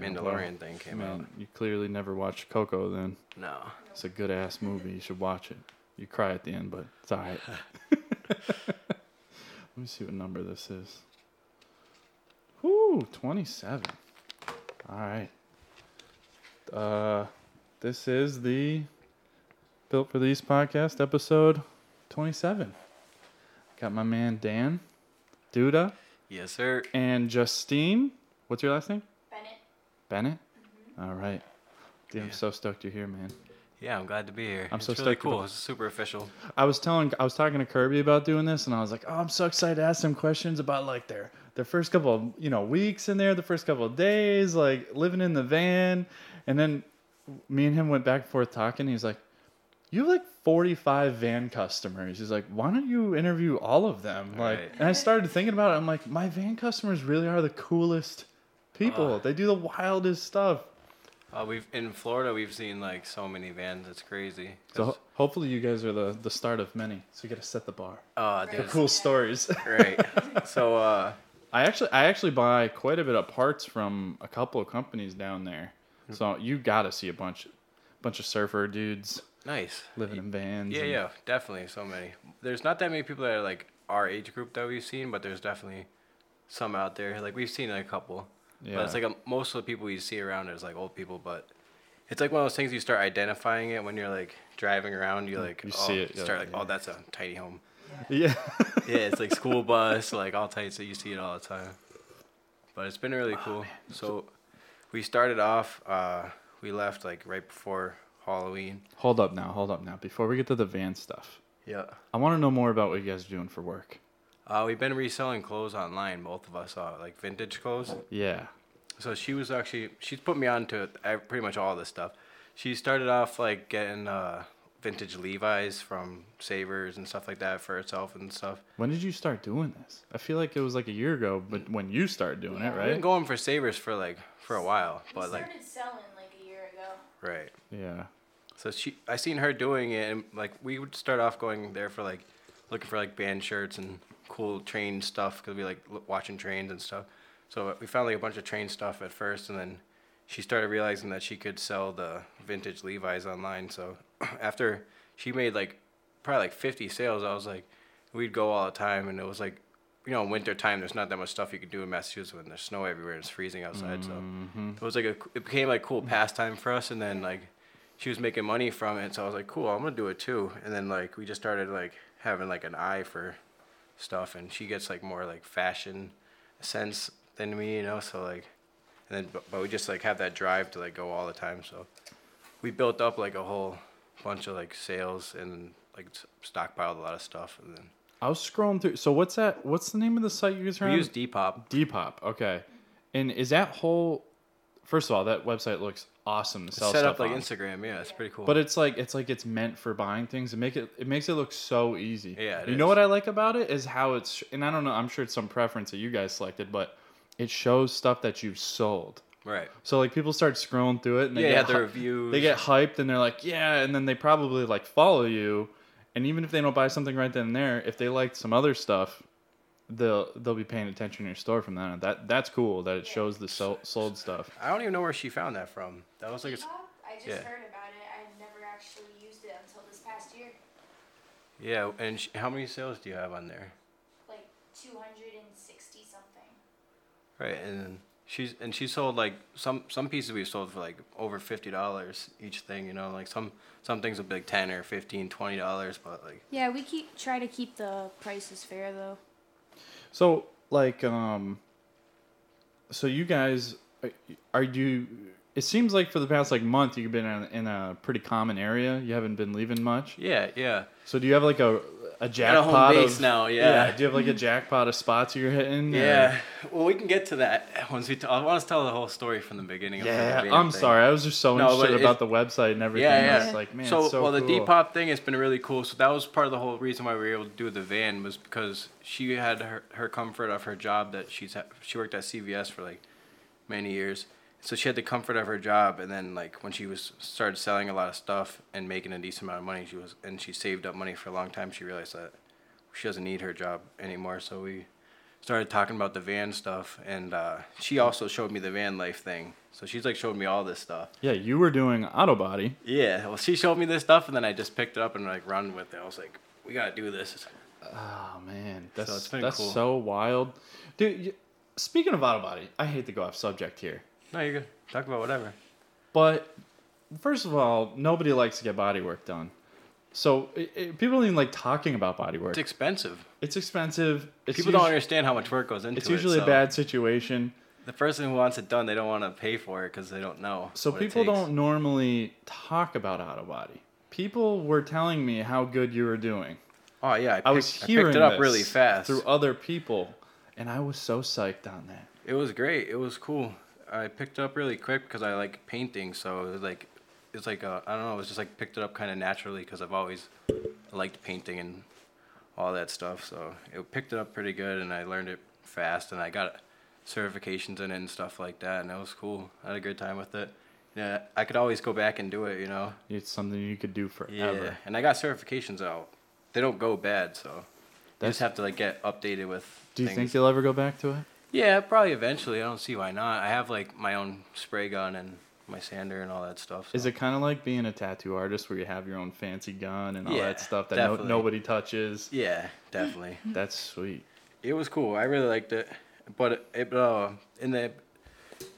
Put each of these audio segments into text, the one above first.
Mandalorian well, thing came Man, out. you clearly never watched Coco. Then No. it's a good ass movie. You should watch it. You cry at the end, but it's alright. Let me see what number this is. Whoo, twenty-seven. All right. Uh, this is the Built for These podcast episode twenty-seven. Got my man Dan, Duda, Yes, sir. and Justine. What's your last name? Bennett. Bennett. All right. Dude, I'm so stoked you're here, man. Yeah, I'm glad to be here. I'm it's so really stoked cool. about- It's super official. I was telling, I was talking to Kirby about doing this, and I was like, "Oh, I'm so excited to ask them questions about like their their first couple of you know weeks in there, the first couple of days, like living in the van." And then me and him went back and forth talking. He's like, "You have like 45 van customers." He's like, "Why don't you interview all of them?" Like, Right. and I started thinking about it. I'm like, my van customers really are the coolest people. Uh. they do the wildest stuff. Uh, we've in Florida. We've seen like so many vans. It's crazy. So 'Cause- ho- hopefully you guys are the the start of many. So you got to set the bar. uh, For cool stories. right. So uh, I actually I actually buy quite a bit of parts from a couple of companies down there. Hmm. So you gotta see a bunch bunch of surfer dudes nice. living in vans. Yeah, and- yeah, definitely. So many. There's not that many people that are like our age group that we've seen, but there's definitely some out there. Like we've seen a couple. Yeah. But it's like a, most of the people you see around is like old people. But it's like one of those things you start identifying it when you're like driving around. You like You oh, see it, you're Start like, like, oh, that's a tiny home. Yeah. Yeah, it's like school bus, like all types that you see it all the time. But it's been really cool. so we started off. Uh, we left like right before Halloween. hold up now, hold up now. Before we get to the van stuff, Yeah. I want to know more about what you guys are doing for work. Uh, we've been reselling clothes online. Both of us, uh, like vintage clothes. Yeah. So she was actually she's put me on to pretty much all this stuff. She started off like getting uh, vintage Levi's from Savers and stuff like that for herself and stuff. When did you start doing this? I feel like it was like a year ago, but when you started doing it, I've right? been going for Savers for like for a while, We but like started selling like a year ago. right. Yeah. So she, I seen her doing it, and like we would start off going there for like, looking for like band shirts and cool train stuff because we like watching trains and stuff. So uh, we found like a bunch of train stuff at first, and then she started realizing that she could sell the vintage Levi's online. So after she made like probably like 50 sales, I was like, we'd go all the time, and it was like, you know, winter time. There's not that much stuff you could do in Massachusetts when there's snow everywhere and it's freezing outside. So it was like a, it became like cool pastime for us, and then like she was making money from it, so I was like, cool, I'm gonna do it too. And then like we just started like having like an eye for stuff, and she gets like more like fashion sense than me, you know. So like, and then but, but we just like have that drive to like go all the time. So we built up like a whole bunch of like sales and like stockpiled a lot of stuff, and then I was scrolling through. So what's that? What's the name of the site you guys are we on? use Depop. Depop. Okay. And is that whole? First of all, that website looks awesome to sell Set stuff up like on. Instagram, yeah, it's pretty cool. But it's like it's like it's meant for buying things. It make it it makes it look so easy. Yeah, it you know what I like about it is how it's and I don't know. I'm sure it's some preference that you guys selected, but it shows stuff that you've sold. right. So like people start scrolling through it and they Yeah, get the reviews. they get hyped and they're like yeah, and then they probably like follow you, and even if they don't buy something right then and there, if they liked some other stuff, they'll they'll be paying attention in your store from that. That that's cool that it shows the sol- sold stuff. I don't even know where she found that from. That was like a, s- Depop? I just yeah. heard about it. I never actually used it until this past year. yeah. And sh- how many sales do you have on there? Like 260 something. Right, and then she's and she sold like some some pieces we sold for like over fifty dollars each thing. You know, like some some things would be like ten or fifteen, twenty dollars, but like Yeah, we keep try to keep the prices fair though. So like um so you guys are you it seems like for the past like month you've been in, in a pretty common area. You haven't been leaving much. yeah, yeah. So do you have like a a a jackpot base of now, yeah. Do you have like a jackpot of spots you're hitting? or- Yeah, well, we can get to that once we. T- I want to tell the whole story from the beginning. Of Yeah, the I'm thing. sorry. I was just so No, interested about the website and everything. Yeah, yeah. like, man, so, it's so well, the. Depop thing has been really cool. So that was part of the whole reason why we were able to do the van was because she had her, her comfort of her job that she's ha- she worked at CVS for like many years. So she had the comfort of her job, and then like when she was started selling a lot of stuff and making a decent amount of money, she was and she saved up money for a long time. She realized that she doesn't need her job anymore. So we started talking about the van stuff, and uh, she also showed me the van life thing. So she's like showed me all this stuff. Yeah, you were doing auto body. Yeah, well, she showed me this stuff, and then I just picked it up and like run with it. I was like, we gotta do this. Oh man, that's been that's cool. so wild, dude. Speaking of auto body, I hate to go off subject here, No, you're good. Talk about whatever. but first of all, nobody likes to get body work done. So it, it, people don't even like talking about body work. It's expensive. It's expensive. It's People usu- don't understand how much work goes into it. It's it. usually a bad situation. The person who wants it done, they don't want to pay for it because they don't know. So people don't normally talk about auto body. People were telling me how good you were doing. Oh yeah, I, picked, I was I hearing picked it up really fast. through other people, and I was so psyched on that. It was great. It was cool. I picked up really quick because I like painting. So it was like, it's like I don't know. It was just like picked it up kind of naturally because I've always liked painting and all that stuff. So it picked it up pretty good, and I learned it fast, and I got certifications in it and stuff like that, and it was cool. I had a good time with it. Yeah, I could always go back and do it, you know. It's something you could do forever. Yeah, and I got certifications out. They don't go bad, so you just have to like get updated with. Do you things. think you'll ever go back to it? Yeah, probably eventually. I don't see why not. I have like my own spray gun and my sander and all that stuff. Is it kind of like being a tattoo artist where you have your own fancy gun and all Yeah, that stuff that no, nobody touches? Yeah, definitely. That's sweet. it was cool. I really liked it, but it uh, in the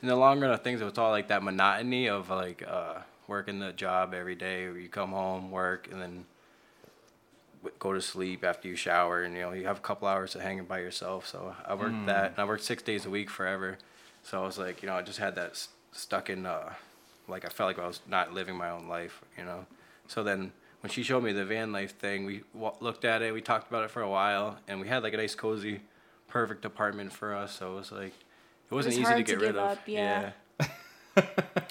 in the long run of things, it was all like that monotony of like uh, working the job every day. Where you come home, work, and then go to sleep after you shower, and you know you have a couple hours of hanging by yourself. So I worked that, and I worked six days a week forever. So I was like, you know, I just had that s- stuck in, uh, like I felt like I was not living my own life, you know. So then when she showed me the van life thing, we w- looked at it, we talked about it for a while, and we had like a nice cozy, perfect apartment for us. So it was like, it wasn't was easy to hard to get rid give of. up, yeah.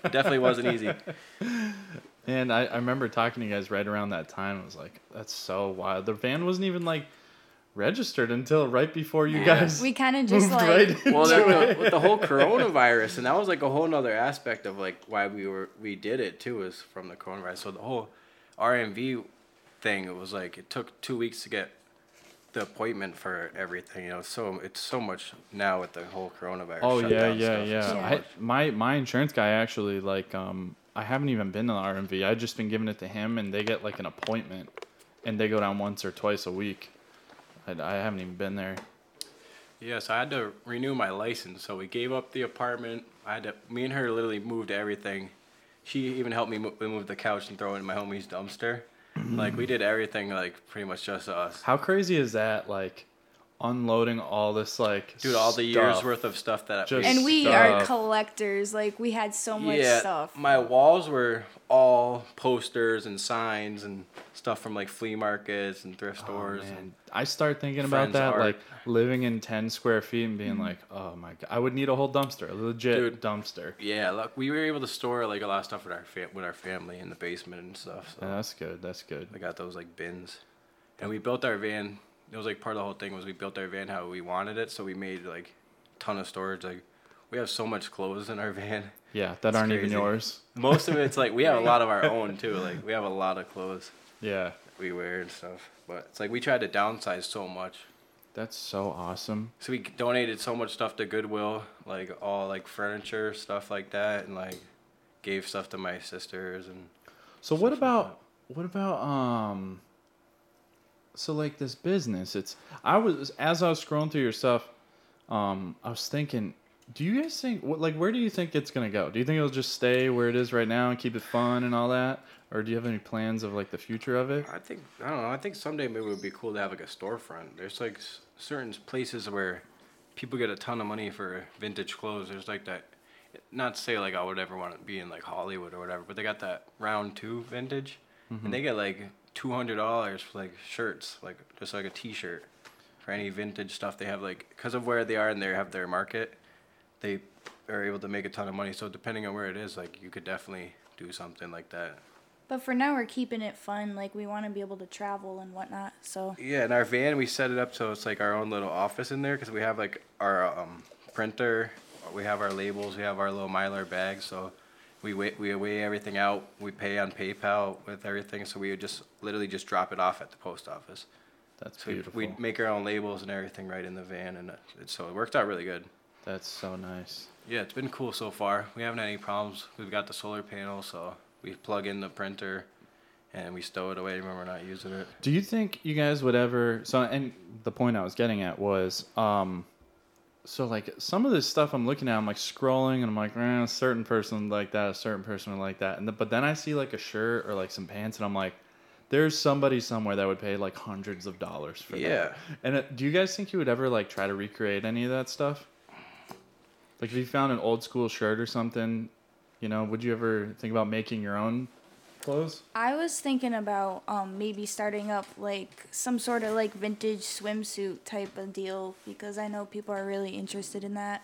It definitely wasn't easy. And I, I remember talking to you guys right around that time. I was like, that's so wild. The van wasn't even like registered until right before you Yeah. guys We kind of just moved like right into well, the, it. with the whole coronavirus, and that was like a whole nother aspect of like why we were we did it too is from the coronavirus. So the whole RMV thing, it was like it took two weeks to get the appointment for everything. You know, so it's so much now with the whole coronavirus. Oh yeah, yeah, stuff, yeah. so I, my my insurance guy actually like um I haven't even been to the RMV. I've just been giving it to him, and they get like an appointment, and they go down once or twice a week. I, I haven't even been there. Yes, I had to renew my license, so we gave up the apartment. I had to. Me and her literally moved everything. She even helped me mo- move the couch and throw it in my homie's dumpster. like we did everything, like pretty much just us. How crazy is that? Like unloading all this like Dude, all the years worth of stuff that Just- and we are collectors. Like we had so much yeah, stuff. my walls were all posters and signs and stuff from like flea markets and thrift Oh, stores. man. and I start thinking about that, art. like living in ten square feet and being like, oh my god, I would need a whole dumpster, a legit Dude. dumpster. yeah, look, we were able to store like a lot of stuff with our fa- with our family in the basement and stuff. So. Yeah, that's good. That's good. I got those like bins, and we built our van. It was like part of the whole thing was we built our van how we wanted it. So we made like a ton of storage. Like we have so much clothes in our van. Yeah, that It's aren't even yours. Most of it's like we have a lot of our own too. Like we have a lot of clothes Yeah, we wear and stuff. But it's like we tried to downsize so much. that's so awesome. So we donated so much stuff to Goodwill, like all like furniture stuff like that, and like gave stuff to my sisters and. So what Stuff like about what about um so like this business it's I was as I was scrolling through your stuff um I was thinking do you guys think what like where do you think it's going to go? Do you think it'll just stay where it is right now and keep it fun and all that or do you have any plans of like the future of it? I think I don't know. I think someday maybe it would be cool to have like a storefront. There's like s- certain places where people get a ton of money for vintage clothes. There's like that. Not to say like I would ever want to be in like Hollywood or whatever, but they got that round two vintage, and they get like two hundred dollars for like shirts, like just like a T-shirt, for any vintage stuff they have. Like because of where they are and they have their market, they are able to make a ton of money. So depending on where it is, like you could definitely do something like that. But for now, we're keeping it fun. Like we want to be able to travel and whatnot. So Yeah, in our van we set it up so it's like our own little office in there because we have like our um, printer, we have our labels, we have our little mylar bags. So we weigh, we weigh everything out. We pay on PayPal with everything. So we would just literally just drop it off at the post office. That's So beautiful. we make our own labels and everything right in the van, and it, so it worked out really good. That's so nice. Yeah, it's been cool so far. We haven't had any problems. We've got the solar panel, so we plug in the printer, and we stow it away when we're not using it. Do you think you guys would ever? So, and the point I was getting at was, um, so like some of this stuff I'm looking at, I'm like scrolling, and I'm like, eh, a certain person like that, a certain person like that, and the, but then I see like a shirt or like some pants, and I'm like, there's somebody somewhere that would pay like hundreds of dollars for Yeah. that. Yeah. And uh, do you guys think you would ever like try to recreate any of that stuff? Like if you found an old school shirt or something, you know, would you ever think about making your own clothes? I was thinking about um, maybe starting up like some sort of like vintage swimsuit type of deal because I know people are really interested in that.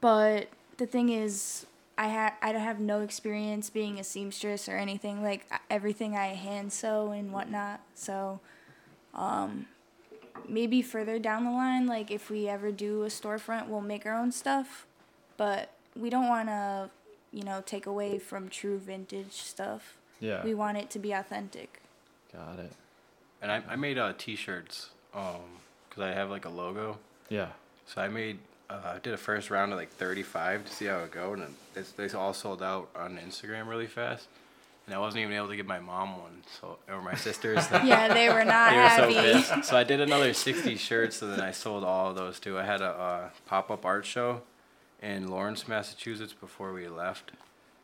But the thing is, I ha- I don't have no experience being a seamstress or anything like everything I hand sew and whatnot. So, um, maybe further down the line, like if we ever do a storefront, we'll make our own stuff. But we don't want to, you know, take away from true vintage stuff. Yeah. We want it to be authentic. Got it. And I, I made uh, t-shirts, um, cause I have like a logo. Yeah. So I made, uh, I did a first round of like 35 to see how it go, and it's, they all sold out on Instagram really fast. And I wasn't even able to get my mom one, so or my sisters. Yeah, they were not they were so happy. pissed. So I did another 60 shirts, and then I sold all of those too. I had a uh, pop-up art show in Lawrence, Massachusetts, before we left,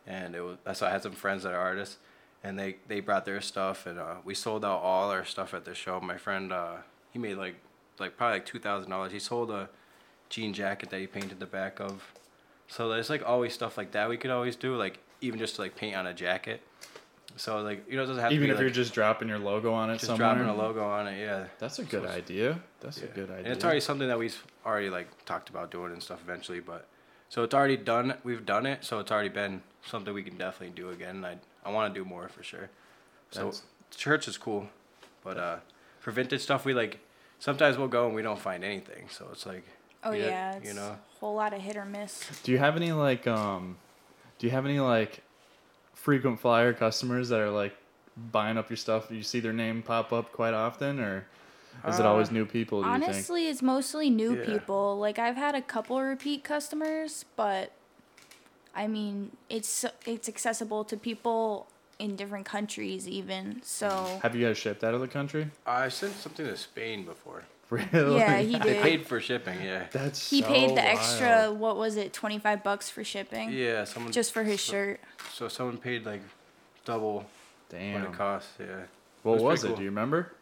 and it was. So I had some friends that are artists, and they they brought their stuff, and uh, we sold out all our stuff at the show. My friend, uh, he made like like probably like two thousand dollars. He sold a jean jacket that he painted the back of. So there's like always stuff like that we could always do, like even just to like paint on a jacket. So like you know it doesn't have Even to if be you're just dropping your logo on it just somewhere. dropping a logo on it, yeah. That's a good it's- idea. That's a good idea. And it's already something that we've already like talked about doing and stuff eventually, but so it's already done. We've done it, so it's already been something we can definitely do again. I I want to do more for sure. So That's- church is cool, but uh, for vintage stuff, we like sometimes we'll go and we don't find anything. So it's like Oh we had- yeah, it's you know. a whole lot of hit or miss. Do you have any like um do you have any like frequent flyer customers that are like buying up your stuff? Do you see their name pop up quite often or is it always Uh, new people, do you think? Honestly, it's mostly new Yeah. people. Like I've had a couple repeat customers, but I mean, it's it's accessible to people in different countries even. So Have you guys shipped out of the country? I sent something to Spain before. Really? yeah, he They did. paid for shipping, yeah. That's he so paid the extra. wild. What was it? Twenty five bucks for shipping. Yeah, someone Just for his so, shirt. So someone paid like double what Damn. it cost. Yeah. What was was, pretty it? cool. Do you remember?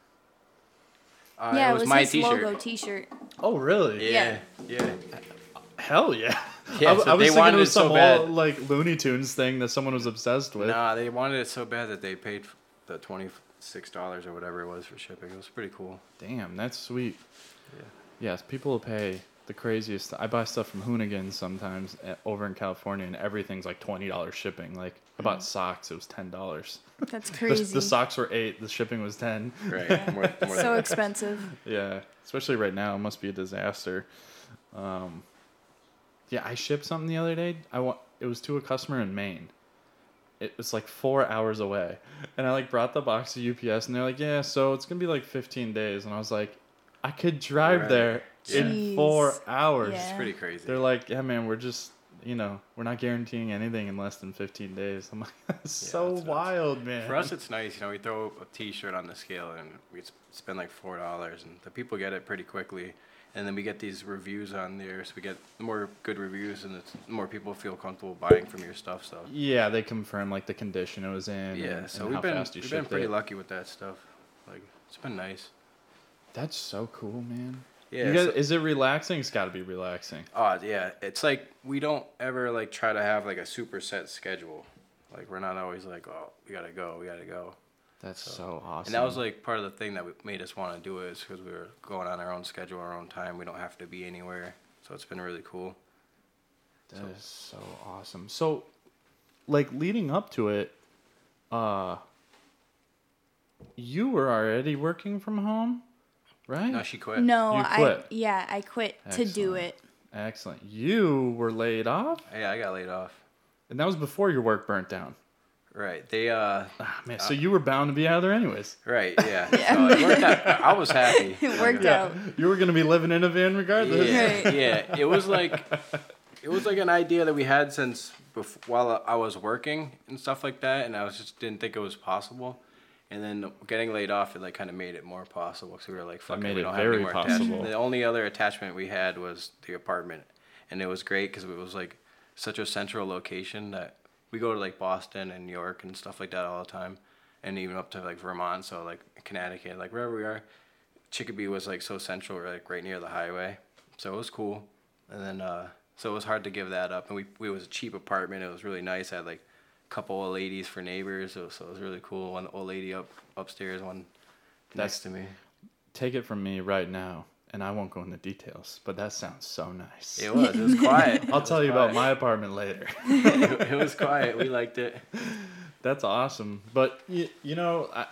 Uh, yeah, it was, my his T-shirt. logo T-shirt. Oh, really? Yeah, yeah. Hell yeah. Yeah, I, w- so I was they thinking wanted it was it so bad. old, like Looney Tunes thing that someone was obsessed with. Nah, they wanted it so bad that they paid the twenty six dollars or whatever it was for shipping. It was pretty cool. Damn, that's sweet. Yeah. Yes, people will pay the craziest. I buy stuff from Hoonigan sometimes uh, over in California, and everything's like twenty dollars shipping. Like I bought socks, it was ten dollars. That's The, crazy. the socks were eight. The shipping was ten. Right. Yeah. More, more so than- expensive. Yeah, especially right now, it must be a disaster. Um, yeah, I shipped something the other day. I want it was to a customer in Maine. It was like four hours away, and I like brought the box to UPS, and they're like, "Yeah, so it's gonna be like 15 days," and I was like, "I could drive Right. there in four hours." Yeah. it's pretty crazy. They're like, "Yeah, man, we're just." You know, we're not guaranteeing anything in less than 15 days. I'm like, that's Yeah, so that's nuts. wild, man. For us, it's nice. You know, we throw a T-shirt on the scale and we spend like four dollars, and the people get it pretty quickly. And then we get these reviews on there, so we get more good reviews, and it's the more people feel comfortable buying from your stuff. So yeah, they confirm like the condition it was in. yeah, and, so and we've how been fast you we've been pretty it. lucky with that stuff. Like it's been nice. That's so cool, man. Yeah. Guys, so- is it relaxing? It's got to be relaxing. Oh yeah, it's like we don't ever like try to have like a super set schedule. Like we're not always like, oh, we gotta go, we gotta go. That's so, awesome. And that was like part of the thing that made us want to do it is because we were going on our own schedule, our own time. We don't have to be anywhere, so it's been really cool. that is so awesome. So, like leading up to it, uh, you were already working from home, right? No, she quit. No, You I quit. yeah, I quit to do Excellent. it. Excellent. You were laid off, Yeah, I got laid off. and that was before your work burnt down. Right. They uh. Ah, man, so you were bound to be out of there anyways. Right. Yeah. Yeah. So it worked out. I was happy. It worked Yeah, out. you were gonna be living in a van regardless. Yeah, Right. yeah. It was like, it was like an idea that we had since before, while I was working and stuff like that, and I was just didn't think it was possible. And then getting laid off, it like kind of made it more possible because we were like, "Fuck, it, made we don't have any more possible. attachment." The only other attachment we had was the apartment, and it was great because it was like such a central location that we go to like Boston and New York and stuff like that all the time, and even up to like Vermont, so like Connecticut, like wherever we are. Chicopee was like so central, like right near the highway, so it was cool. And then uh, so it was hard to give that up. And we we it was a cheap apartment. It was really nice. I had like couple of ladies for neighbors, so, so it was really cool. One old lady up upstairs, one next to me. Take it from me right now, and I won't go into details, but that sounds so nice. It was. It was quiet. I'll It tell was you about my apartment later. it, it was quiet. We liked it. That's awesome. But you, you know, I,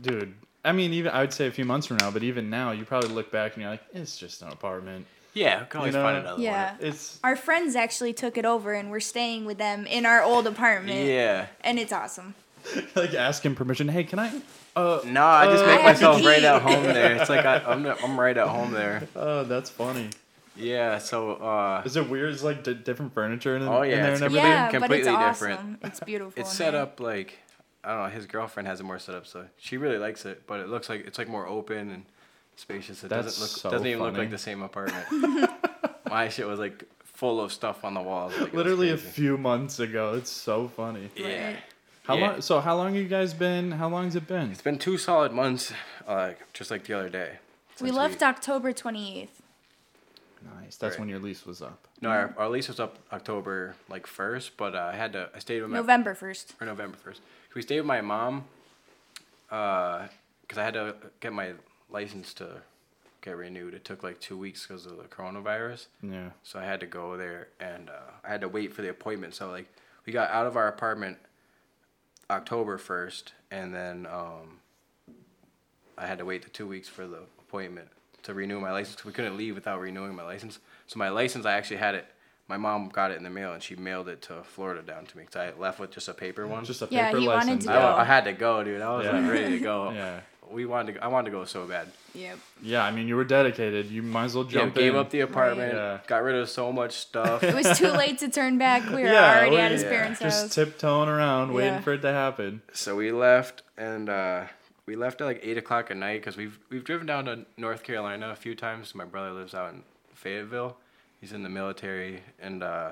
dude, I mean, even I would say a few months from now, but even now, you probably look back and you're like, it's just an apartment. Yeah, we can always know, find another Yeah. It's Our friends actually took it over and we're staying with them in our old apartment. Yeah. And it's awesome. like asking permission. Hey, can I? Uh, No, I just Uh, make I myself right at home there. It's like I, I'm I'm right at home there. oh, that's funny. Yeah. So uh, Is it weird? It's like d- different furniture in, Oh, in yeah, there and everything. Yeah, but it's completely awesome. different. It's beautiful. it's set there. up like I don't know. His girlfriend has it more set up, so she really likes it. But it looks like it's like more open and spacious. It That's doesn't look so doesn't even look like the same apartment. My shit was like full of stuff on the walls. Like, it was Literally a crazy. few months ago. It's so funny. Yeah. Right. How Yeah. long? So how long have you guys been? How long's it been? It's been two solid months, uh, just like the other day. We since left October 28th. Nice. That's Right. when your lease was up. No, our, our lease was up October like first, but uh, I had to. I stayed with my November 1st. or November first. We stayed with my mom, because I had to get my license to get renewed. It took like two weeks because of the coronavirus, Yeah. so I had to go there and uh, I had to wait for the appointment. So like, we got out of our apartment October first, and then um, I had to wait the two weeks for the appointment to renew my license. 'cause we couldn't leave without renewing my license. So my license, I actually had it. My mom got it in the mail and she mailed it to Florida down to me because I left with just a paper one. Just a Yeah, paper he wanted license. to I, go. I had to go, dude. I was Yeah. like ready to go. Yeah. We wanted to. Go, I wanted to go so bad. Yep. Yeah. I mean, you were dedicated. You might as well Yeah, jump gave in. up the apartment. Yeah. Got rid of so much stuff. It was too late to turn back. We were Yeah, already we- at his yeah. parents' Just house. tiptoeing around, waiting for it to happen. so we left, and uh, we left at like eight o'clock at night because we've we've driven down to North Carolina a few times. My brother lives out in Fayetteville. He's in the military, and uh,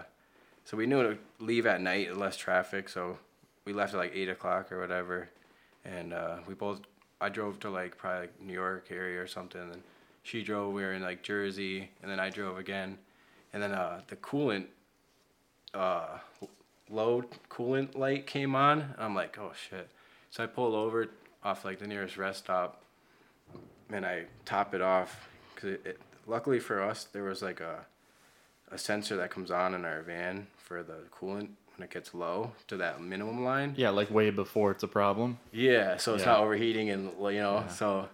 so we knew to leave at night, less traffic. So we left at like eight o'clock or whatever, and uh, we both. I drove to like probably like New York area or something, and she drove. We were in like Jersey, and then I drove again, and then uh, the coolant uh, low coolant light came on. I'm like, oh shit. So I pull over off like the nearest rest stop, and I top it off. Cause it, it, luckily for us, there was like a a sensor that comes on in our van for the coolant when it gets low to that minimum line. Yeah, like way before it's a problem. Yeah, so it's Yeah. not overheating and you know, Yeah. so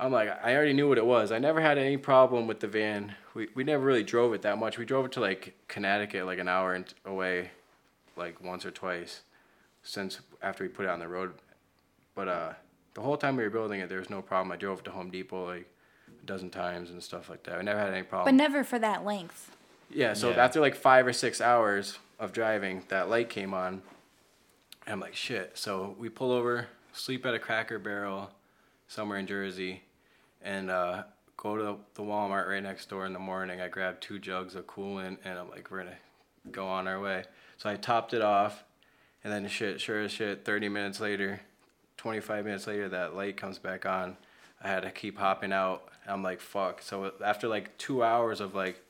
I'm like I already knew what it was. I never had any problem with the van. We we never really drove it that much. We drove it to like Connecticut, like an hour away, like once or twice, since after we put it on the road. But uh, the whole time we were building it, there was no problem. I drove it to Home Depot like a dozen times and stuff like that. I never had any problem. but never for that length. Yeah, so Yeah. after like five or six hours of driving, that light came on. And I'm like, shit. So we pull over, sleep at a cracker barrel somewhere in Jersey, and uh, go to the Walmart right next door in the morning. I grab two jugs of coolant, and I'm like, we're going to go on our way. So I topped it off, and then shit, sure as shit, 30 minutes later, 25 minutes later, that light comes back on. I had to keep hopping out. I'm like, fuck. So after like two hours of like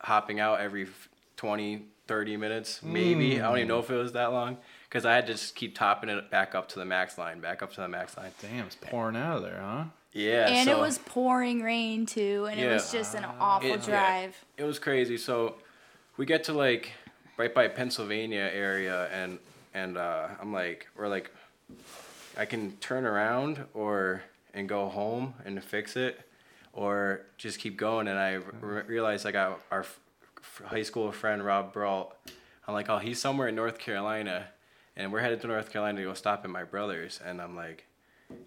hopping out every 20, 30 minutes, maybe. I don't even know if it was that long. Because I had to just keep topping it back up to the max line, back up to the max line. Damn, it's pouring out of there, huh? Yeah. and so it was pouring rain too, and it was just an awful It- yeah. drive. It was crazy. So we get to like right by Pennsylvania area, and and uh, I'm like, we're like, I can turn around or and go home and fix it, or just keep going. And I re- realized I got our f- f- high school friend Rob Brault. I'm like, oh, he's somewhere in North Carolina. and we're headed to North Carolina to go stop at my brother's, and I'm like,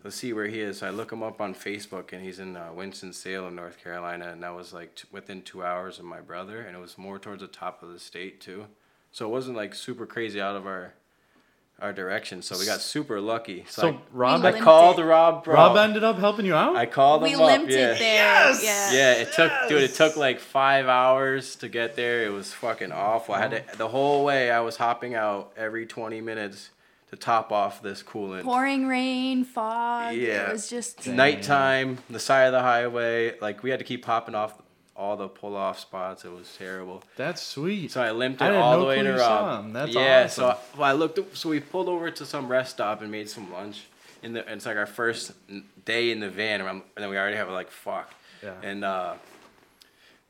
let's see where he is. So I look him up on Facebook, and he's in uh, Winston Salem, North Carolina, and that was like t- within two hours of my brother, and it was more towards the top of the state too. So it wasn't like super crazy out of our our direction. So we got super lucky. So, So I, Rob, I called it. Rob. Bro. Rob ended up helping you out. I called We him up. limped yeah. it there. Yes! Yeah. Yeah, it took, dude. It took like five hours to get there. It was fucking awful. I had to the whole way. I was hopping out every twenty minutes to top off this coolant. Pouring rain, fog. Yeah. It was just. Nighttime, the side of the highway. Like we had to keep popping off all the pull off spots. It was terrible. That's sweet. So I limped it had all the way to Rob. That's yeah. awesome. So I, well, I looked. So we pulled over to some rest stop and made some lunch. In the, it's like our first day in the van, and, and then we already have like fuck. Yeah. And uh,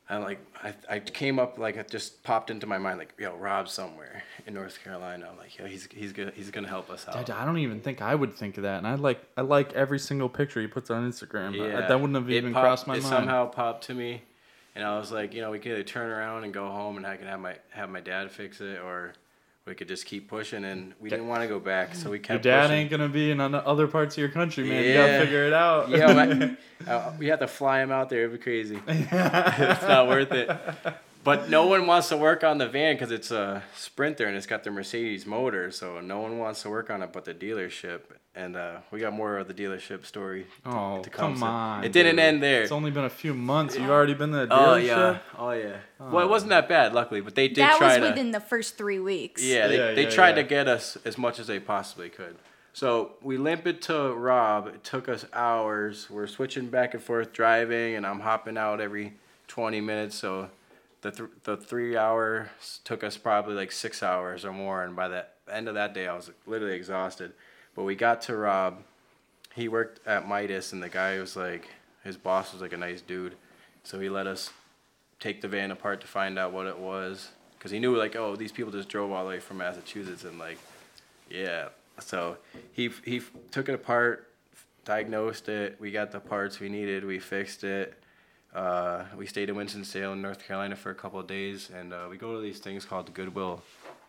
I'm like, I, I came up like it just popped into my mind like, yo, Rob's somewhere in North Carolina. I'm like, yo, he's he's gonna he's gonna help us out. Dad, I don't even think I would think of that, and I like I like every single picture he puts on Instagram. but Yeah, that wouldn't have it even popped- crossed my it mind. somehow popped to me, and I was like, you know, we could either turn around and go home, and I can have my have my dad fix it, or we could just keep pushing. And we didn't want to go back, so we kept. Your dad pushing. ain't gonna be in other parts of your country, man. You Yeah. gotta figure it out. Yeah, my, uh, we have to fly him out there. It'd be crazy. it's not worth it. But no one wants to work on the van because it's a Sprinter and it's got the Mercedes motor, so no one wants to work on it but the dealership. And uh, we got more of the dealership story. oh, to come, come so- on. It didn't dude. end there. It's only been a few months. You've already been to the Oh yeah, oh yeah. Well, it wasn't that bad, luckily, but they did that try was to. within the first three weeks. Yeah, they, Yeah, they yeah, tried yeah. to get us as much as they possibly could. So we limp it to Rob. It took us hours. We're switching back and forth driving, and I'm hopping out every 20 minutes. So the th- the three hours took us probably like six hours or more. And by the end of that day, I was literally exhausted. But we got to Rob. He worked at Midas, and the guy was like, his boss was like a nice dude. So he let us take the van apart to find out what it was because he knew like oh these people just drove all the way from Massachusetts and like yeah so he he took it apart diagnosed it we got the parts we needed we fixed it uh, we stayed in Winston-Salem North Carolina for a couple of days and uh, we go to these things called Goodwill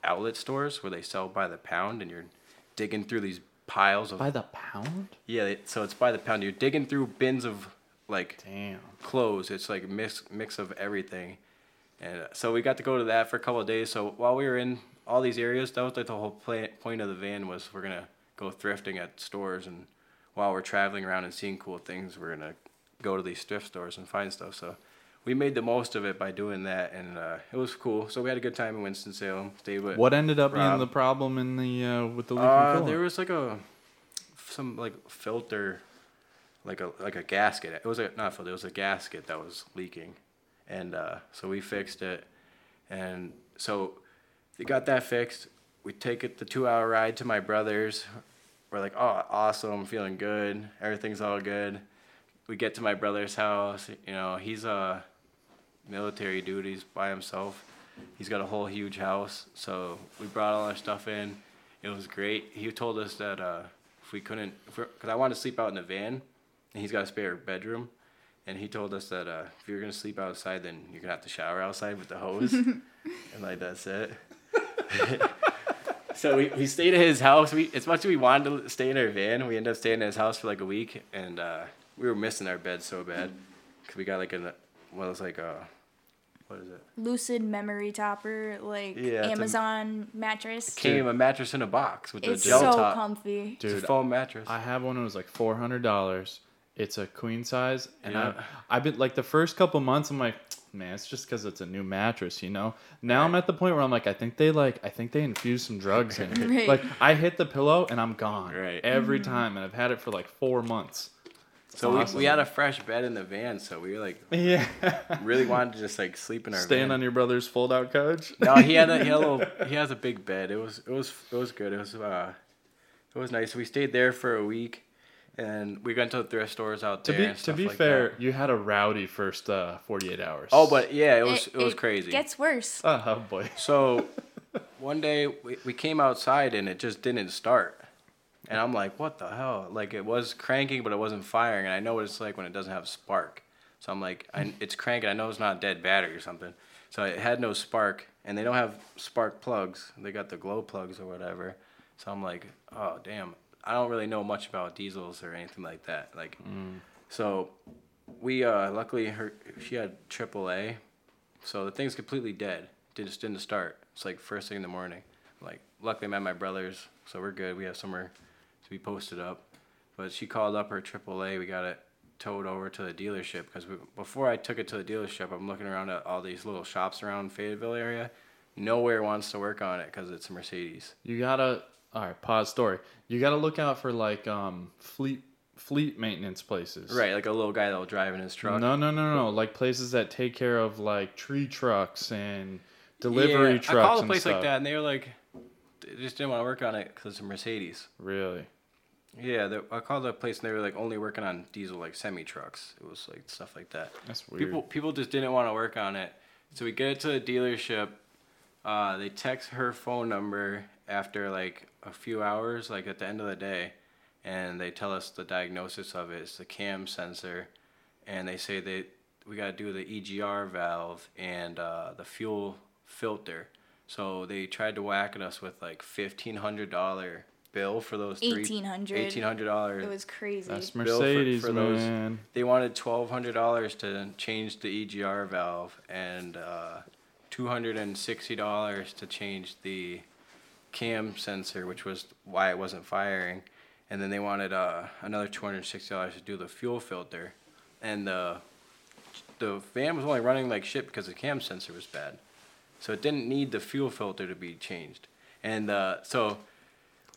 outlet stores where they sell by the pound and you're digging through these piles of By the pound? yeah they, so it's by the pound you're digging through bins of like Damn. clothes. It's like mix mix of everything, and uh, so we got to go to that for a couple of days. So while we were in all these areas, that was like the whole point of the van was we're gonna go thrifting at stores, and while we're traveling around and seeing cool things, we're gonna go to these thrift stores and find stuff. So we made the most of it by doing that, and uh, it was cool. So we had a good time in Winston Salem. Stayed with What ended up being the problem in the uh, with the leaking uh, there was like a some like filter, like a like a gasket. It was a not filter. It was a gasket that was leaking, and uh, so we fixed it, and so we got that fixed. We take it the two hour ride to my brother's. We're like, oh, awesome, feeling good. Everything's all good. We get to my brother's house. You know, he's a military duties by himself. He's got a whole huge house. So we brought all our stuff in. It was great. He told us that uh, if we couldn't, because I wanted to sleep out in the van, and he's got a spare bedroom, and he told us that uh, if you're gonna sleep outside, then you're gonna have to shower outside with the hose, and like that's it. so we, we stayed at his house. We as much as we wanted to stay in our van, we ended up staying at his house for like a week, and uh, we were missing our bed so bad, cause we got like a what was like a what is it? Lucid memory topper, like Yeah, it's a- Amazon mattress. Came a mattress in a box with It's the gel so top. comfy. It's a Dude, foam mattress. I have one. It was like four hundred dollars. It's a queen size, and Yeah. I, I've been like the first couple months. I'm like, man, it's just because it's a new mattress, you know. Now I'm at the point where I'm like, I think they like, I think they infused some drugs in it. Right. Like I hit the pillow and I'm gone Right. every Mm-hmm. time, and I've had it for like four months. So awesome. we, we had a fresh bed in the van, so we were like Yeah, really wanted to just like sleep in our staying van. on your brother's fold-out couch. no, he had a he had a little he has a big bed. It was it was it was good. It was uh it was nice. We stayed there for a week, and we went to the thrift stores out To there. be and to be like fair, that. you had a rowdy first uh, 48 hours. Oh, but yeah, it was it, was crazy. Gets worse. oh boy. So one day we, we came outside and it just didn't start. And I'm like, what the hell? Like it was cranking, but it wasn't firing. And I know what it's like when it doesn't have spark. So I'm like, I, it's cranking. I know it's not a dead battery or something. So it had no spark, and they don't have spark plugs. They got the glow plugs or whatever. So I'm like, oh damn, I don't really know much about diesels or anything like that. Like, so we uh, luckily her she had AAA, so the thing's completely dead. It just didn't start. It's like first thing in the morning. Like, luckily I'm at my brother's, so we're good. We have somewhere be posted up. But she called up her AAA. We got it towed over to the dealership because before I took it to the dealership, I'm looking around at all these little shops around Fayetteville area. Nowhere wants to work on it because it's a Mercedes. You gotta all right. Pause story. You gotta look out for like um fleet fleet maintenance places. Right, like a little guy that'll drive in his truck. No, no, no, no. Like places that take care of like tree trucks and delivery yeah, trucks. I called a place like that, and they were like, they just didn't want to work on it because it's a Mercedes. Really? Yeah, the, I called the place, and they were like only working on diesel like semi trucks. It was like stuff like that. That's weird. People people just didn't want to work on it, so we get it to the dealership. Uh, they text her phone number after like a few hours, like at the end of the day, and they tell us the diagnosis of it. It's the cam sensor, and they say they we got to do the EGR valve and uh, the fuel filter. So they tried to whack at us with like fifteen hundred dollar bill for those three Eighteen hundred. eighteen hundred dollars It was crazy. That's bill for- Mercedes, for those- they wanted twelve hundred dollars to change the EGR valve and uh, two hundred and sixty dollars to change the cam sensor, which was why it wasn't firing. And then they wanted uh, another two hundred and sixty dollars to do the fuel filter, and the the van was only running like shit because the cam sensor was bad, so it didn't need the fuel filter to be changed. And uh, so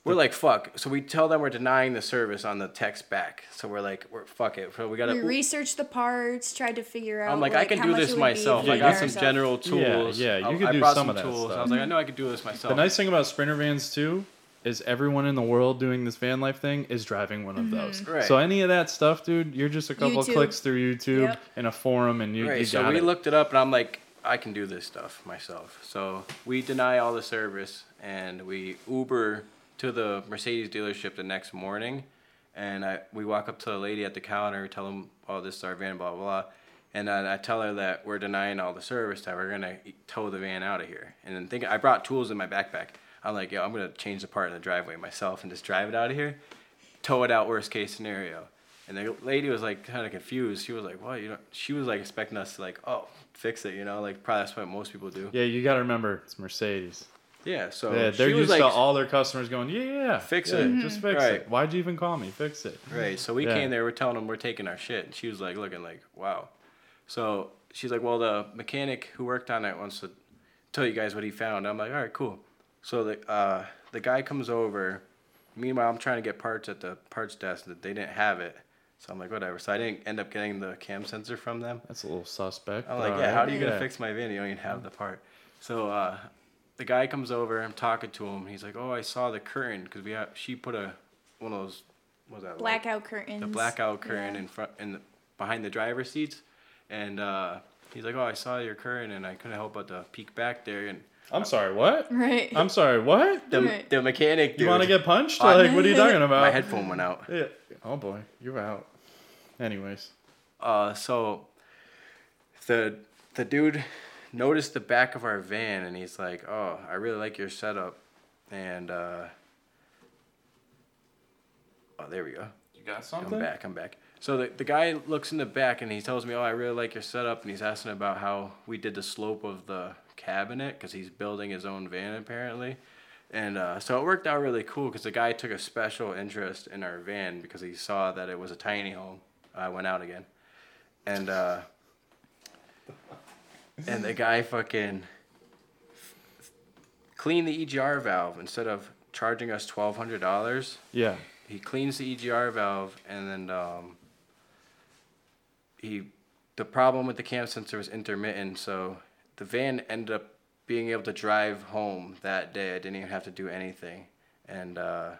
we're like fuck. So we tell them we're denying the service on the text back. So we're like we're fuck it. So we gotta. we researched the parts, tried to figure out. I'm like, I can how do much this would be myself. if I got some ourselves. general tools. yeah, yeah, you I- could I do brought some of that tools. I stuff. was like, I know I could do this myself. The nice thing about Sprinter vans too is everyone in the world doing this van life thing is driving one of those. Mm-hmm. Right. So any of that stuff, dude, you're just a couple YouTube. clicks through YouTube Yep. and a forum, and you, right. you So we it. looked it up, and I'm like, I can do this stuff myself. So we deny all the service, and we Uber to the Mercedes dealership the next morning, and I we walk up to the lady at the counter, tell them, oh, this is our van, blah blah. blah. And then I tell her that we're denying all the service, that we're gonna tow the van out of here. And then think I brought tools in my backpack. I'm like, yo, I'm gonna change the part in the driveway myself and just drive it out of here, tow it out. Worst case scenario. And the lady was like kind of confused. She was like, "What?" You know, she was like expecting us to like, "Oh, fix it," you know, like probably that's what most people do. yeah, you got to remember it's Mercedes. Yeah. So yeah, they're used like, to all their customers going, yeah, yeah, Fix yeah, it. just fix Right. it. Why'd you even call me? Fix it. Right. So we Yeah. came there. We're telling them we're taking our shit, and she was like looking like, "Wow." So she's like, "Well, the mechanic who worked on it wants to tell you guys what he found." I'm like, "All right, cool." So the uh, the guy comes over. Meanwhile, I'm trying to get parts at the parts desk that they didn't have it. So I'm like, whatever. So I didn't end up getting the cam sensor from them. That's a little suspect. I'm like, yeah, right. how are you gonna fix my van? You don't even have the part. So uh, the guy comes over. I'm talking to him. He's like, oh, I saw the curtain because we have. She put a one of those. What was that? like- blackout curtains. the blackout curtain Yeah. in front in the, behind the driver's seats, and uh, he's like, "Oh, I saw your curtain, and I couldn't help but to peek back there." And I'm sorry, what? Right. I'm sorry, what? the Right. the mechanic, You want to get punched? I- like, what are you talking about? my headphone went out. Yeah. Oh boy, you're out. Anyways, Uh, so the the dude noticed the back of our van, and he's like, "Oh, I really like your setup," and uh, oh, there we go. you got I'm back. I'm back. So the, the guy looks in the back and he tells me, "Oh, I really like your setup," and he's asking about how we did the slope of the cabinet because he's building his own van apparently, and uh, so it worked out really cool because the guy took a special interest in our van because he saw that it was a tiny home. I went out again, and uh, and the guy fucking cleaned the EGR valve instead of charging us twelve hundred dollars Yeah. he cleans the EGR valve and then um, he the problem with the cam sensor was intermittent so the van ended up being able to drive home that day I didn't even have to do anything and uh,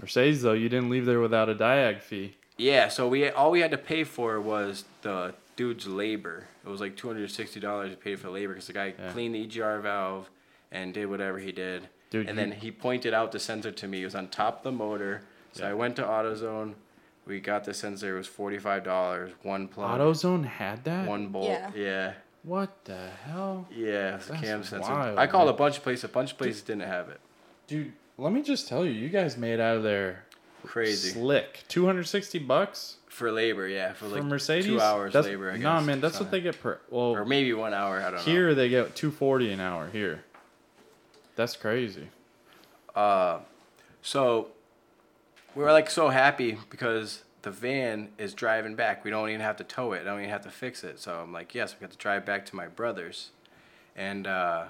Mercedes though, you didn't leave there without a diag fee. yeah so we all we had to pay for was the dude's labor it was like $260 to pay for labor because the guy Yeah. cleaned the EGR valve and did whatever he did Dude, and you- then he pointed out the sensor to me. It was on top of the motor. So Yeah. I went to AutoZone. We got the sensor. It was forty five dollars. One plug. AutoZone had that. One bolt. Yeah. Yeah. What the hell? Yeah. It a That's cam sensor. wild, I called man. a bunch of places. A bunch of places didn't have it. Dude, let me just tell you, you guys made out of there Crazy slick. 260 bucks for labor, yeah, for for like Mercedes. two hours that's, labor. I guess. Nah, man, that's what they get per. Well, or maybe one hour. I don't know. here they get 240 an hour. Here, that's crazy. Uh, so we were like so happy because the van is driving back. We don't even have to tow it. I don't even have to fix it. So I'm like, yes, we got to drive back to my brother's, and uh,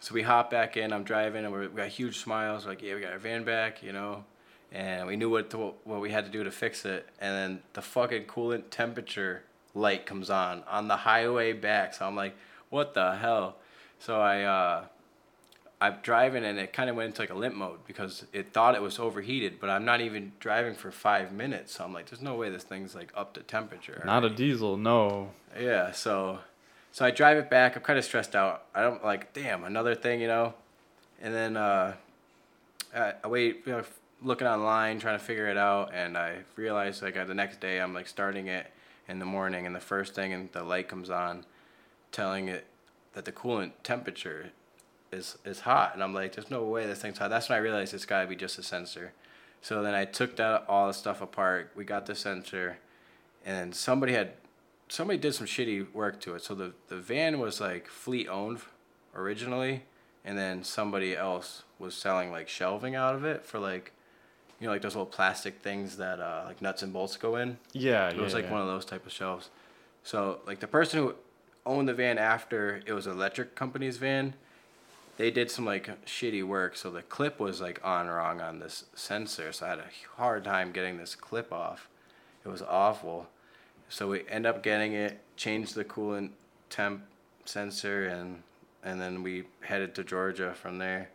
so we hop back in. I'm driving, and we're, we got huge smiles. Like, yeah, we got our van back, you know, and we knew what to, what we had to do to fix it. And then the fucking coolant temperature light comes on on the highway back. So I'm like, what the hell? So I. Uh, I'm driving and it kind of went into like a limp mode because it thought it was overheated, but I'm not even driving for five minutes. So I'm like, there's no way this thing's like up to temperature. Not a diesel, no. Yeah, so so I drive it back. I'm kind of stressed out. I don't like, damn, another thing, you know. And then uh, I, I wait, you know, looking online, trying to figure it out, and I realized like uh, the next day I'm like starting it in the morning, and the first thing and the light comes on, telling it that the coolant temperature is is hot, and I'm like, there's no way this thing's hot. That's when I realized it's got to be just a sensor. So then I took that all the stuff apart. We got the sensor, and somebody had somebody did some shitty work to it. So the the van was like fleet owned originally, and then somebody else was selling like shelving out of it for like, you know, like those little plastic things that uh, like nuts and bolts go in. Yeah, It yeah. was like yeah. one of those type of shelves. So like the person who owned the van after it was electric company's van, they did some like shitty work. So the clip was like on wrong on this sensor. So I had a hard time getting this clip off. It was awful. So we end up getting it, changed the coolant temp sensor, and and then we headed to Georgia from there.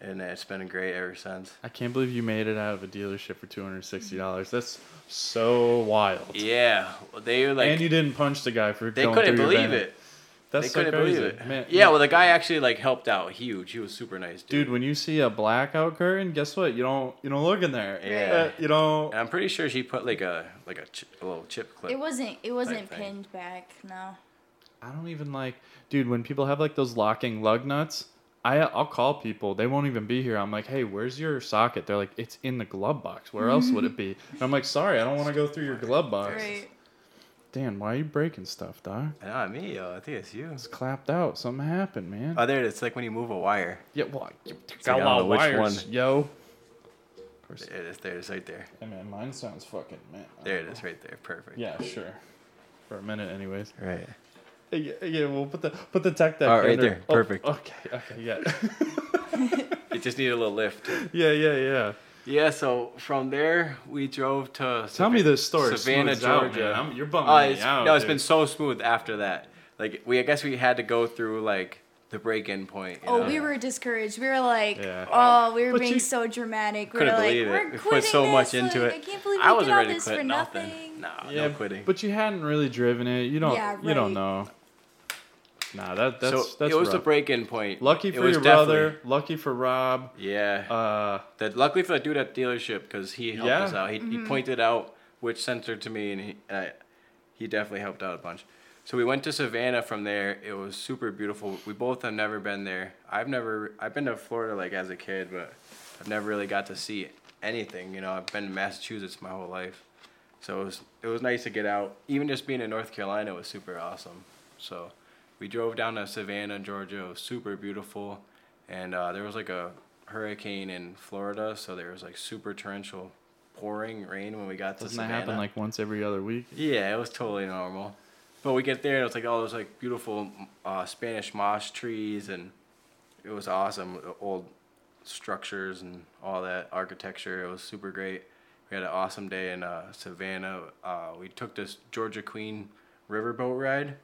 And it's been great ever since. I can't believe you made it out of a dealership for two hundred sixty dollars. That's so wild. Yeah, they were like and you didn't punch the guy for they going couldn't through your believe it. That's they so couldn't crazy. believe it. man. yeah, well, the guy actually like helped out huge. He was super nice, dude. dude, when you see a blackout curtain, guess what? You don't you don't look in there. Yeah. Uh, you don't. And I'm pretty sure she put like a like a, ch- a little chip clip. It wasn't. It wasn't thing. pinned back. No. I don't even like, dude. When people have like those locking lug nuts, I I'll call people. They won't even be here. I'm like, hey, where's your socket? They're like, it's in the glove box. Where else would it be? And I'm like, sorry, I don't want to go through your glove box. Right. Dan, why are you breaking stuff, dog? Not me, yo. I think it's you. It's clapped out. Something happened, man. Oh, there it is. It's like when you move a wire. yeah, well, you like, got I a don't lot know of which wires, one. yo. Of course. There it is. There it is, right there. Hey, man, mine sounds fucking man. I There don't it is, right there. Perfect. Yeah, sure. For a minute, anyways. Right. Yeah, yeah, we'll put the put the tech deck. Oh, right there. oh, Perfect. okay, okay, yeah, It just needed a little lift. yeah, yeah, yeah. Yeah. So from there we drove to. Tell me this story. Savannah, Savannah, Georgia. Georgia. I'm, you're bumming Oh, me it's, out. no, it's dude. been so smooth after that. Like we, I guess we had to go through like the break-in point. you Oh, know? we were discouraged. We were like, Yeah. oh, we were But being so dramatic. We couldn't were like, believe we're it. We quitting put so much into like, it. I can't believe I wasn't did all ready to quit for nothing. nothing. No, yeah, no quitting. But you hadn't really driven it. You don't. Yeah, You don't know. Nah, that that's so that's it was the rough. break-in point. Lucky for was your definitely- brother. Lucky for Rob. Yeah. Uh, that luckily for the dude at dealership because he helped Yeah. us out. He, he pointed out which sensor to me, and he uh, he definitely helped out a bunch. So we went to Savannah from there. It was super beautiful. We both have never been there. I've never I've been to Florida like as a kid, but I've never really got to see anything. You know, I've been to Massachusetts my whole life, so it was it was nice to get out. Even just being in North Carolina was super awesome. So we drove down to Savannah, Georgia. It was super beautiful, and uh, there was like a hurricane in Florida, so there was like super torrential pouring rain when we got doesn't to that Savannah. happen like once every other week? Yeah, it was totally normal. But we get there and it's like all those like beautiful uh, Spanish moss trees and it was awesome. Old structures and all that architecture. It was super great. We had an awesome day in uh, Savannah. Uh, we took this Georgia Queen riverboat ride.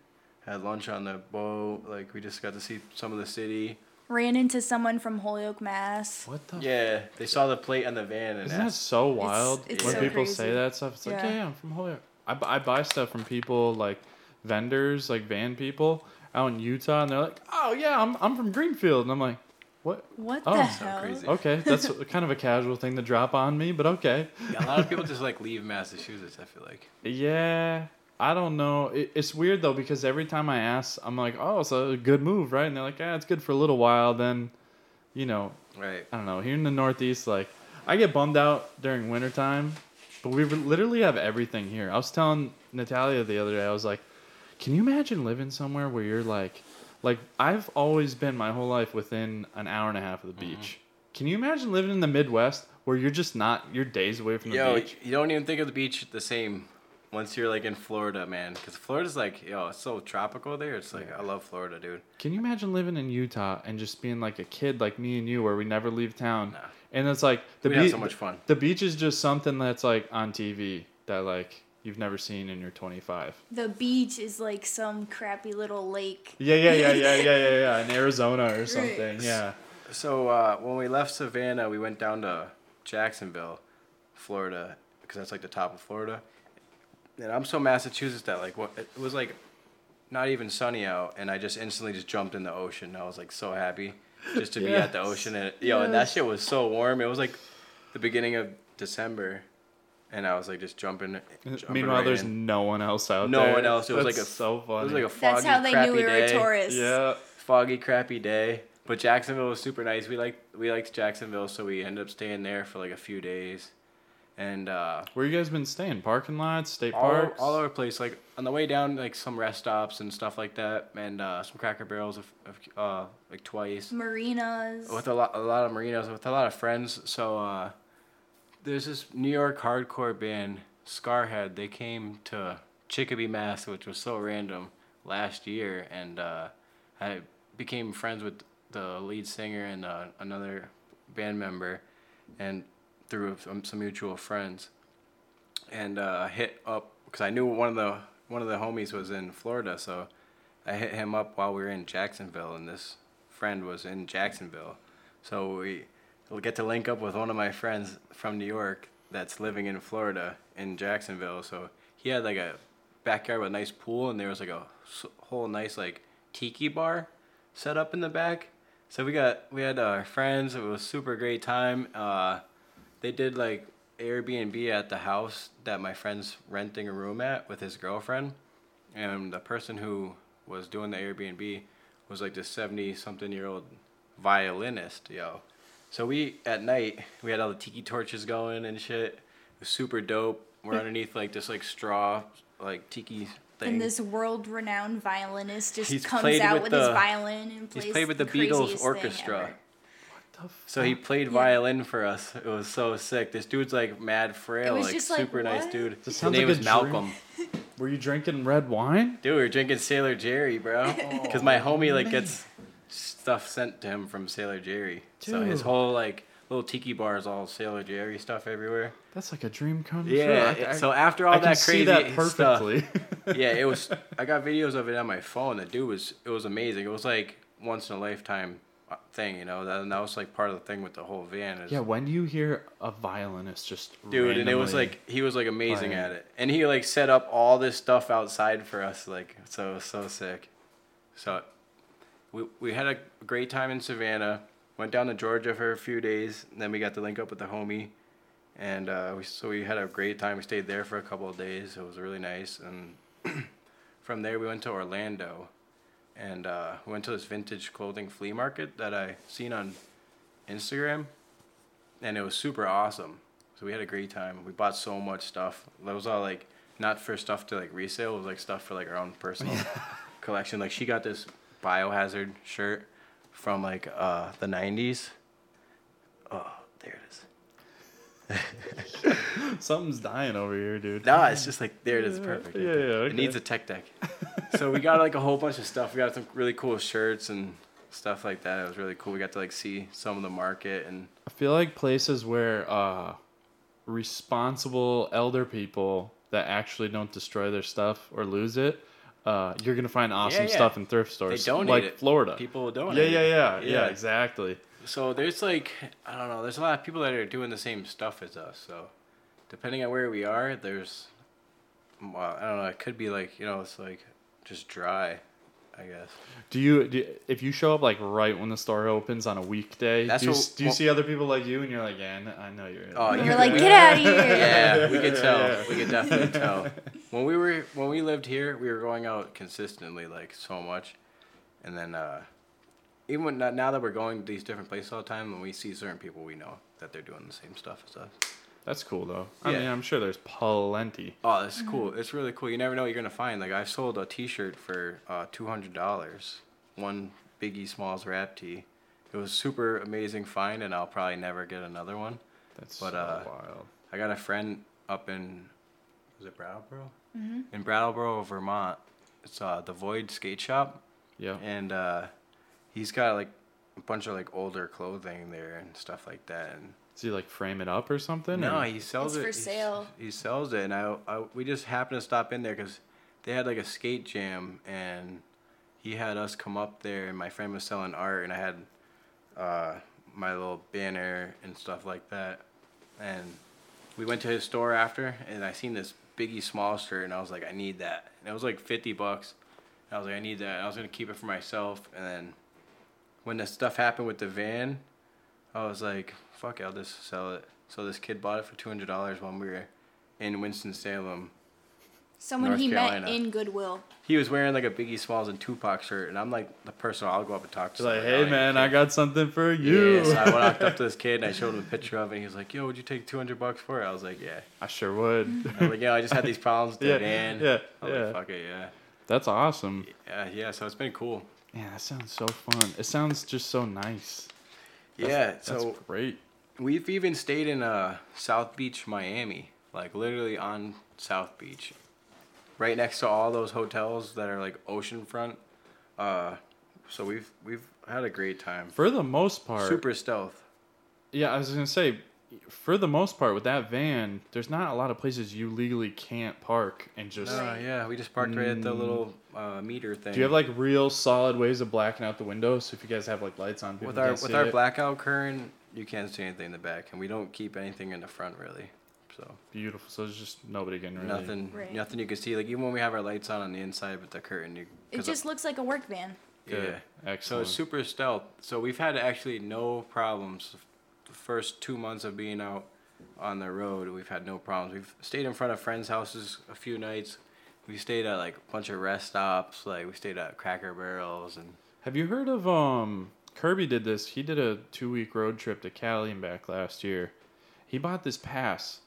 Had lunch on the boat. Like we just got to see some of the city. Ran into someone from Holyoke, Mass. What the? Yeah, they saw the plate on the van and Isn't that so wild it's when so people crazy. say that stuff? It's like, Yeah. yeah, yeah, I'm from Holyoke. I, I buy stuff from people like vendors, like van people out in Utah, and they're like, oh yeah, I'm I'm from Greenfield, and I'm like, what? What Oh, the so hell? crazy. Okay, that's kind of a casual thing to drop on me, but okay. Yeah, a lot of people just like leave Massachusetts. I feel like. Yeah, I don't know. It, it's weird though because every time I ask, I'm like, "Oh, it's a good move, right?" And they're like, "Yeah, it's good for a little while." Then you know, Right. I don't know. Here in the Northeast, like I get bummed out during wintertime, but we literally have everything here. I was telling Natalia the other day, I was like, "Can you imagine living somewhere where you're like, like I've always been my whole life within an hour and a half of the Mm-hmm. beach. Can you imagine living in the Midwest where you're just not you're days away from the Yo, beach? you don't even think of the beach the same once you're like in Florida, man. Because Florida's like, yo, it's so tropical there. It's like, I love Florida, dude. Can you imagine living in Utah and just being like a kid like me and you, where we never leave town? Nah. And it's like the beach. so much fun. The beach is just something that's like on TV that like you've never seen in your 25. The beach is like some crappy little lake. Yeah, yeah, yeah, yeah, yeah, yeah, yeah. In Arizona or something. Yeah. So uh, when we left Savannah, we went down to Jacksonville, Florida, because that's like the top of Florida. And I'm so Massachusetts that like what it was like, not even sunny out, and I just instantly just jumped in the ocean. and I was like so happy just to be at the ocean, and yo, and that shit was so warm. It was like the beginning of December, and I was like just jumping. jumping Meanwhile, right there's in. no one else out No there. No one else. It was That's like a- so It funny. was like a foggy, That's how they crappy knew we were day. tourists. yeah. foggy, crappy day. But Jacksonville was super nice. We liked we liked Jacksonville, so we ended up staying there for like a few days, and uh, Where you guys been staying? Parking lots, state all parks. all over the place. Like on the way down, like some rest stops and stuff like that, and uh, some Cracker Barrels, of, of, uh, like twice. Marinas. With a lot a lot of marinas, with a lot of friends. So uh, there's this New York hardcore band, Skarhead. They came to Chicopee, Mass, which was so random last year, and uh, I became friends with the lead singer and uh, another band member, and through some, mutual friends, and uh, I hit up because I knew one of the one of the homies was in Florida, so I hit him up while we were in Jacksonville, and this friend was in Jacksonville, so we get to link up with one of my friends from New York that's living in Florida in Jacksonville. So he had like a backyard with a nice pool, and there was like a whole nice like tiki bar set up in the back. So we got we had our friends. It was super great time. Uh, they did like Airbnb at the house that my friend's renting a room at with his girlfriend, and the person who was doing the Airbnb was like this seventy something year old violinist, yo. So we at night we had all the tiki torches going and shit. It was super dope. We're hmm. underneath like this like straw like tiki thing. and this world-renowned violinist just He's comes out with with, his violin and plays He's played with the craziest Beatles orchestra. Ever. The So he played Yeah. violin for us. It was so sick. This dude's like mad frail, like just like, super nice dude. This His sounds name like was. Malcolm. Were you drinking red wine? Dude, we were drinking Sailor Jerry, bro. Oh, because my homie like gets stuff sent to him from Sailor Jerry. So his whole like little tiki bar is all Sailor Jerry stuff everywhere. That's like a dream come Yeah. true. I- I- so after all I can that see crazy that stuff, yeah, it was. I got videos of it on my phone. The dude was. It was amazing. It was like once in a lifetime thing, you know. That, and that was like part of the thing with the whole van. Is, yeah, when do you hear a violinist just dude, and it was like he was like amazing playing. at it, and he like set up all this stuff outside for us, like so so sick. So, we we had a great time in Savannah. Went down to Georgia for a few days, and then we got to link up with the homie, and uh, we so we had a great time. We stayed there for a couple of days. It was really nice, and from there we went to Orlando, and uh, we went to this vintage clothing flea market that I seen on Instagram, and it was super awesome. So we had a great time. We bought so much stuff. That was all like not for stuff to like resale. It was like stuff for like our own personal collection. Like she got this biohazard shirt from like uh, the '90s. Oh, there it is. something's dying over here, dude. Nah, it's just like there it is, perfect. Yeah, yeah, It needs a tech deck. so we got like a whole bunch of stuff. We got some really cool shirts and stuff like that. It was really cool. We got to like see some of the market and I feel like places where uh, responsible elder people that actually don't destroy their stuff or lose it, uh, you're gonna find awesome yeah. stuff in thrift stores. donate like it. Florida. people don't. yeah, yeah, yeah, yeah, exactly. So there's like I don't know. There's a lot of people that are doing the same stuff as us. So depending on where we are, there's well, I don't know. It could be like you know, it's like just dry. I guess. Do you, do you- if you show up like right when the store opens on a weekday? That's do you, what- do you well- see other people like you and you're like, yeah, I know, you're. Oh, You're like, get out of here. Yeah, we could tell. Yeah. We could definitely tell. When we were when we lived here, we were going out consistently, like so much, and then uh, even when, now that we're going to these different places all the time, when we see certain people, we know that they're doing the same stuff as us. That's cool though. I Yeah. mean, I'm sure there's plenty. Oh, that's cool. It's really cool. You never know what you're gonna find. Like I sold a T-shirt for uh, two hundred dollars. One Biggie Smalls rap tee. It was super amazing find, and I'll probably never get another one. That's But, so uh, wild. I got a friend up in, was it Brattleboro? Mm-hmm. In Brattleboro, Vermont. It's uh, the Void Skate Shop, Yeah. and uh, he's got like a bunch of like older clothing there and stuff like that. And Does he like frame it up or something? no, or- he sells It's it. for he's- sale. He sells it, and I, I we just happened to stop in there because they had like a skate jam, and he had us come up there, and my friend was selling art, and I had uh, my little banner and stuff like that, and we went to his store after, and I seen this Biggie Small shirt, and I was like, I need that, and it was like fifty bucks. And I was like, I need that. And I was gonna keep it for myself, and then when the stuff happened with the van, I was like, fuck it, I'll just sell it. So this kid bought it for two hundred dollars when we were in Winston Salem. Someone North he Carolina. met in Goodwill. He was wearing like a Biggie Smalls and Tupac shirt, and I'm like the person I'll go up and talk to. Like, hey "Oh, man, I got something for you. Yeah, so I walked up to this kid and I showed him a picture of it. And he was like, "Yo, would you take two hundred bucks for it?" I was like, "Yeah." I sure would. Mm-hmm. I was like, "Yo, I just had these problems with the Yeah, van." yeah, I was yeah. like, "Fuck it, yeah." That's awesome. Yeah, yeah. So it's been cool. Yeah, that sounds so fun. It sounds just so nice. yeah. That's So great. we've even stayed in uh South Beach, Miami, like literally on South Beach, right next to all those hotels that are like oceanfront. Uh, so we've we've had a great time. For the most part, Super stealth. Yeah, I was gonna say, for the most part, with that van, there's not a lot of places you legally can't park and just. Uh, yeah, we just parked right at the little uh, meter thing. Do you have like real solid ways of blacking out the windows? So if you guys have like lights on, people with our can't with see our it? blackout current? You can't see anything in the back, and we don't keep anything in the front really. So beautiful. So there's just nobody can really. nothing, Right. nothing you can see. Like even when we have our lights on on the inside with the curtain, you. It 'cause just looks like a work van. Good. Yeah. Excellent. So it's super stealth. So we've had actually no problems. First two months of being out on the road, we've had no problems. We've stayed in front of friends' houses a few nights. We stayed at like a bunch of rest stops. Like we stayed at Cracker Barrels and Have you heard of um Kirby did this? He did a two week road trip to Cali and back last year. He bought this pass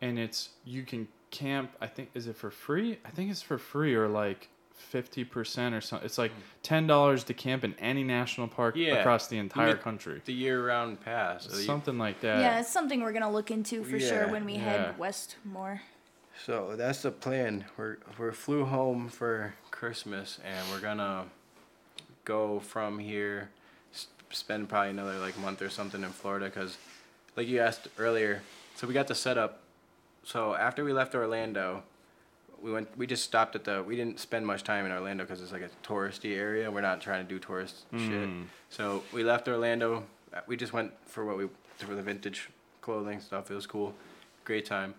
and it's you can camp I think is it for free? I think it's for free or like fifty percent or something. It's like hmm. ten dollars to camp in any national park Yeah. across the entire get country. the year-round pass. So Something like that. yeah, it's something we're gonna look into for sure when we yeah. head west more. So that's the plan. We're we flew home for Christmas, and we're gonna go from here, s- spend probably another like month or something in Florida, because, like you asked earlier, so we got the setup. So after we left Orlando, we went. We just stopped at the. We didn't spend much time in Orlando because it's like a touristy area. We're not trying to do tourist shit. Mm. So we left Orlando. We just went for what we for the vintage clothing stuff. It was cool, great time.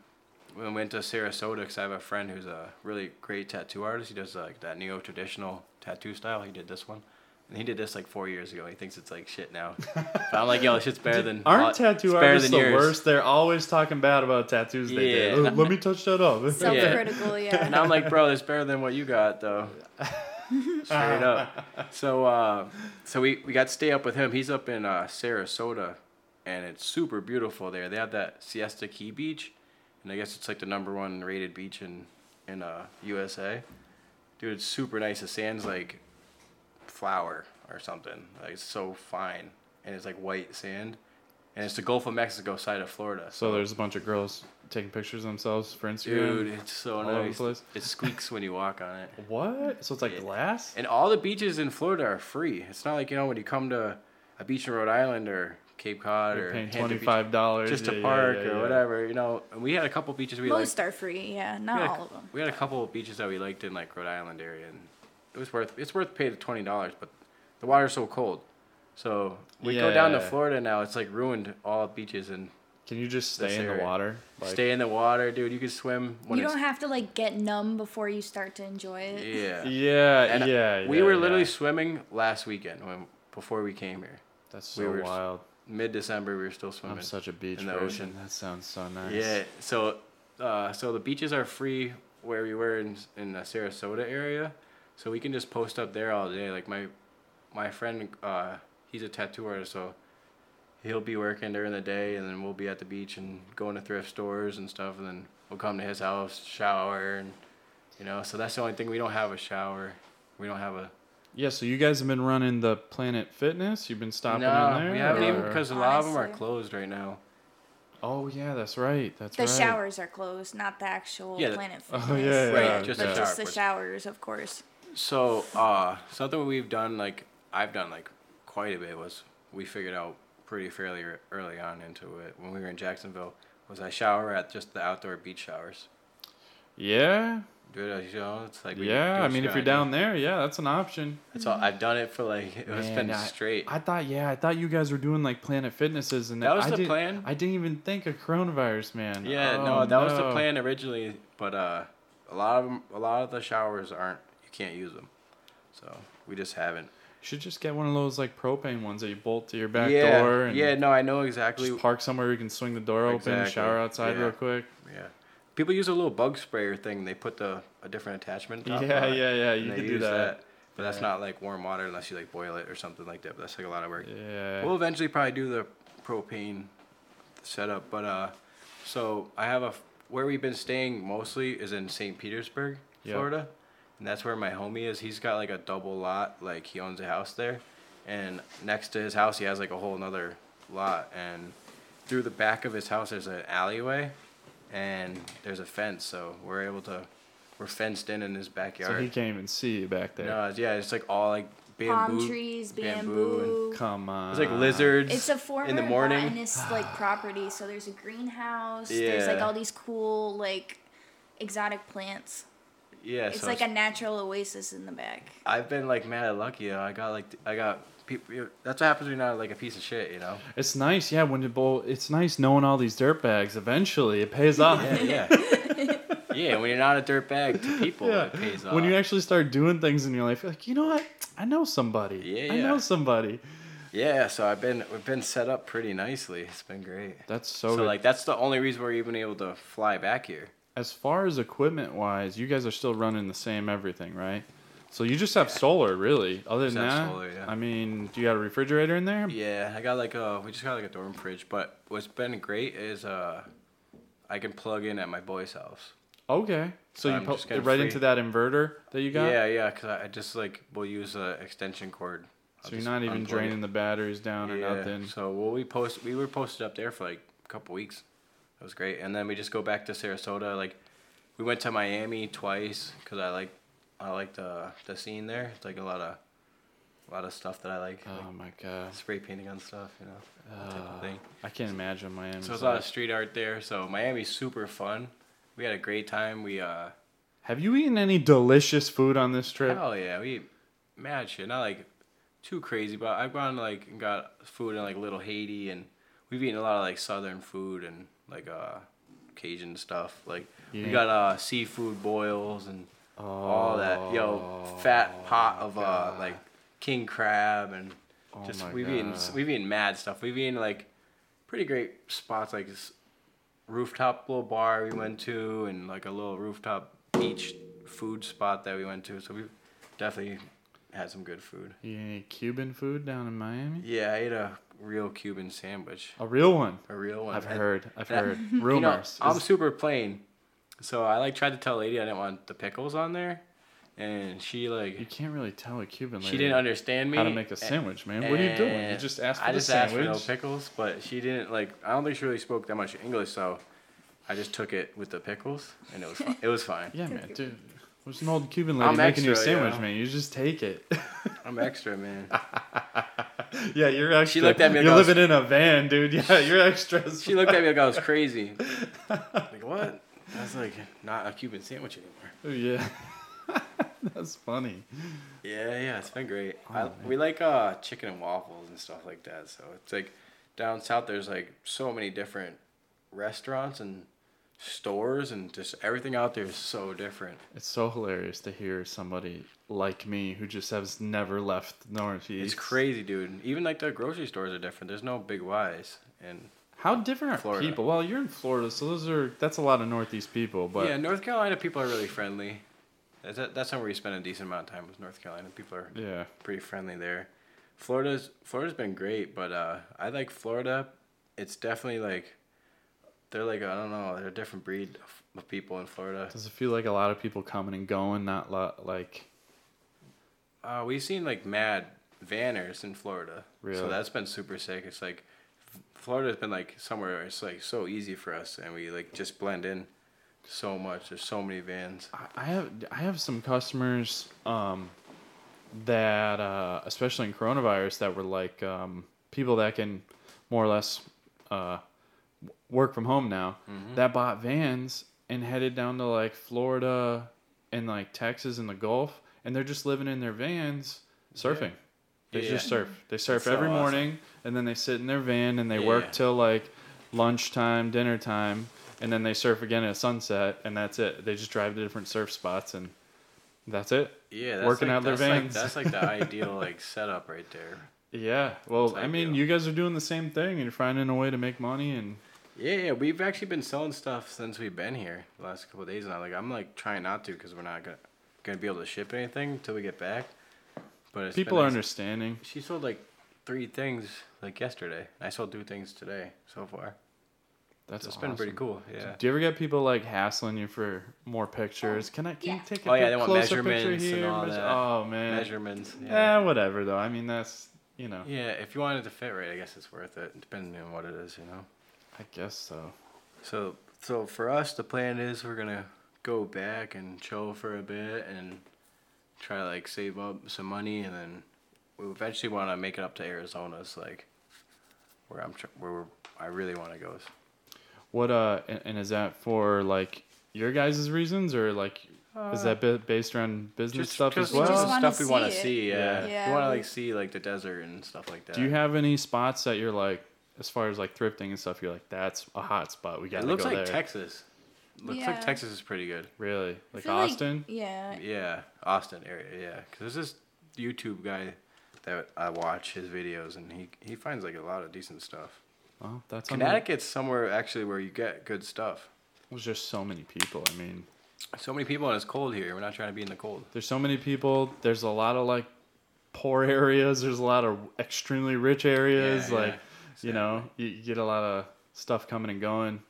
We went to Sarasota because I have a friend who's a really great tattoo artist. He does like that neo traditional tattoo style. He did this one, and he did this like four years ago. He thinks it's like shit now. but I'm like, yo, this shit's better than. Aren't it's tattoo better artists than the yours. worst? They're always talking bad about tattoos they did. Yeah. "Oh, Let me touch that up. Self-critical, yeah. And I'm like, bro, it's better than what you got though. Straight up. So uh, so we, we got to stay up with him. He's up in uh, Sarasota and it's super beautiful there. They have that Siesta Key beach and I guess it's like the number one rated beach in in uh, USA. Dude, it's super nice. The sand's like flour or something. Like it's so fine. And it's like white sand. And it's the Gulf of Mexico side of Florida. So there's a bunch of girls taking pictures of themselves for Instagram. Dude, it's so all nice. It squeaks when you walk on it. What? So it's like Yeah. glass? And all the beaches in Florida are free. It's not like you know when you come to a beach in Rhode Island or Cape Cod You're or paying Hampton twenty Beach five dollars just to park or whatever. You know, and we had a couple beaches we Most liked. are free, yeah, not had, a- all of them. we had a couple of beaches that we liked in like Rhode Island area, and it was worth it's worth paying twenty dollars, but the water's so cold. So we go down to Florida now. It's like ruined all beaches and Can you just stay in the water? Like, stay in the water, dude. You can swim when You don't have to like get numb before you start to enjoy it. yeah. Yeah, And yeah. we yeah, were yeah. literally swimming last weekend when before we came here. That's we so were- wild. Mid December, we were still swimming. I'm such a beach in the person. ocean. That sounds so nice. Yeah. So, uh, so the beaches are free where we were in in the Sarasota area, so we can just post up there all day. Like my my friend, uh, he's a tattoo artist, so he'll be working during the day, and then we'll be at the beach and going to thrift stores and stuff, and then we'll come to his house, shower, and you know. So that's the only thing we don't have a shower. We don't have a. Yeah, so you guys have been running the Planet Fitness. You've been stopping in no, there. we haven't even because a lot of them are closed right now. Oh yeah, that's right. That's The right. showers are closed, not the actual Yeah, the- Planet Oh, Fitness. yeah, Right, yeah, just but the yeah. just the showers, of course. So, uh, something we've done, like I've done, like quite a bit, was we figured out pretty fairly early on into it when we were in Jacksonville. Was I shower at just the outdoor beach showers? Yeah, Dude, you know, it's like yeah. I mean, if you're down there, yeah, that's an option. That's all. I've done it for like it's Man, been I- straight. I thought, yeah, I thought you guys were doing like Planet Fitnesses, and That was I the plan. I didn't even think of coronavirus, man. yeah, Oh, no, that was the plan originally, but uh, a lot of 'em- a lot of the showers aren't. Can't use them, so we just haven't. You should just get one of those like propane ones that you bolt to your back yeah, door and yeah, no, I know exactly. just park somewhere where you can swing the door open, Exactly, shower outside yeah. real quick. Yeah. People use a little bug sprayer thing. They put the a different attachment. Yeah, yeah, yeah. You could do use that. But that's Yeah. not like warm water unless you like boil it or something like that. But that's like a lot of work. Yeah. We'll eventually probably do the propane setup, but uh, so I have a where we've been staying mostly is in St. Petersburg, Yeah. Florida, and that's where my homie is. He's got like a double lot, like he owns a house there, and next to his house he has like a whole another lot, and through the back of his house there's an alleyway, and there's a fence, so we're able to, we're fenced in in his backyard. so backyard. he can't even see you back there. no, yeah, it's like all like bamboo. Palm trees, bamboo bamboo. Come on. There's like lizards. It's a former in the morning. botanist like property, so there's a greenhouse. There's like all these cool like exotic plants. Yeah, It's so like a natural oasis in the back. I've been like mad at lucky. You know? I got like I got people. That's what happens when you're not like a piece of shit. You know. It's nice, yeah. When you bowl, it's nice knowing all these dirt bags. Eventually, it pays off. Yeah, yeah. yeah, when you're not a dirt bag to people, Yeah. it pays off. When you actually start doing things in your life, you're like, you know what? I know somebody. Yeah, I know somebody. yeah, so I've been we've been set up pretty nicely. It's been great. That's so, So, good. like that's the only reason we're even able to fly back here. As far as equipment wise, you guys are still running the same everything, right? So you just have solar, really. Other Just than that, solar, yeah. I mean, do you got a refrigerator in there? Yeah, I got like a we just got like a dorm fridge. But what's been great is uh, I can plug in at my boy's house. Okay, so you put just getting right free. into that inverter that you got. Yeah, yeah, cause I just like we'll use a extension cord. I'll So you're not even unplug it. draining the batteries down or nothing. So well, we post we were posted up there for like a couple weeks. That was great, and then we just go back to Sarasota. Like, we went to Miami twice because I like I like the the scene there. It's like a lot of a lot of stuff that I like, Oh like my god. spray painting on stuff, you know, Uh, of thing. I can't imagine Miami. So there's a lot of street art there. So Miami's super fun. We had a great time. We uh Have you eaten any delicious food on this trip? hell yeah, we eat mad shit. Not like too crazy, but I've gone like and got food in like Little Haiti, and we've eaten a lot of like southern food and like uh Cajun stuff. Like Yeah. we got uh seafood boils and all that. Yo, fat pot of uh like king crab and Oh just we've eaten we've eaten mad stuff. We've eaten like pretty great spots like this rooftop little bar we went to and like a little rooftop beach food spot that we went to. So we've definitely had some good food. You eat Cuban food down in Miami? Yeah, I ate a real Cuban sandwich. A real one. A real one. I've And- heard. I've that- heard You know, rumors. I'm super plain. So I like tried to tell lady I didn't want the pickles on there. And she like. you can't really tell a Cuban lady she didn't understand me. how to make a a- sandwich, man. What are you doing? You just asked for I the just asked sandwich. for no pickles, but she didn't like. I don't think she really spoke that much English, so I just took it with the pickles, and it was fi- it was fine. yeah, man, dude. There's an old Cuban lady I'm making you a sandwich, yeah. man. You just take it. I'm extra, man. yeah, you're extra. looked at me like You're I was- living in a van, dude. Yeah, you're extra. She looked at me like I was crazy. Like what? Was like, not a Cuban sandwich anymore. Oh yeah. That's funny. Yeah, yeah, it's been great. Oh, I, we like uh chicken and waffles and stuff like that. So it's like down south. There's like so many different restaurants and stores and just everything out there is so different. It's so hilarious to hear somebody like me who just has never left Northeast. It's crazy, dude. Even like the grocery stores are different. There's no big Y's and How different are Florida. people? Well, you're in Florida, so those are that's a lot of Northeast people. But yeah, North Carolina people are really friendly. That's that's somewhere we spend a decent amount of time with North Carolina. People are yeah, pretty friendly there. Florida's Florida's been great, but uh, I like Florida. It's definitely like they're like I don't know, they're a different breed of, of people in Florida. Does it feel like a lot of people coming and going, not lo- like Uh, we've seen like mad vanners in Florida, Really? so that's been super sick. It's like Florida's been like somewhere where it's like so easy for us, and we like just blend in so much. There's so many vans. I- I have I have some customers um, that uh, especially in coronavirus that were like um, people that can more or less uh, work from home now mm-hmm. that bought vans and headed down to like Florida and like Texas and the Gulf and they're just living in their vans surfing. They Yeah. just surf. They surf every morning and then they sit in their van and they Yeah. work till like lunchtime, dinner time, and then they surf again at sunset and that's it. They just drive to different surf spots and that's it. Yeah, that's Working like, out their that's like- vans. that's like the ideal like setup right there. Yeah. Well, I mean, you guys are doing the same thing and you're finding a way to make money and Yeah, yeah, we've actually been selling stuff since we've been here the last couple of days now. Like I'm like trying not to because we're not gonna gonna be able to ship anything until we get back. But it's people are nice. understanding. She sold like three things like yesterday. I sold two things today so far. That's So it's been pretty cool. Yeah. Do you ever get people like hassling you for more pictures? Can I can yeah. you take a Oh, yeah, pic- they want closer picture measurements and here? all that. Oh man. Measurements. Yeah. Yeah. whatever though. I mean, that's you know. Yeah, if you wanted to fit right, I guess it's worth it, depending on what it is, you know. I guess so. So, so for us, the plan is we're gonna go back and chill for a bit and try to like save up some money, and then we eventually want to make it up to Arizona. It's like where I'm, tr- where we're, I really want to go. Is what uh and, and is that for like your guys' reasons or like is that bi- based around business stuff as just, well? We just just wanna stuff we want to see Yeah, Yeah. Yeah, we want to like see like the desert and stuff like that. Do you have any spots that you're like, as far as like thrifting and stuff, you're like, that's a hot spot. We gotta looks go like there. Texas. Looks Yeah. like Texas is pretty good. really, like feel Austin. yeah. Yeah, Austin area. Yeah, because there's this YouTube guy that I watch his videos, and he he finds like a lot of decent stuff. well, that's on the- Connecticut's somewhere actually where you get good stuff. There's just so many people. I mean, So many people, and it's cold here. We're not trying to be in the cold. there's so many people. There's a lot of like poor areas. There's a lot of extremely rich areas. Yeah, like, yeah, you know, you, get a lot of stuff coming and going.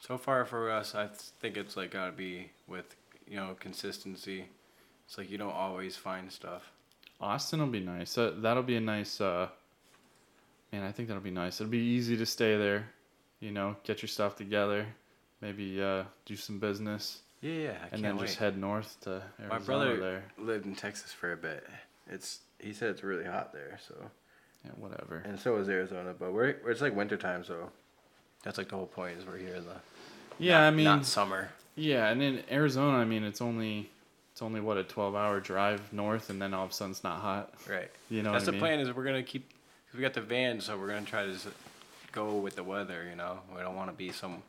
So far for us, I think it's like gotta be with you know consistency. It's like you don't always find stuff. Austin will be nice. That that'll be a nice. uh Man, I think that'll be nice. It'll be easy to stay there. You know, get your stuff together. Maybe uh, do some business, Yeah, yeah. I and then wait. just head north to Arizona. My brother there. lived in Texas for a bit. It's he said it's really hot there. So Yeah, whatever. and so is Arizona, but we're it's like wintertime, so that's like the whole point is we're here in the Yeah, not- I mean, not summer. yeah, and in Arizona, I mean, it's only it's only what a twelve-hour drive north, and then all of a sudden it's not hot. Right. You know That's what the I mean? plan. Is we're gonna keep. Cause we got the van, so we're gonna try to just go with the weather. You know, we don't want to be some.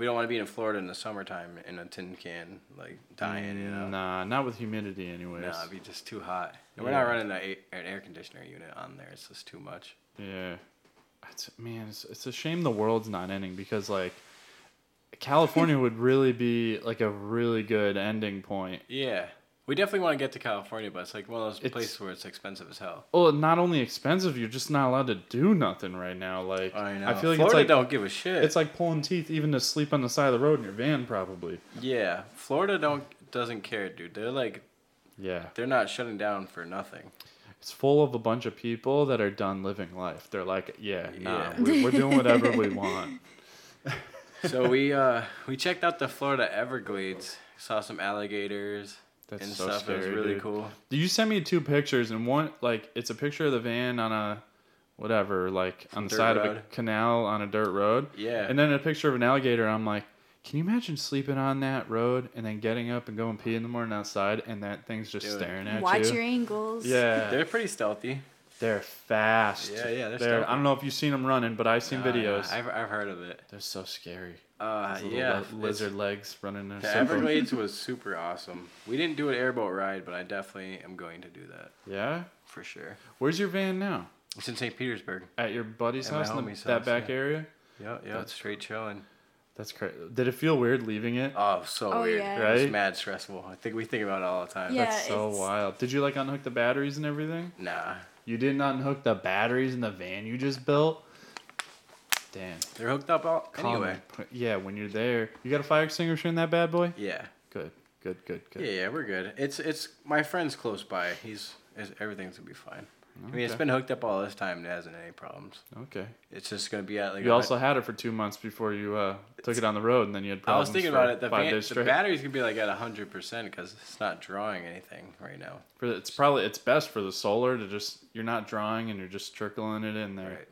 We don't want to be in Florida in the summertime in a tin can, like dying. You know. Nah, not with humidity, anyways. No, it'd be just too hot. And we're Yeah. not running a, an air conditioner unit on there. It's just too much. Yeah, it's man, it's, it's a shame the world's not ending because like California would really be like a really good ending point. Yeah. We definitely want to get to California, but it's like one of those It's- places where it's expensive as hell. Well, not only expensive, you're just not allowed to do nothing right now. Like I know. Feel like Florida it's like don't give a shit. it's like pulling teeth even to sleep on the side of the road in your van, probably. yeah, Florida don't doesn't care, dude. They're like Yeah, they're not shutting down for nothing. it's full of a bunch of people that are done living life. They're like, yeah, nah, Yeah. we- we're doing whatever we want. so we uh we checked out the Florida Everglades. Saw some alligators That's and so stuff. it was scary, really dude. cool. You sent me two pictures, and one like it's a picture of the van on a whatever, like on the Dirt side of a canal on a dirt road. Yeah. And then a picture of an alligator. I'm like, can you imagine sleeping on that road and then getting up and going pee in the morning outside, and that thing's just Dude. staring at Watch you? Watch your angles. Yeah, They're pretty stealthy. they're fast. Yeah, yeah, they're They're, I don't know if you've seen them running, but I've seen Uh, videos. I've I've heard of it. They're so scary. Uh, little yeah, li- lizard legs running in a The circle. Everglades was super awesome. We didn't do an airboat ride, but I definitely am going to do that Yeah. for sure. Where's your van now? It's in St. Petersburg. At your buddy's At house in the, homie's that back yeah. area? Yeah, yeah, it's straight chilling. That's crazy. Did it feel weird leaving it? Oh, so Oh, weird. yeah. It was mad stressful. I think we think about it all the time. Yeah. That's so it's- wild. Did you like unhook the batteries and everything? Nah. You You didn't unhook the batteries in the van you just built. Damn. They're hooked up all, anyway. Yeah, when you're there, you got a fire extinguisher in that bad boy. Yeah. Good, good, good, good. Yeah, yeah, we're good. It's it's my friend's close by. He's is everything's gonna be fine. I mean, it's Okay. been hooked up all this time and it hasn't any problems. Okay. It's just gonna be at like. You also had it for two months before you uh, took it on the road, and then you had problems. I was thinking about it. The, five van, days the battery's gonna be like at hundred percent because it's not drawing anything right now. For the- it's probably it's best for the solar to just you're not drawing and you're just trickling it in there. Right.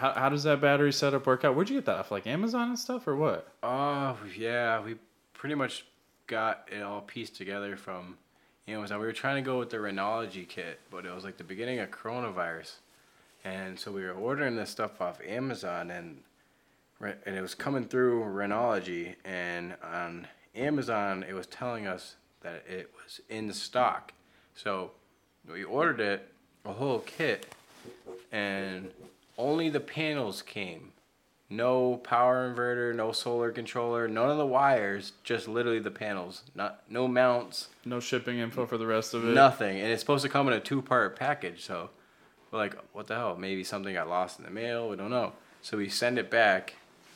How, how does that battery setup work out? Where'd you get that off? Like Amazon and stuff, or what? Oh yeah, we pretty much got it all pieced together from Amazon. We were trying to go with the Renogy kit, but it was like the beginning of coronavirus, and so we were ordering this stuff off Amazon, and and it was coming through Renogy, and on Amazon it was telling us that it was in stock. So we ordered it, a whole kit, and only the panels came. No power inverter, no solar controller, none of the wires, just literally the panels. Not no mounts, No shipping info for the rest of it. nothing. And it's supposed to come in a two part package, so we're like, what the hell? Maybe something got lost in the mail, we don't know. So we send it back,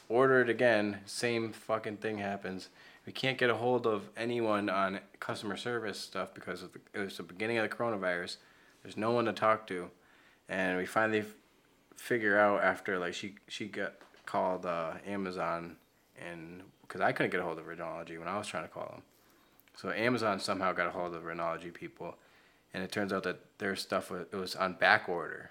order it again, same fucking thing happens. We can't get a hold of anyone on customer service stuff because of the, it was the beginning of the coronavirus. There's no one to talk to, and we finally figure out after like she she got called uh, Amazon and because I couldn't get a hold of Renogy when I was trying to call them. So Amazon somehow got a hold of Renogy people, and it turns out that their stuff was, it was on back order.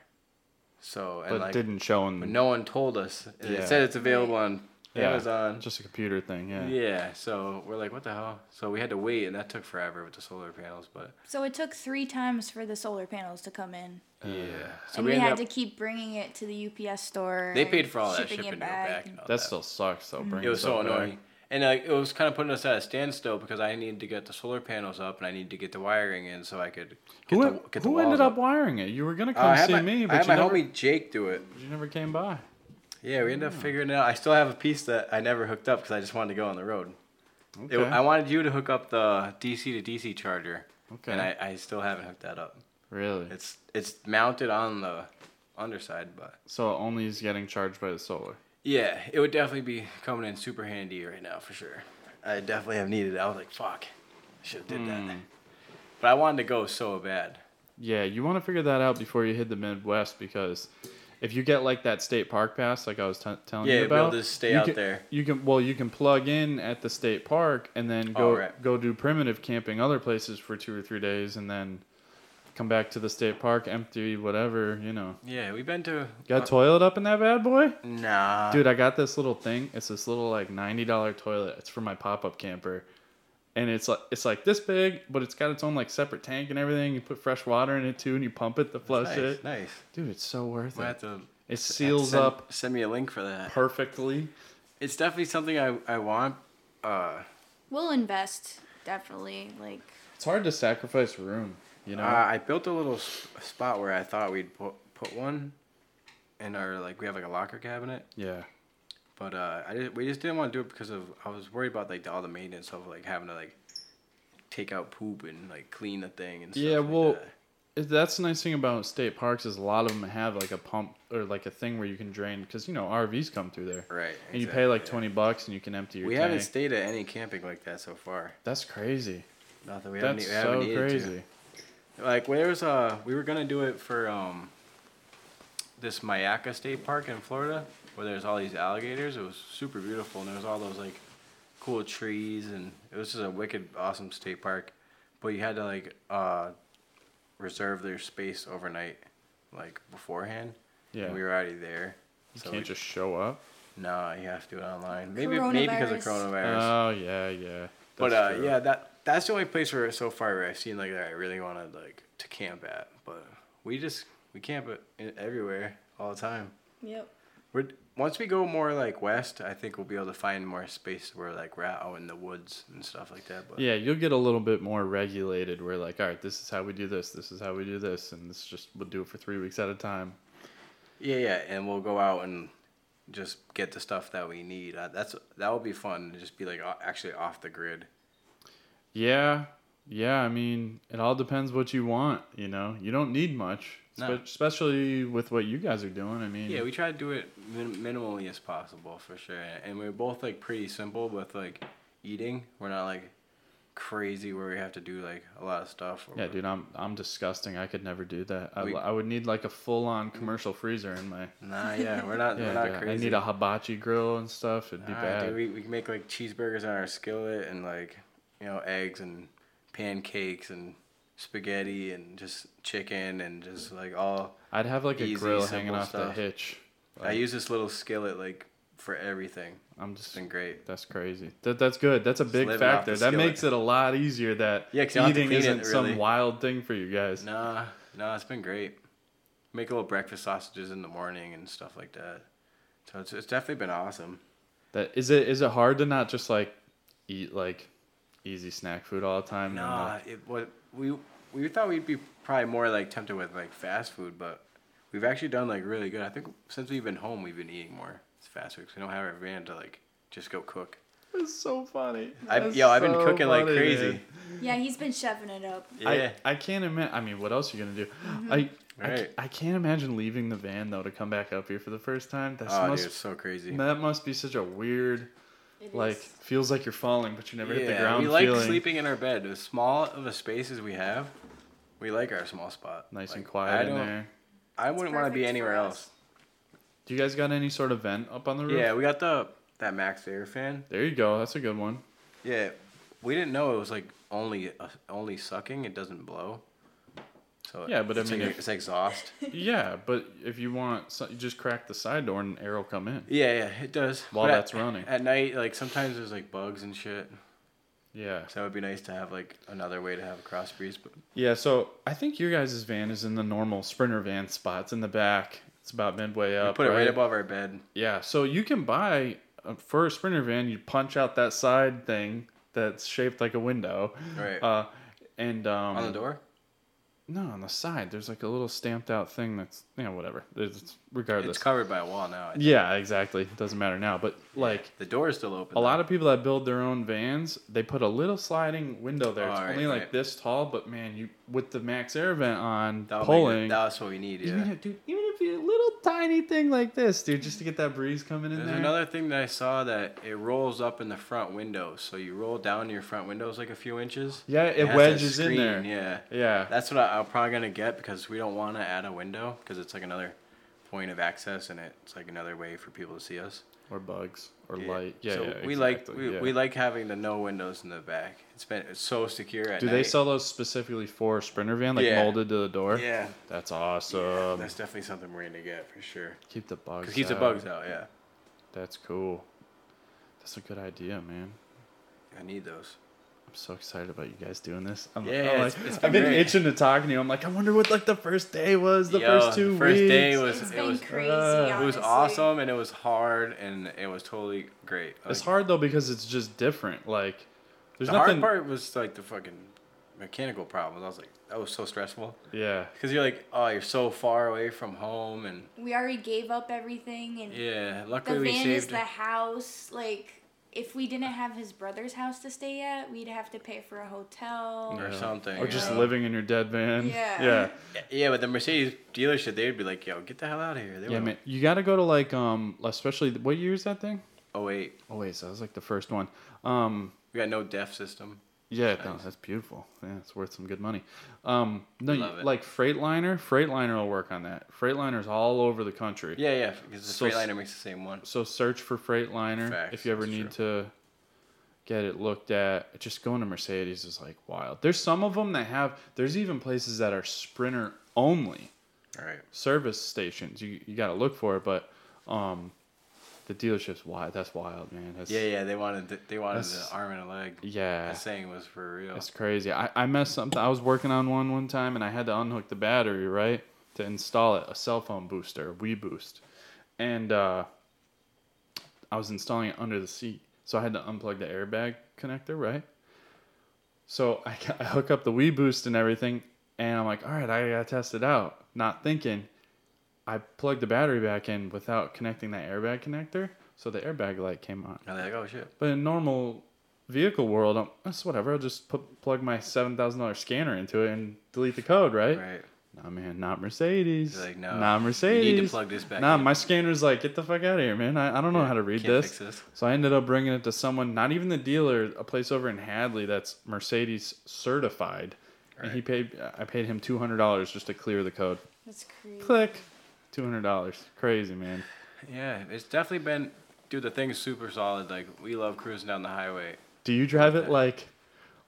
So and but like, didn't show in. but no one told us. Yeah. It said it's available on yeah, Amazon. Just a computer thing. Yeah. Yeah, so we're like, what the hell? So we had to wait, and that took forever with the solar panels. But So it took three times for the solar panels to come in. yeah, uh, so and we, ended had up- to keep bringing it to the UPS store. They paid for all that shipping shipping it to go back. And all That that. still sucks though. Mm-hmm. bringing It it was so stuff back. annoying. And like, it was kind of putting us at a standstill because I needed to get the solar panels up and I needed to get the wiring in so I could get Who, the, get the who ended up wiring it? You were gonna Uh, come I had see my, me, I but had you my never, homie Jake do it. you never came by. Yeah, we ended up figuring it out. I still have a piece that I never hooked up because I just wanted to go on the road. It- Okay. I wanted you to hook up the DC to DC charger, Okay. and I, I still haven't hooked that up. really? It's it's mounted on the underside, but So it only is getting charged by the solar. yeah, it would definitely be coming in super handy right now for sure. I definitely have needed it. I was like, fuck, I should have did that. Hmm. But I wanted to go so bad. Yeah, you want to figure that out before you hit the Midwest because if you get like that state park pass, like I was t- telling Yeah, you you'll be able about, to stay you out can- there. You can well, you can plug in at the state park and then go right. go do primitive camping other places for two or three days, and then come back to the state park empty, whatever you know. Yeah, we've been to. Got uh, toilet up in that bad boy, Nah, dude. I got this little thing. It's this little like ninety dollar toilet. It's for my pop up camper. And it's like it's like this big, but it's got its own like separate tank and everything. You put fresh water in it too, and you pump it to flush nice, it. nice. Dude, it's so worth Might it. have to It seals send, up Send me a link for that. perfectly. It's definitely something I, I want. Uh, We'll invest definitely. Like It's hard to sacrifice room, you know. uh, I built a little spot where I thought we'd put, put one in our like we have like a locker cabinet, yeah. But uh, I just, we just didn't want to do it because of I was worried about like all the maintenance of like having to like take out poop and like clean the thing and stuff. Yeah, like well, that. That's the nice thing about state parks is a lot of them have like a pump or like a thing where you can drain because you know RVs come through there, right. and you pay like exactly, twenty bucks and you can empty your We tank. haven't stayed at any camping like that so far. That's crazy. Nothing. We haven't, That's we haven't so needed to. crazy. Like where was uh we were gonna do it for um this Myakka State Park in Florida where there's all these alligators. It was super beautiful and there was all those like cool trees and it was just a wicked awesome state park. But you had to like uh reserve their space overnight like beforehand. Yeah, And we were already there. you So can't we, just show up. no, you have to do it online. Maybe maybe because of Coronavirus. coronavirus. Oh yeah, yeah. But uh, true. yeah, that that's the only place where so far where I've seen like that I really wanted like to camp at. But we just we camp it everywhere all the time. Yep. We're once we go more like west, I think we'll be able to find more space where like we're out in the woods and stuff like that. But Yeah, you'll get a little bit more regulated. Where like, all right, this is how we do this. This is how we do this, and this just we'll do it for three weeks at a time. yeah, yeah, and we'll go out and just get the stuff that we need. Uh, that's that will be fun to just be like actually off the grid. Yeah, yeah. I mean, it all depends what you want. You know, you don't need much. No. Spe- especially with what you guys are doing. I mean, Yeah, we try to do it min- minimally as possible for sure, and we're both like pretty simple with like eating. We're not like crazy where we have to do like a lot of stuff. or- yeah, dude, I'm I'm disgusting. I could never do that. I, We- I would need like a full on commercial freezer in my. Nah, yeah, we're not. we're Yeah, not dude, I need a hibachi grill and stuff. It'd be bad. dude, we we can make like cheeseburgers on our skillet and like you know eggs and pancakes and spaghetti and just chicken and just like all. I'd have like a Easy, grill hanging off stuff. the hitch. I use this little skillet like for everything. I'm just. been great. That's crazy. That that's good. That's a big factor. That skillet. makes it a lot easier. That yeah, you don't have to eating it, isn't some wild thing for you guys. Nah, no, it's been great. Make a little breakfast sausages in the morning and stuff like that. So it's, it's definitely been awesome. That is it. Is it hard to not just like eat like easy snack food all the time? Nah, like- it what we we thought we'd be probably more like tempted with like fast food, but we've actually done like really good. I think since we've been home, we've been eating more fast food 'cause we don't have our van to like just go cook. It's so funny. I yo, I've been so cooking like funny, crazy. man. Yeah, he's been shoving it up. Yeah, I, I can't imagine. I mean, what else are you gonna do? Mm-hmm. I, I, Right. ca- I can't imagine leaving the van though to come back up here for the first time. That's oh, must dude, it's so crazy. that must be such a weird It like is. feels like you're falling, but you never hit the yeah, ground. we like feeling sleeping in our bed. As small of a space as we have, we like our small spot. nice and quiet I in there. I wouldn't want to be anywhere else. Do you guys got any sort of vent up on the roof? Yeah, we got the that MaxxAir fan. There you go. That's a good one. Yeah, we didn't know it was like only uh, only sucking. It doesn't blow. So Yeah, but I mean, like, it's exhaust. yeah, but if you want, so, you just crack the side door and air will come in. yeah, yeah, it does. While But at- that's running. at night, like sometimes there's like bugs and shit. Yeah. So it would be nice to have like another way to have a cross breeze. But Yeah, so I think your guys' van is in the normal Sprinter van spots in the back. It's about midway up. we put it right right above our bed. Yeah, so you can buy uh, for a Sprinter van. You punch out that side thing that's shaped like a window, Right. uh, and um, On the door. No, on the side. There's like a little stamped out thing that's you know whatever. It's regardless. It's covered by a wall now. Yeah, exactly. It doesn't matter now, but like The door is still open. a lot of people that build their own vans, they put a little sliding window there. It's right, only like right. this tall, but man, you with the MaxxAir vent on That'll make it- pulling. That's what we need. Yeah. Even if, dude, even if you a little tiny thing like this, dude, just to get that breeze coming in There's there. another thing that I saw that it rolls up in the front windows. So you roll down your front windows like a few inches. yeah, it, has that wedges in screen, there. Yeah. Yeah. That's what I, I'm probably gonna get because we don't want to add a window because it's like another point of access and it's like another way for people to see us. Or bugs or Yeah. light. Yeah, so yeah. we like we, yeah. we like having the no windows in the back. It's been it's so secure at Do night. they sell those specifically for a Sprinter van, like molded to the door? Yeah. That's awesome. that's definitely something we're gonna get for sure. Keep the bugs. Keeps the bugs out. Yeah, That's cool. That's a good idea, man. I need those. I'm so excited about you guys doing this. I'm, Yeah, I'm it's- like, it's I've been been great. itching to talk to you. I'm like, I wonder what like the first day was, the Yo, first two first weeks. day was It's it was crazy. uh, it was awesome and it was hard and it was totally great. it's Like, hard though because it's just different. Like, there's the nothing. hard part was like the fucking mechanical problems. I was like, that was so stressful. Yeah. Cause you're like, oh, you're so far away from home, and We already gave up everything, and yeah, the luckily we van is saved. the house. Like, if we didn't have his brother's house to stay at, we'd have to pay for a hotel. Or Yeah. something, Or just yeah. living in your dead van. Yeah. Yeah. Yeah, but the Mercedes dealership, they'd be like, yo, get the hell out of here. They Yeah, man. You got to go to like um, especially what year is that thing? Oh wait, Oh wait, so that was like the first one. Um, we got no DEF system. Yeah, no, that's beautiful. Yeah, it's worth some good money. Um, no, you, Love it. like Freightliner, Freightliner will work on that. Freightliner's all over the country. Yeah, yeah, because the So Freightliner makes the same one. So search for Freightliner Facts, if you ever that's need to get it looked at. Just going to Mercedes is like wild. There's some of them that have. There's even places that are Sprinter only All right. service stations. You you got to look for it, but um, the dealership's wild. That's wild, man. That's, Yeah, yeah, they wanted the, they wanted the arm and a leg. yeah. That saying was for real. It's crazy. I, I messed something. I was working on one one time and I had to unhook the battery, right? To install it, a cell phone booster, weBoost. And uh, I was installing it under the seat. So I had to unplug the airbag connector, right? So I, I hook up the weBoost and everything. And I'm like, all right, I gotta test it out. Not thinking. I plugged the battery back in without connecting that airbag connector. So the airbag light came on. And they're like, oh shit. But in normal vehicle world, I'm, that's whatever. I'll just put, plug my seven thousand dollars scanner into it and delete the code, right? Right. Nah, man, not Mercedes. You're like, no, not Mercedes. you Mercedes. need to plug this back Nah, in." my scanner's like, get the fuck out of here, man. I, I don't know Yeah, how to read this. this. So I ended up bringing it to someone, not even the dealer, a place over in Hadley that's Mercedes certified, and he paid. I paid him two hundred dollars just to clear the code. That's crazy. Click, two hundred dollars. Crazy, man. Yeah, it's definitely been, dude. The thing's super solid. Like we love cruising down the highway. Do you drive it like,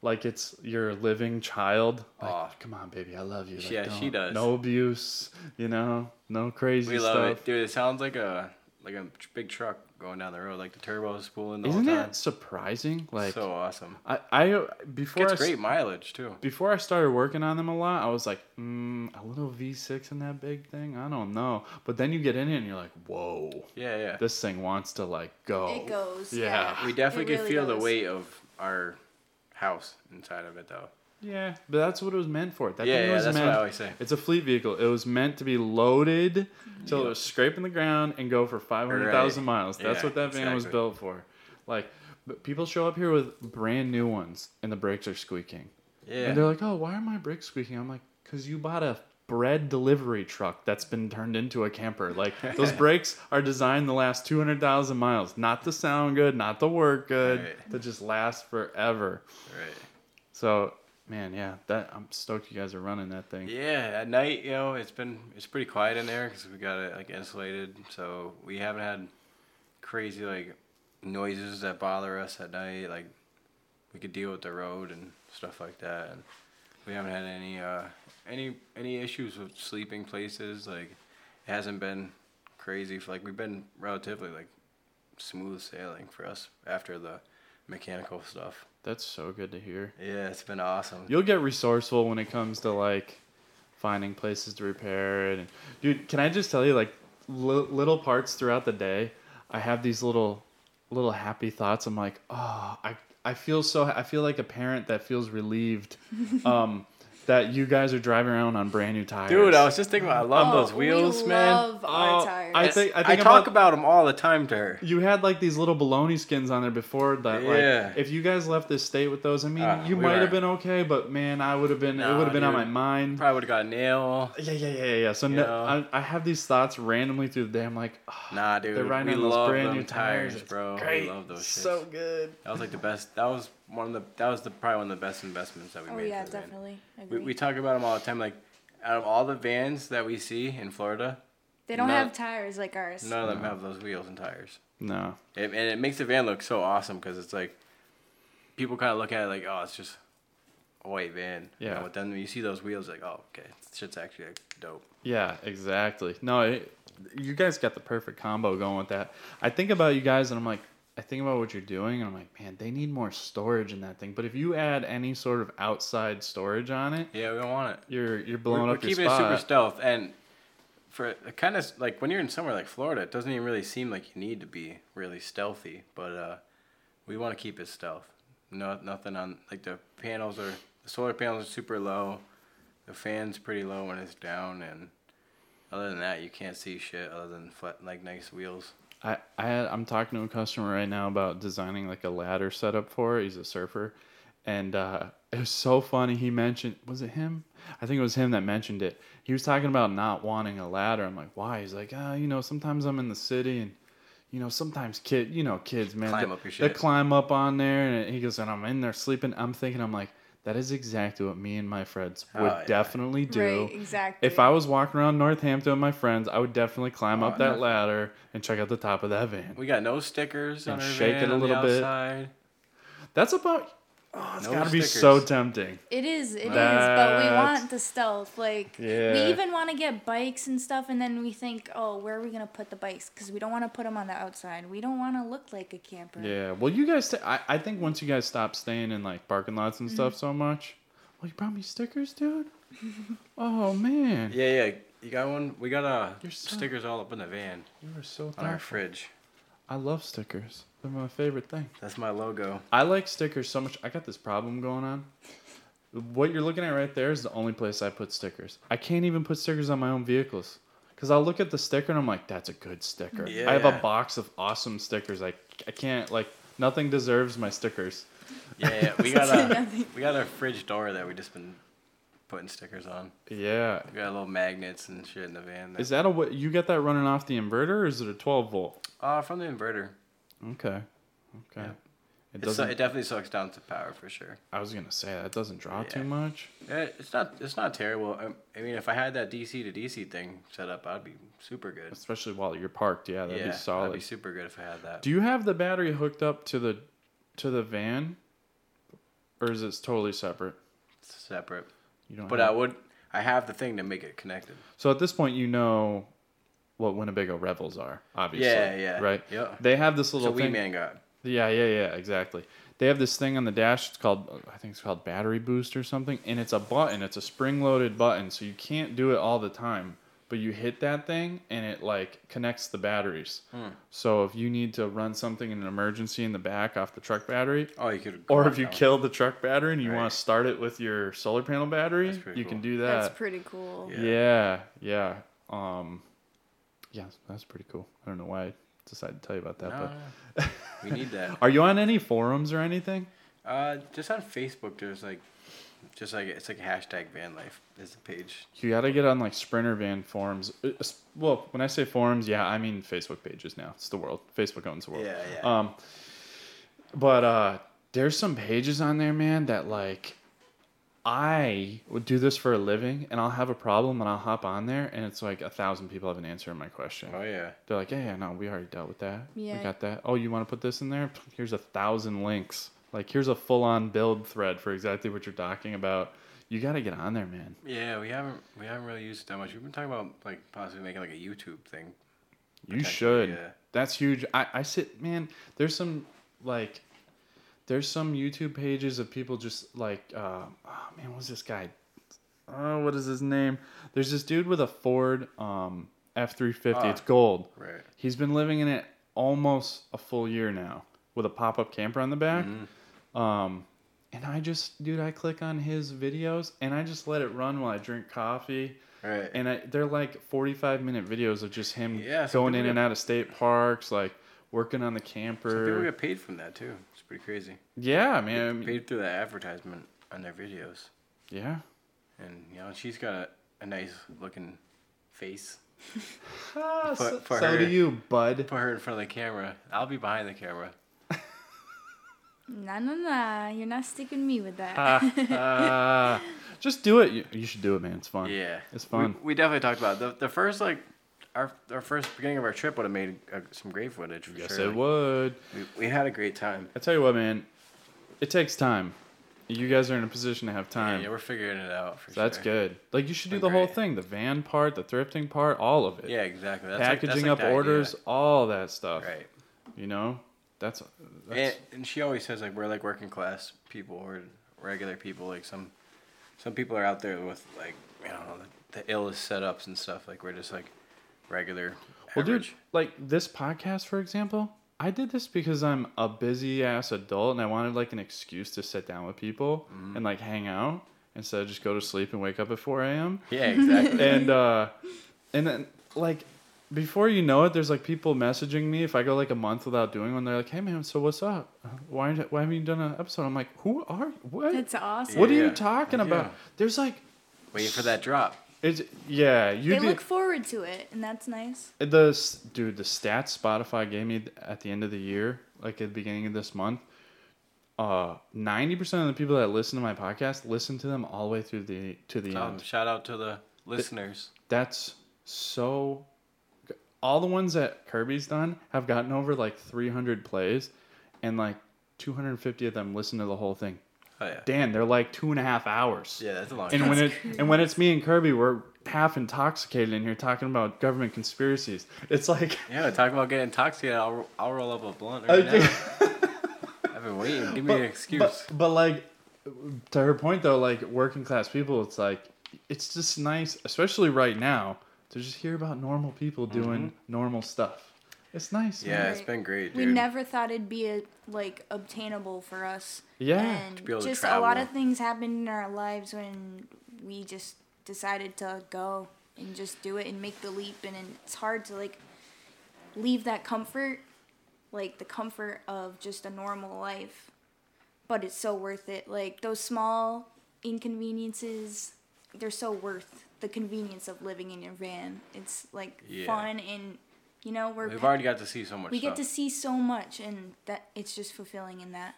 like it's your living child? Like, Aw. come on, baby, I love you. Like, Yeah, she does. No abuse, you know, no crazy We love stuff. it, dude. It sounds like a like a big truck going down the road, like the turbos spooling the Isn't whole time. it surprising? Like, so awesome. I, I before Gets I s- great mileage too. before I started working on them a lot, I was like, mm, a little V6 in that big thing. I don't know. But then you get in it and you're like, whoa, Yeah, yeah. this thing wants to like go. It goes. Yeah. Yeah. we definitely It could really feel the weight of our house inside of it, though. Yeah, but that's what it was meant for. That yeah, yeah. was That's meant. what I always say. It's a fleet vehicle. It was meant to be loaded till it was scraping the ground and go for 500,000 Right. miles. That's Yeah, what that van was built for. Like, but people show up here with brand new ones and the brakes are squeaking. Yeah. And they're like, oh, why are my brakes squeaking? I'm like, because you bought a bread delivery truck that's been turned into a camper. Like, those brakes are designed to last 200,000 miles, not to sound good, not to work good, Right. to just last forever. right. So, man, yeah, that I'm stoked you guys are running that thing. Yeah, at night, you know, it's been it's pretty quiet in there because we got it like insulated, so we haven't had crazy like noises that bother us at night. Like we could deal with the road and stuff like that. And we haven't had any uh, any any issues with sleeping places. Like it hasn't been crazy. For, like we've been relatively like smooth sailing for us after the mechanical stuff. That's so good to hear. Yeah, it's been awesome. You'll get resourceful when it comes to like finding places to repair it. And dude, can I just tell you, like li- little parts throughout the day, I have these little little happy thoughts. I'm like, oh, I I feel so. I feel like a parent that feels relieved. Um, that you guys are driving around on brand new tires. Dude, I was just thinking about. I love Oh, those wheels, we man. love our Oh, tires. I think I think I, think talk about, about them all the time to her. you had like these little baloney skins on there before that. Yeah. Like, if you guys left this state with those, I mean, Ah, you we might were- have been okay, but man, I would have been. it would have been on my mind. Probably would have got a nail. Yeah, yeah, yeah, yeah. So no. I, I have these thoughts randomly through the day. I'm like, oh, Nah, dude. they're riding we on those love brand new tires, tires, bro. Great. We love those shits. So good. That was like the best. That was one of the. That was the probably one of the best investments that we oh made. Oh yeah, for the van. definitely. We, we talk about them all the time. Like, out of all the vans that we see in Florida, they don't none- have tires like ours. none of them have those wheels and tires. No. It, and it makes the van look so awesome because it's like people kind of look at it like, oh, it's just a white van. you Yeah. know, but then when you see those wheels, like, oh, okay, this shit's actually like, dope. Yeah, exactly. No, it, you guys got the perfect combo going with that. I think about you guys, and I'm like, I think about what you're doing, and I'm like, man, they need more storage in that thing. But if you add any sort of outside storage on it, Yeah, we don't want it. you're you're blowing we're, up we're your keeping it super stealth and for kind of like when you're in somewhere like Florida, it doesn't even really seem like you need to be really stealthy. But uh, we want to keep it stealth. No, nothing on like the panels are the solar panels are super low. The fan's pretty low when it's down, and other than that, you can't see shit other than flat like nice wheels. I, I had, I'm talking to a customer right now about designing like a ladder setup for it. He's a surfer, and uh, it was so funny. He mentioned, was it him? I think it was him that mentioned it. He was talking about not wanting a ladder. I'm like, why? He's like, ah, you know, sometimes I'm in the city and. You know, sometimes kid, you know, kids, man, Climb they, they climb up on there, and he goes, and I'm in there sleeping. I'm thinking, I'm like, that is exactly what me and my friends oh, would Oh, yeah. definitely do. Right, exactly. If I was walking around Northampton with my friends, I would definitely climb Oh, up that no. ladder and check out the top of that van. We got no stickers on And our shake van it a little bit. That's about. Oh, it's No gotta be so tempting. It is, it is, but we want the stealth. Like Yeah. we even want to get bikes and stuff, and then we think, oh, where are we gonna put the bikes? Because we don't want to put them on the outside. We don't want to look like a camper. Yeah. Well, you guys. T- I I think once you guys stop staying in like parking lots and Mm-hmm. stuff so much. Well, you brought me stickers, dude. oh man. Yeah, yeah. You got one? We got uh You're so- stickers all up in the van You are so on our fridge. I love stickers. They're my favorite thing. That's my logo. I like stickers so much. I got this problem going on. What you're looking at right there is the only place I put stickers. I can't even put stickers on my own vehicles. Because I'll look at the sticker and I'm like, that's a good sticker. Yeah. I have a box of awesome stickers. I, I can't, like, nothing deserves my stickers. Yeah, yeah. We got a we got a fridge door that we just been putting stickers on. Yeah. We got little magnets and shit in the van. Is that a what? You got that running off the inverter, or is it a 12 volt? Uh, from the inverter. Okay. Okay. Yeah. It doesn't. it definitely sucks down to power for sure. I was gonna say that doesn't draw Yeah. too much. Yeah, it's not it's not terrible. I, I mean, if I had that DC to DC thing set up, I'd be super good. Especially while you're parked. Yeah, that'd yeah, be solid. I'd be super good if I had that. Do you have the battery hooked up to the to the van, or is it totally separate? It's separate, You don't. but have- I would. I have the thing to make it connected. So at this point, you know what Winnebago Revels are, obviously. Yeah, yeah, Right. yeah. They have this little Wee thing. Man got. Yeah, yeah, yeah, exactly. They have this thing on the dash. It's called, I think it's called battery boost or something, and it's a button. It's a spring-loaded button, so you can't do it all the time. But you hit that thing, and it like connects the batteries. Hmm. So if you need to run something in an emergency in the back off the truck battery, Oh, you could. or if you kill the truck battery and you Right. want to start it with your solar panel battery, That's pretty you can do that. That's pretty cool. Yeah. Yeah, yeah. Um, yeah, that's pretty cool. I don't know why I decided to tell you about that, No, but no, we need that. are you on any forums or anything? Uh, just on Facebook, there's like, just like it's like hashtag van life is the page. You got to get on like Sprinter van forums. Uh, Well, when I say forums, yeah, I mean Facebook pages now. It's the world. Facebook owns the world. Yeah, yeah. Um, but uh, there's some pages on there, man, that like I would do this for a living, and I'll have a problem, and I'll hop on there, and it's like a thousand people have an answer to my question. oh yeah. They're like, yeah, yeah, no, we already dealt with that. Yeah. We got that. Oh, you want to put this in there? Here's a thousand links. Like, here's a full on build thread for exactly what you're talking about. You got to get on there, man. Yeah, we haven't we haven't really used it that much. We've been talking about like possibly making like a YouTube thing. You should. yeah. That's huge. I, I sit, man, there's some, like, there's some YouTube pages of people just like, uh, oh, man, what's this guy? Oh, what is his name? There's this dude with a Ford um, F 350. Ah. It's gold. Right. He's been living in it almost a full year now with a pop up camper on the back. Mm-hmm. Um, and I just, dude, I click on his videos and I just let it run while I drink coffee. Right. And I, they're like 45 minute videos of just him Yeah, going in and out of state parks, like working on the camper. Some people camper. get paid from that too. It's pretty crazy. Yeah, man. I mean, Paid through the advertisement on their videos, yeah. and you know she's got a, a nice looking face. Ah, For- so for so her. do you, bud. Put her in front of the camera. I'll be behind the camera. Nah, nah, nah. You're not sticking me with that. Ah. just do it. You, you should do it, man. It's fun. Yeah, It's fun. We, we definitely talked about it. the the first like our our first beginning of our trip would have made uh, some great footage for yes, sure. it Like, would. We, we had a great time. I tell you what, man. It takes time. You guys are in a position to have time. yeah, we're figuring it out for So that's sure. good. Like you should do Been the whole great. thing, the van part, the thrifting part, all of it. Yeah, exactly. That's like- that's Packaging like up the orders, idea. all that stuff. Right. You know, that's, that's And, and she always says like we're like working class people or regular people. Like some some people are out there with like you know the, the illest setups and stuff. Like we're just like regular well, dude. Like this podcast, for example, I did this because I'm a busy ass adult and I wanted like an excuse to sit down with people Mm-hmm. and like hang out instead of just go to sleep and wake up at 4 a.m. Yeah, exactly. and uh, and then like before you know it, there's like people messaging me if I go like a month without doing one. They're like, "Hey man, so what's up? Why aren't- why haven't you done an episode?" I'm like, "Who are what? That's awesome. what are Yeah. you talking Yeah. about?" There's like Waiting for that drop. It's yeah you they did look forward to it, and that's nice. the s- dude the stats Spotify gave me at the end of the year, like at the beginning of this month. Uh, ninety percent of the people that listen to my podcast listen to them all the way through the to the Um, end. shout out to the listeners. That's so. All the ones that Kirby's done have gotten over like 300 plays, and like 250 of them listen to the whole thing. Oh yeah. Dan, they're like two and a half hours. Yeah, that's a long And time. when it and when it's me and Kirby, we're half intoxicated in here talking about government conspiracies. It's like Yeah, talk about getting intoxicated. I'll, I'll roll up a blunt right now. I've been waiting. Give me an excuse. But, but like to her point though, like working class people, it's like it's just nice, especially right now, to just hear about normal people doing mm-hmm. normal stuff. It's nice. Yeah, man. it's been great, We never thought it'd be a, like obtainable for us. Yeah. and To be able to just a lot of things happened in our lives when we just decided to go and just do it and make the leap. And, and it's hard to like leave that comfort, like the comfort of just a normal life, but it's so worth it. Like those small inconveniences they're so worth the convenience of living in your van. It's like Yeah. fun and you know we're We've pa- already got to see so much we stuff. get to see so much and that it's just fulfilling in that.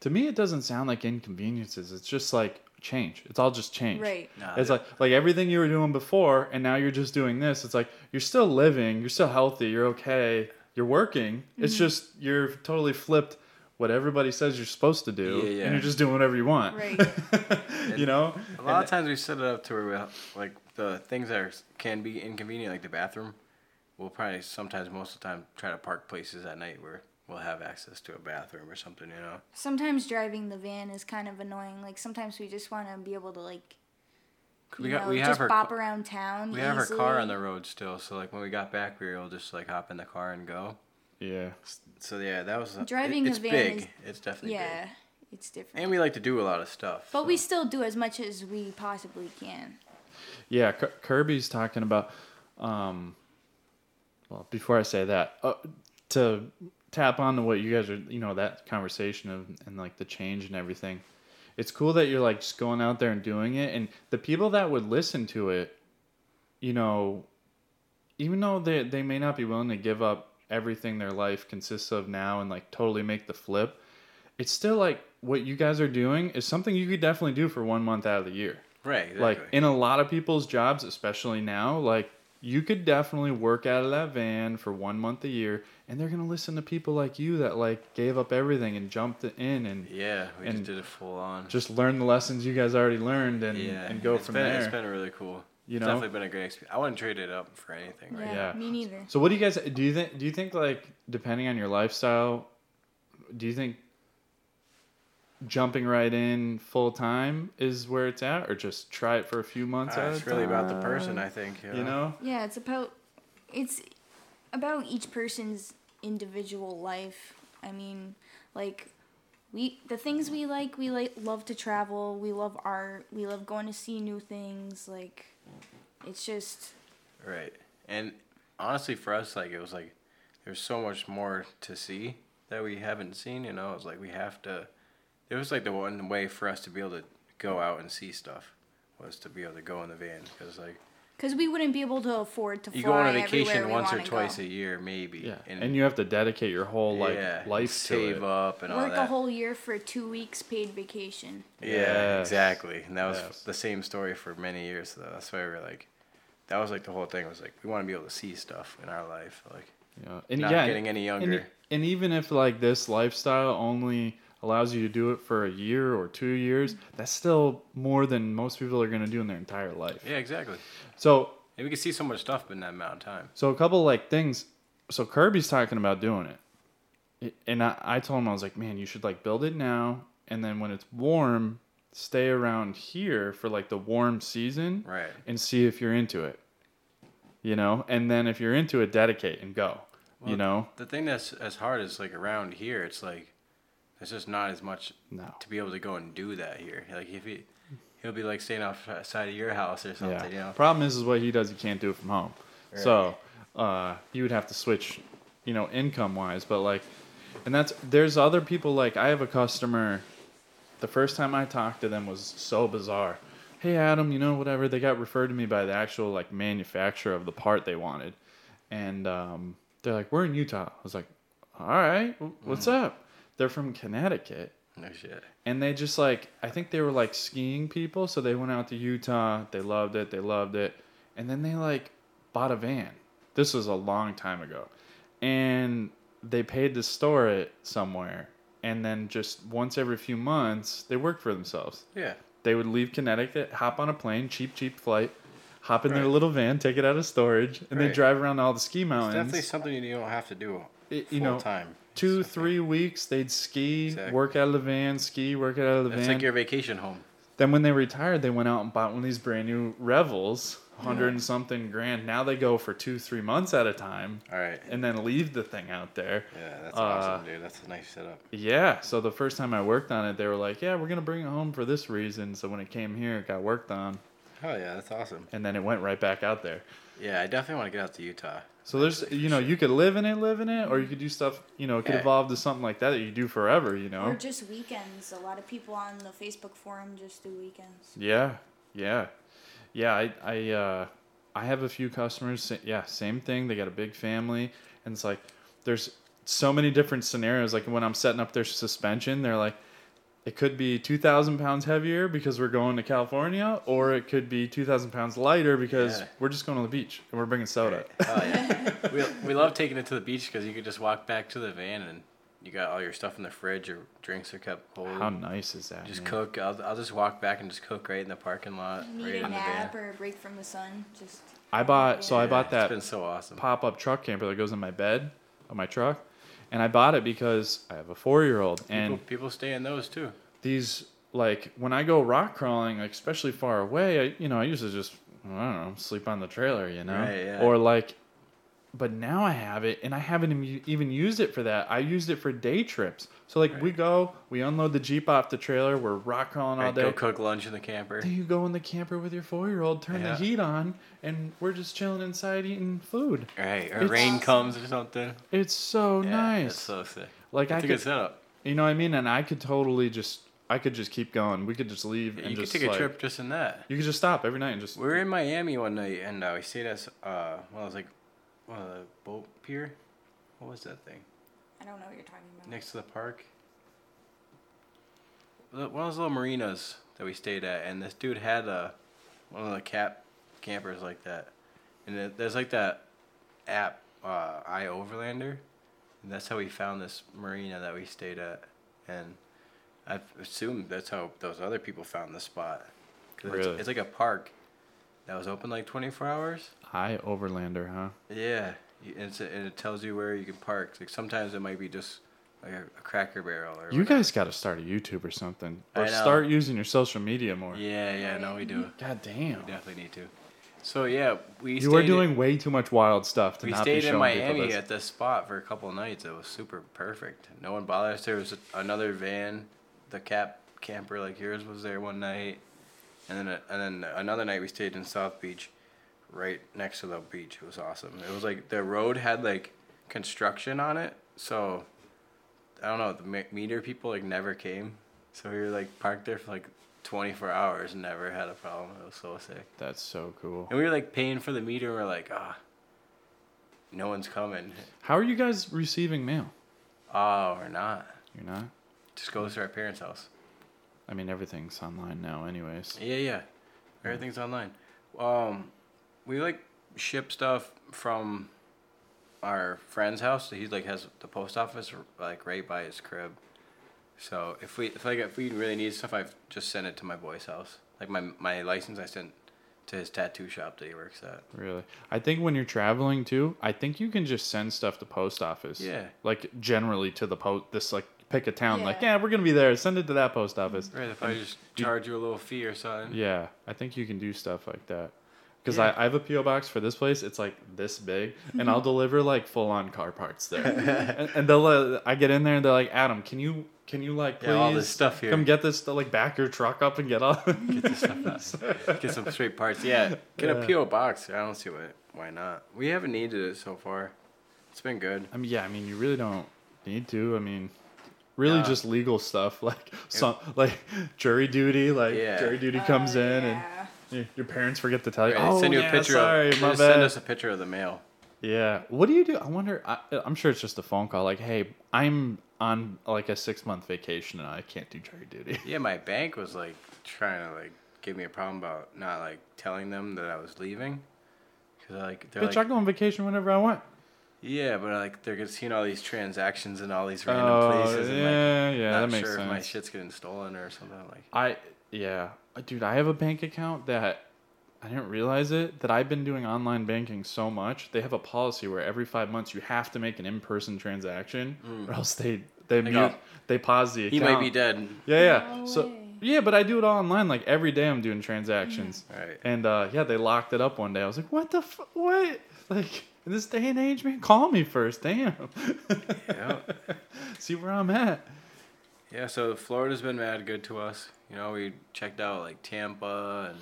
To me, it doesn't sound like inconveniences. It's just like change. It's all just change. Right. Nah, It's like like everything you were doing before, and now you're just doing this. It's like you're still living, you're still healthy, you're okay, you're working. It's Mm-hmm. just you're totally flipped what everybody says you're supposed to do, Yeah, yeah. and you're just doing whatever you want. Right. you know. A lot of times we set it up to where we like the things that are, can be inconvenient, like the bathroom. We'll probably sometimes, most of the time, try to park places at night where we'll have access to a bathroom or something. You know. sometimes driving the van is kind of annoying. Like sometimes we just want to be able to like We you got know, we have just her bop ca- around town. we have her car on the road still, so like when we got back, we were able to just like hop in the car and go. Yeah. So yeah, that was Driving it, a it's van big. is- it's definitely Yeah, big, it's different. and we like to do a lot of stuff. But so. we still do as much as we possibly can. Yeah, K- Kirby's talking about. Um, well, before I say that, uh, to tap on to what you guys are, you know, that conversation of and like the change and everything. It's cool that you're like just going out there and doing it, and the people that would listen to it, you know, even though they they may not be willing to give up everything their life consists of now and like totally make the flip, it's still like what you guys are doing is something you could definitely do for one month out of the year right, exactly. like in a lot of people's jobs especially now like you could definitely work out of that van for one month a year and they're gonna listen to people like you that like gave up everything and jumped in and yeah, we and just did it full on. just learn the lessons you guys already learned and, yeah, and go it's from been, there It's been really cool. You it's know? definitely been a great experience. I wouldn't trade it up for anything. Right? Yeah, Yeah. me neither. so what do you guys do you think do you think like depending on your lifestyle do you think jumping right in full time is where it's at or just try it for a few months Uh, at it's a really about the person, I think. you know Yeah, it's about it's about each person's individual life. I mean, like we the things we like, we like love to travel, we love art, we love going to see new things, like it's just Right. And honestly, for us, like it was like there's so much more to see that we haven't seen. You know, it's like we have to. It was like the one way for us to be able to go out and see stuff was to be able to go in the van because like cuz we wouldn't be able to afford to you fly go on a vacation once or twice go. a year maybe. Yeah, And, and, you have to dedicate your whole like yeah, life save to it. up and all Work that. a whole year for 2 weeks paid vacation. Yeah, Yes. exactly. And that was Yes. the same story for many years. So that's why we were like, that was like the whole thing was like we want to be able to see stuff in our life, like Yeah, and not yeah, getting any and, younger. and even if like this lifestyle only allows you to do it for a year or two years, that's still more than most people are going to do in their entire life. yeah, exactly. So, And we can see so much stuff in that amount of time. so a couple like things. So Kirby's talking about doing it, and I, I told him I was like, man, you should like build it now, and then when it's warm, stay around here for like the warm season, Right. and see if you're into it. You know, and then if you're into it, dedicate and go. you know, The thing that's as hard is like around here, it's like there's just not as much no. to be able to go and do that here. Like if he he'll be like staying outside of your house or something, Yeah. you know. Problem is, is what he does, he can't do it from home. So uh, you would have to switch, you know, income wise. But like, and that's there's other people like I have a customer. The first time I talked to them was so bizarre. Hey Adam, you know whatever they got referred to me by the actual like manufacturer of the part they wanted, and um, they're like, we're in Utah. I was like, all right, wh- what's up? They're from Connecticut No shit. and they just like I think they were like skiing people, so they went out to Utah. They loved it. They loved it, and then they like bought a van. This was a long time ago, and they paid to store it somewhere. And then just once every few months, they worked for themselves. Yeah. They would leave Connecticut, hop on a plane, cheap, cheap flight, hop in their little van, take it out of storage, and they Right. drive around all the ski mountains. It's definitely something you don't have to do It- you know, time. Two, It's- three weeks, they'd ski, Exactly. work out of the van, ski, work out of the It's van. like your vacation home. Then when they retired, they went out and bought one of these brand new Revels, hundred and something grand. Now they go for two, three months at a time, All right. and then leave the thing out there. Yeah, that's Uh, awesome, dude. That's a nice setup. Yeah. So the first time I worked on it, they were like, "Yeah, we're gonna bring it home for this reason." So when it came here, it got worked on, Oh yeah, that's awesome. and then it went right back out there. Yeah, I definitely want to get out to Utah. So there's, you know, you could live in it, live in it, or you could do stuff. You know, it could Yeah. evolve to something like that that you do forever. You know. Or just weekends. A lot of people on the Facebook forum just do weekends. Yeah. Yeah. Yeah, I I uh, I have a few customers. Yeah, same thing. They got a big family, and it's like there's so many different scenarios. Like when I'm setting up their suspension, they're like, it could be two thousand pounds heavier because we're going to California, or it could be two thousand pounds lighter because Yeah. we're just going to the beach and we're bringing soda. Oh yeah. we we love taking it to the beach because you could just walk back to the van and you got all your stuff in the fridge. Your drinks are kept cold. How nice is that? just man? cook. I'll, I'll just walk back and just cook right in the parking lot, Need right a in the nap van. or a break from the sun. Just I bought so I Yeah, bought It's that been so awesome. pop up truck camper that goes in my bed on my truck, and I bought it because I have a four year old and people, people stay in those too. these like when I go rock crawling, like especially far away, I you know I used to just I don't know sleep on the trailer, you know, Right, yeah. or like, but now I have it and I haven't even used it for that. I used it for day trips. So like we go, we unload the jeep off the trailer, we're rock crawling all Right, day. go cook lunch in the camper. Then you go in the camper with your four year old, turn Yeah. the heat on, and we're just chilling inside eating food. Right, or It's- rain comes or something. It's so yeah, nice. It's so sick. like I It's a could, good setup. you know what I mean, and I could totally just, I could just keep going. We could just leave You and could just take a like- trip just in that. You could just stop every night and just. We were in Miami one night and uh, we stayed at uh, well, it was like one of the boat pier. What was that thing I don't know what you're talking about. next to the park? One of those little marinas that we stayed at, and this dude had a one of the cap campers like that, and it, there's like that app uh, iOverlander, and that's how we found this marina that we stayed at, and I assumed that's how those other people found the spot. 'Cause Really? it's, it's like a park that was open like 24 hours. iOverlander, huh? Yeah, y- and, and it tells you where you can park. Like sometimes it might be just like a, a Cracker Barrel or. You whatever. guys got to start a YouTube or something, or I start using your social media more. Yeah, yeah, no, we do. God We damn. definitely need to. So yeah, we. You stayed- doing way too much wild stuff to We not stayed be in showing people Miami this. at this spot for a couple of nights. It was super perfect. No one bothered us. There was another van, the cap camper like yours was there one night, and then and then another night we stayed in South Beach, right next to the beach. It was awesome. It was like the road had like construction on it, so I don't know. The meter people like never came, so we were like parked there for like twenty four hours and never had a problem. It was so sick. That's so cool. And we were like paying for the meter. and We're like, ah, no one's coming. How are you guys receiving mail? Oh, or not. You're not. Just goes to our parents' house. I mean, everything's online now, anyways. Yeah, yeah. Everything's online. Um, we like ship stuff from our friend's house. He like has the post office like right by his crib. So if we if like if we really need stuff, I've just send it to my boy's house. Like my my license, I sent to his tattoo shop that he works at. Really, I think when you're traveling too, I think you can just send stuff to post office. Yeah. Like generally to the post. This like pick a town. Like Yeah. yeah, we're gonna be there. Send it to that post office. Right. If I just you- charge you a little fee or something. Yeah, I think you can do stuff like that. Because Yeah. I, I have a PO box for this place. It's like this big, and I'll deliver like full on car parts there. and, and they'll uh, I get in there and they're like, Adam, can you can you like please Yeah, all this stuff here. come get this like back your truck up and get all. Get this stuff out. Get some straight parts. Yeah, get a PO box. I don't see why why not. We haven't needed it so far. It's been good. I mean, yeah, I mean, you really don't need to. I mean, really Yeah. just legal stuff like some like jury duty. Like Yeah. jury duty Oh, comes in yeah. and your parents forget to tell you. Right, oh, send you oh, yeah, a picture sorry, of. my just bad. send us a picture of the mail. Yeah. What do you do? I wonder. I, I'm sure it's just a phone call. Like, hey, I'm on like a six month vacation and I can't do jury duty. Yeah, my bank was like trying to like give me a problem about not like telling them that I was leaving. Cause like they're Bitch, like, I go on vacation whenever I want. Yeah, but like they're just seeing all these transactions in all these random Oh, places. And, like, yeah, yeah, not that makes sure if my shit's getting stolen or something like. I yeah, Uh, dude, I have a bank account that I didn't realize it that I've been doing online banking so much. They have a policy where every five months you have to make an in person transaction, or else they they They mute go, they pause the account. He might be dead. Yeah, yeah. No so way. yeah, but I do it all online. Like every day, I'm doing transactions. Right. And uh, yeah, they locked it up one day. I was like, what the f- what? Like in this day and age, man, call me first. Damn. Yeah. See where I'm at. Yeah, so Florida's been mad good to us. You know, we checked out like Tampa and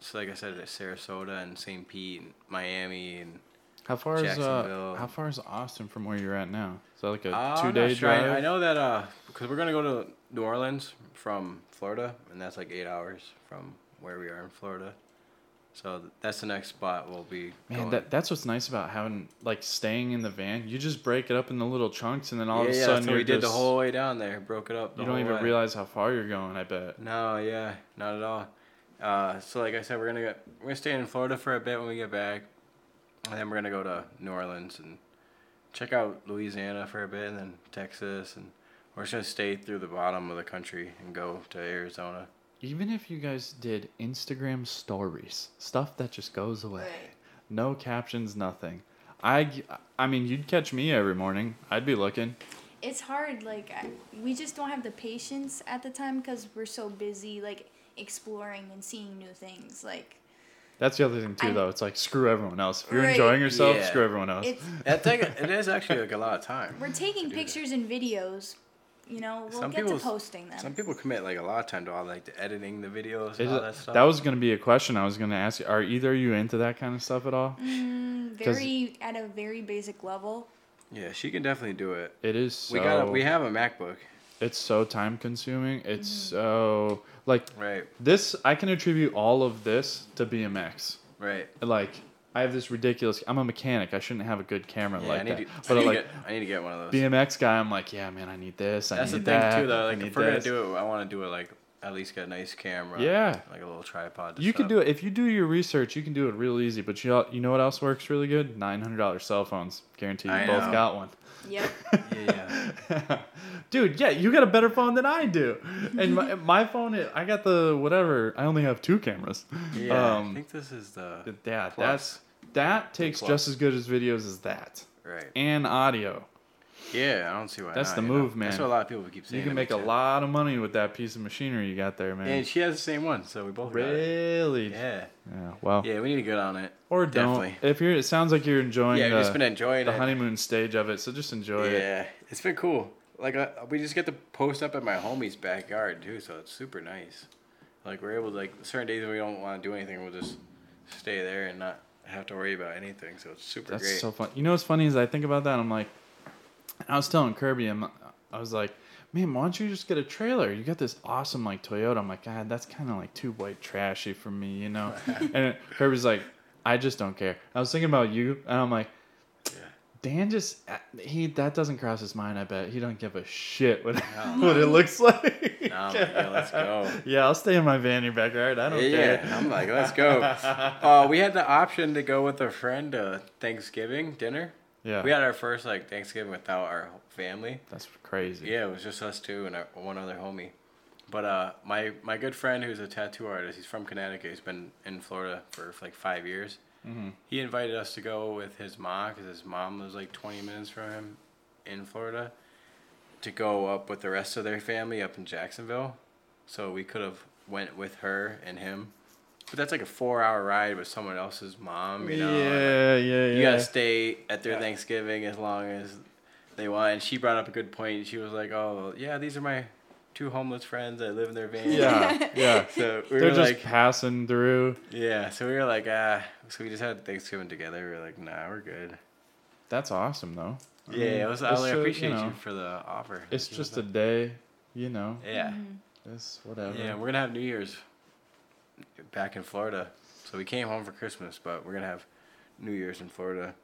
so like I said, Sarasota and St. Pete and Miami and How far is uh, how far is Austin from where you're at now? Is that like a Uh, two day sure. Drive? I, know that uh because we're gonna go to New Orleans from Florida and that's like eight hours from where we are in Florida. So that's the next spot we'll be. Man, going. that that's what's nice about having like staying in the van. You just break it up into little chunks, and then all yeah, of a yeah, sudden you're we did just, the whole way down there, broke it up. The You don't even way. realize how far you're going. I bet. No, yeah, not at all. Uh, so like I said, we're gonna get we're gonna stay in Florida for a bit when we get back, and then we're gonna go to New Orleans and check out Louisiana for a bit, and then Texas, and we're just gonna stay through the bottom of the country and go to Arizona. Even if you guys did Instagram stories, stuff that just goes away, no captions, nothing. I, I mean, you'd catch me every morning. I'd be looking. It's hard. Like I, we just don't have the patience at the time because we're so busy, like exploring and seeing new things. Like That's the other thing too, I- though. It's like screw everyone else. If you're Right. enjoying yourself, Yeah. screw everyone else. it's That thing, it is actually like a lot of time. we're taking do that. pictures and videos. You know, we'll Some get to posting them. Some people commit like a lot of time to all like the editing the videos Is all it- that stuff. that was going to be a question I was going to ask you. Are either you into that kind of stuff at all? Mm, 'Cause- very at a very basic level. yeah, she can definitely do it. It is so. we got a, we have a MacBook, It's so time consuming. It's Mm-hmm. so like right? this. I can attribute all of this to BMX. Right. Like I have this ridiculous. I'm a mechanic. I shouldn't have a good camera Yeah, like I need, that. to, I, but need to like get, I need to get one of those. BMX guy, I'm like, yeah, man, I need this. I That's the need thing that. too, though. I Like need if we're gonna do it, I want to do it like at least get a nice camera. Yeah. Like a little tripod. to You can do it if you do your research. You can do it real easy. But you know, you know what else works really good? Nine hundred dollars cell phones. Guarantee you I both know. got one. Yep. Yeah, yeah. Dude, yeah, you got a better phone than I do. And my, my phone, I got the whatever. I only have two cameras. Yeah, I Um, think this is the Yeah, Plus. that's that takes Plus. just as good as videos as that, right. and audio. Yeah, I don't see why. That's not, the move, know? move, That's what a lot of people keep saying. You can make a lot of money with that piece of machinery you got there, man. And she has the same one, so we both really? Yeah, Yeah. Well, yeah. We need to get on it. or definitely. don't. If you're, it sounds like you're enjoying yeah, the, just been enjoying the it. honeymoon stage of it. So just enjoy it. Yeah, it's been cool. Like uh, we just get to post up at my homie's backyard too, so it's super nice. Like we're able to like certain days when we don't want to do anything, we'll just stay there and not have to worry about anything. So it's super That's great. so fun. You know what's funny is I think about that. I'm like, I was telling Kirby, I'm, I was like, man, why don't you just get a trailer? You got this awesome like Toyota. I'm like, God, that's kind of like too white trashy for me, you know. and Kirby's like, I just don't care. I was thinking about you, and I'm like. Yeah. Dan just he that doesn't cross his mind. I bet he don't give a shit what No. what it looks like. No, like, yeah, let's go. Yeah, I'll stay in my van in your backyard. I don't Yeah, care. I'm like, let's go. Uh, we had the option to go with a friend to Thanksgiving dinner. Yeah, We had our first like Thanksgiving without our family. that's crazy. Yeah, it was just us two and our, one other homie. But uh, my my good friend who's a tattoo artist, he's from Connecticut. He's been in Florida for like five years. Mhm. He invited us to go with his mom because his mom lives like 20 minutes from him in Florida. To go up with the rest of their family up in Jacksonville, so we could have went with her and him. But that's like a four-hour ride with someone else's mom, you know. yeah, yeah, yeah. you gotta stay at their Yeah. Thanksgiving as long as they want. And she brought up a good point. She was like, "Oh, yeah, these are my two homeless friends that live in their van." yeah, yeah. So we They're were just like, passing through. yeah. So we were like, ah. So we just had Thanksgiving together. We were like, nah, we're good. That's awesome, though. I Yeah, mean, it was. I it's really ju- appreciate you, know, for the offer. It's just a day, you know. yeah, It's whatever. yeah. We're gonna have New Year's back in Florida. So we came home for Christmas, but we're gonna have New Year's in Florida.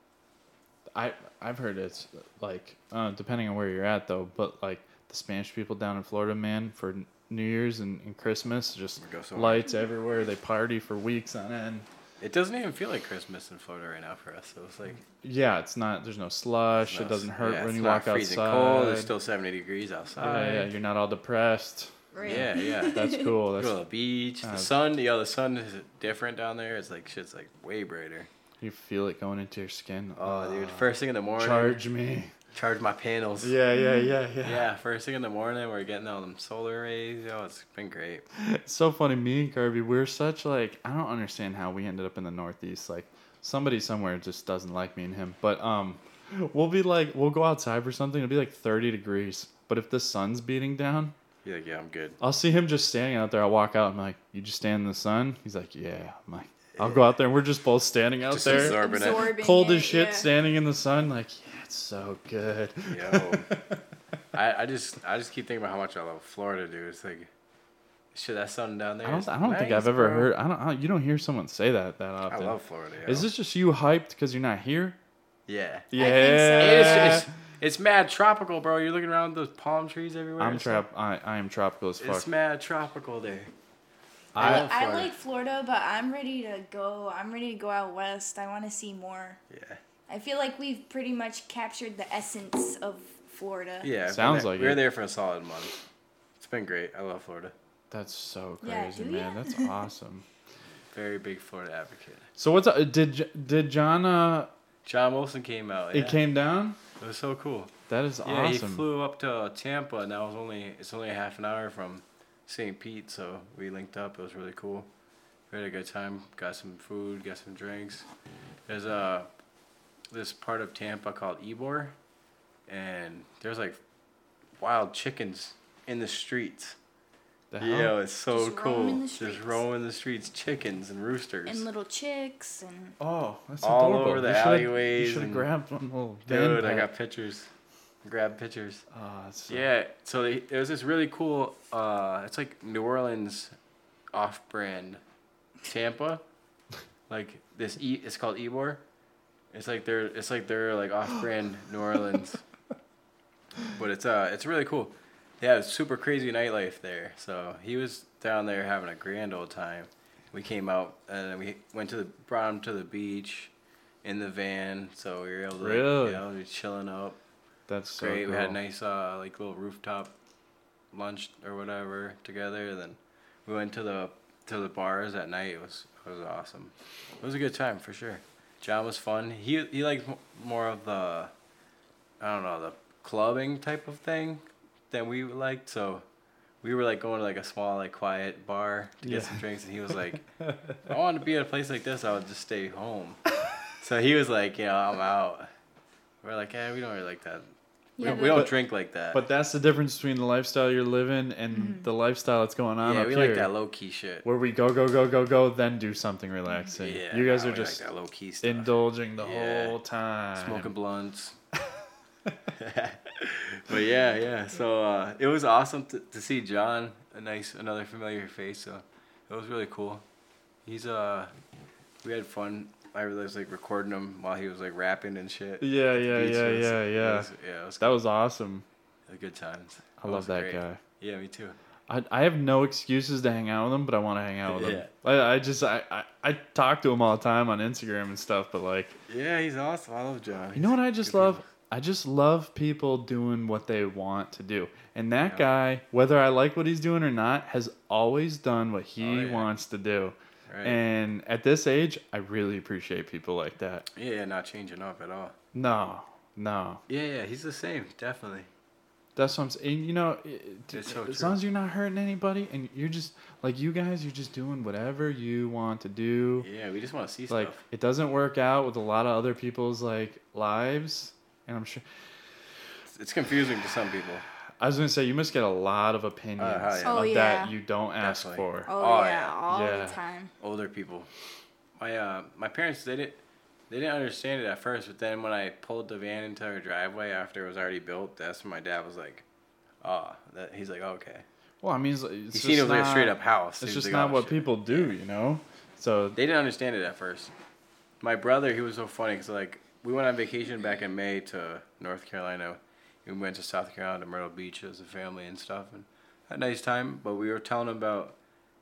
I I've heard it's like uh, depending on where you're at though, but like the Spanish people down in Florida, man, for New Year's and, and Christmas, just We go so hard. lights everywhere. They party for weeks on end. It doesn't even feel like Christmas in Florida right now for us. So it's like Yeah, it's not. There's no slush. no, it doesn't hurt yeah, when it's you not walk freezing outside. Cold. It's still seventy degrees outside. yeah. yeah, You're not all depressed. Right. Yeah, yeah. That's cool. That's Go to the beach. Uh, The sun, yeah, the sun is different down there. It's like shit's like way brighter. you feel it going into your skin. Oh, dude, Ah, first thing in the morning, charge me. Charge my panels. Yeah, yeah, yeah, yeah. Yeah, first thing in the morning, we're getting all them solar rays. Yo, it's been great. It's so funny. Me and Kirby, we're such like I don't understand how we ended up in the Northeast. Like somebody somewhere just doesn't like me and him. But um, we'll be like we'll go outside for something. It'll be like thirty degrees. But if the sun's beating down, You're like, yeah, I'm good. I'll see him just standing out there. I'll walk out. I'm like, you just stand in the sun. He's like, yeah. I'm like, I'll go out there and we're just both standing out Just there, absorbing it. Absorbing cold as shit, yeah. standing in the sun. Like, yeah, it's so good. Yo, I, I just I just keep thinking about how much I love Florida, dude. It's like Shit, that sun down there. I don't. I don't think I've ever bro. heard. I don't. I, you don't hear someone say that that often. I love Florida. Is this just you hyped because you're not here? Yeah. Yeah. It's, it's, it's mad tropical, bro. You're looking around those palm trees everywhere. I'm and trap. I, I am tropical as fuck. It's mad tropical there. I, I love I like Florida, but I'm ready to go. I'm ready to go out west. I want to see more. Yeah. I feel like we've pretty much captured the essence of Florida. Yeah. Sounds like we were it. there for a solid month. It's been great. I love Florida. That's so crazy, do man. That's awesome. Very big Florida advocate. So what's uh, did did John? Uh, John Wilson came out. it came down. It was so cool. That is awesome. Yeah, he flew up to Tampa, and that was only it's only a half an hour from St. Pete, so we linked up. It was really cool. We had a good time. Got some food, got some drinks. There's a this part of Tampa called Ybor, and there's like wild chickens in the streets. The hell? Yeah, it's so Just cool. roaming the Just streets. roaming the streets, chickens and roosters. And little chicks and Oh, that's All adorable. over the You should've- alleyways You should have and- grabbed one little van Dude, I pet. got pictures. Grab pictures. Oh, it's so- Yeah, so they, there was this really cool. Uh, it's like New Orleans, off-brand, Tampa, like this. E, it's called Ybor. It's like they're it's like they're like off-brand New Orleans, but it's uh it's really cool. They have super crazy nightlife there. So he was down there having a grand old time. We came out and we went to the brought him to the beach, in the van. So we were able to like, Really? you know, chilling up That's so great. We had a nice uh like little rooftop lunch or whatever together. Then we went to the to the bars at night. It was it was awesome. It was a good time for sure. John was fun. He he liked more of the I don't know the clubbing type of thing than we liked. So we were like going to like a small like quiet bar to get Yeah. some drinks, and he was like, "If I want to be at a place like this, I would just stay home." so he was like, "You know, I'm out." We're like, "Yeah, we don't really like that. We, Yeah, don't, we but- don't But- drink like that." But that's the difference between the lifestyle you're living and Mm-hmm. the lifestyle that's going on up here. yeah, up we here. like that low key shit. where we go, go, go, go, go, then do something relaxing. Yeah, you guys nah, are just like low key stuff. indulging the Yeah. whole time. smoking blunts. but yeah, yeah. So uh, it was awesome to, to see John, a nice, another familiar face. So it was really cool. He's uh, we had fun. I was like recording him while he was like rapping and shit. Yeah, yeah, yeah, was- yeah, it yeah. was- yeah, it was That was awesome. a good times. I It love that great. guy. Yeah, me too. I, I have no excuses to hang out with him, but I want to hang out with him. Yeah. I, I just I, I, I talk to him all the time on Instagram and stuff, but like Yeah, he's awesome. I love John. you know what I just love? people. I just love people doing what they want to do. And that Yeah. guy, whether I like what he's doing or not, has always done what he Oh, yeah. wants to do. Right. And at this age, I really appreciate people like that. yeah, not changing up at all. No, no. Yeah, yeah, he's the same, definitely. That's what I'm saying. You know, it, It's so as true. long as you're not hurting anybody and you're just like you guys, you're just doing whatever you want to do. Yeah, we just want to see like stuff. it doesn't work out with a lot of other people's like lives, and I'm sure. It's confusing to some people. I was gonna say you must get a lot of opinions hell yeah. Oh, yeah. that you don't ask Definitely. for. oh, Oh, yeah, yeah. all Yeah. the time. older people. My uh, my parents they didn't they didn't understand it at first, but then when I pulled the van into our driveway after it was already built, that's when my dad was like, "Ah," that he's like, "Okay." Well, I mean, it's, it's He just seen it was like a not- straight up house. It's just like, not "Oh, what shit." people do, you know. So They didn't understand it at first. My brother, he was so funny because like we went on vacation back in May to North Carolina. We went to South Carolina to Myrtle Beach as a family and stuff, and had a nice time. But we were telling him about,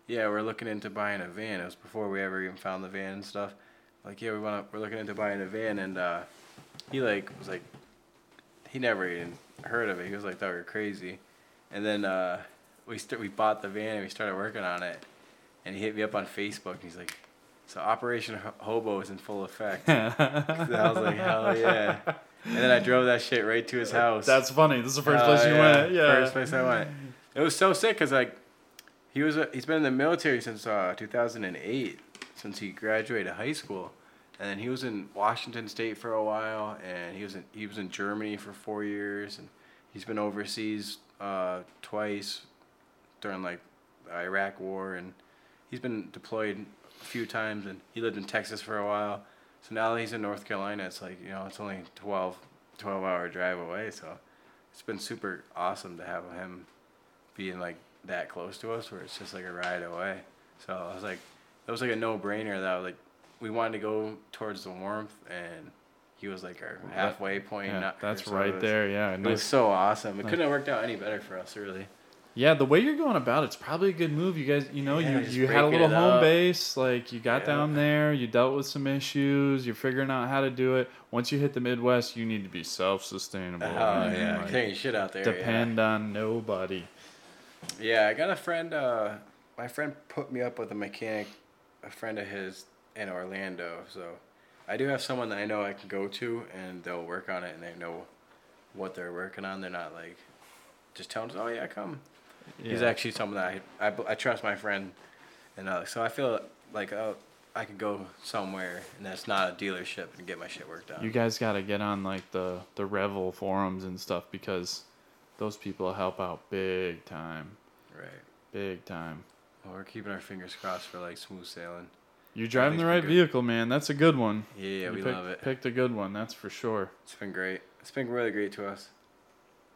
yeah, we're looking into buying a van. It was before we ever even found the van and stuff. Like, yeah, we want to, we're looking into buying a van, and uh, he like was like, he never even heard of it. He was like, thought we were crazy, and then uh, we st- we bought the van and we started working on it, and he hit me up on Facebook. And he's like, so Operation Hobo is in full effect. I was like, hell yeah. And then I drove that shit right to his house. that's funny. This is the first Oh, place you yeah. went. Yeah. First place I went. It was so sick because like he was a, he's been in the military since uh, 2008, since he graduated high school, and then he was in Washington State for a while, and he was in he was in Germany for four years, and he's been overseas uh, twice during like the Iraq War, and he's been deployed a few times, and he lived in Texas for a while. So now that he's in North Carolina, it's like you know it's only 12, 12 hour drive away, so it's been super awesome to have him being like that close to us where it's just like a ride away. So I was like, it was like a no brainer that like we wanted to go towards the warmth and he was like our halfway point. Yeah, that's so right was- there. Yeah, It was so awesome. It Nice. couldn't have worked out any better for us, really. Yeah, the way you're going about it's probably a good move. You guys, you know, Yeah, you you had a little home up. base. Like you got Yeah. down there, you dealt with some issues. You're figuring out how to do it. Once you hit the Midwest, you need to be self-sustainable. Oh man. yeah, Like, shit out there. yeah. depend on nobody. Yeah, I got a friend. Uh, my friend put me up with a mechanic, a friend of his in Orlando. So I do have someone that I know I can go to, and they'll work on it, and they know what they're working on. They're not like just telling us, "Oh yeah, come." He's actually someone that I, I, I trust my friend, and uh, so I feel like oh, I could go somewhere, and that's not a dealership, and get my shit worked out. You guys got to get on like the the Revel forums and stuff because those people help out big time, right. big time. Well, we're keeping our fingers crossed for like smooth sailing. You're driving the right vehicle, man. That's a good one. Yeah, You we pick- love it. Picked a good one, that's for sure. It's been great. It's been really great to us.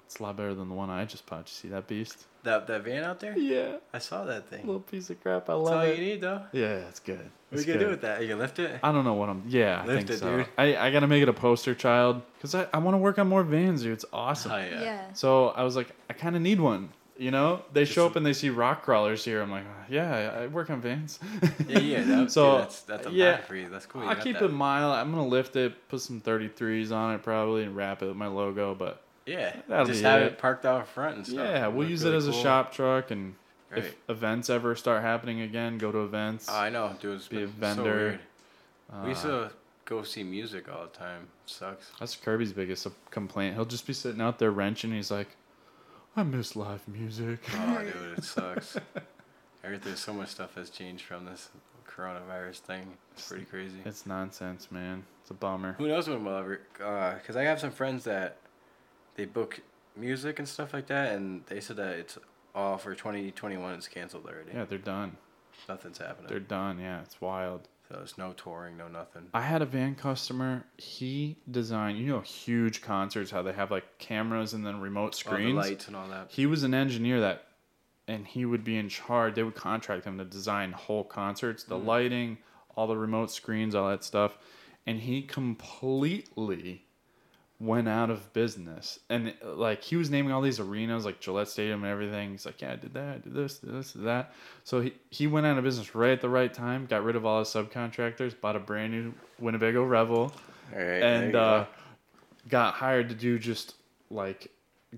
It's a lot better than the one I just bought. You see that beast? That that van out there? Yeah. I saw that thing. Little piece of crap. I That's love all it. you need, though. Yeah, it's good. What It's are you gonna do good. with that? Are You can lift it. I don't know what I'm. Yeah, I Lift think it, so. dude. I, I gotta make it a poster child because I, I want to work on more vans, dude. It's awesome. Oh yeah. Yeah. So I was like, I kind of need one. You know, they Just show up and they see rock crawlers here. I'm like, yeah, I I work on vans. Yeah, yeah. That, So, so that's that's a yeah, yeah, for you. That's cool. You I'll keep that. it mild. I'm gonna lift it, put some 33s on it probably, and wrap it with my logo. But Yeah. That'll Just be have it. it. parked out front and stuff. yeah, we'll look use really it as a cool. shop truck, and Right. if events ever start happening again, go to events. I know, dude. It's Be a been vendor. So weird. Uh, we used to go see music all the time. sucks. That's Kirby's biggest complaint. He'll just be sitting out there wrenching. He's like, I miss live music. Oh, dude, it sucks. Everything, so much stuff has changed from this coronavirus thing. It's pretty crazy. It's nonsense, man. It's a bummer. Who knows when we'll ever? Because I have some friends that they book music and stuff like that, and they said that it's all for 2021. It's canceled already. Yeah, they're done. Nothing's happening. They're done. Yeah, it's wild. so there's no touring, no nothing. I had a van customer. He designed, you know, huge concerts, how they have like cameras and then remote All the screens. lights and all that. He was an engineer that, and he would be in charge. They would contract him to design whole concerts, the mm. lighting, all the remote screens, all that stuff. And he completely went out of business. And like he was naming all these arenas, like Gillette Stadium and everything. He's like, yeah, I did that, I did this, did this, did that. So he, he went out of business right at the right time, got rid of all his subcontractors, bought a brand new Winnebago Revel All right. and uh, go. got hired to do just like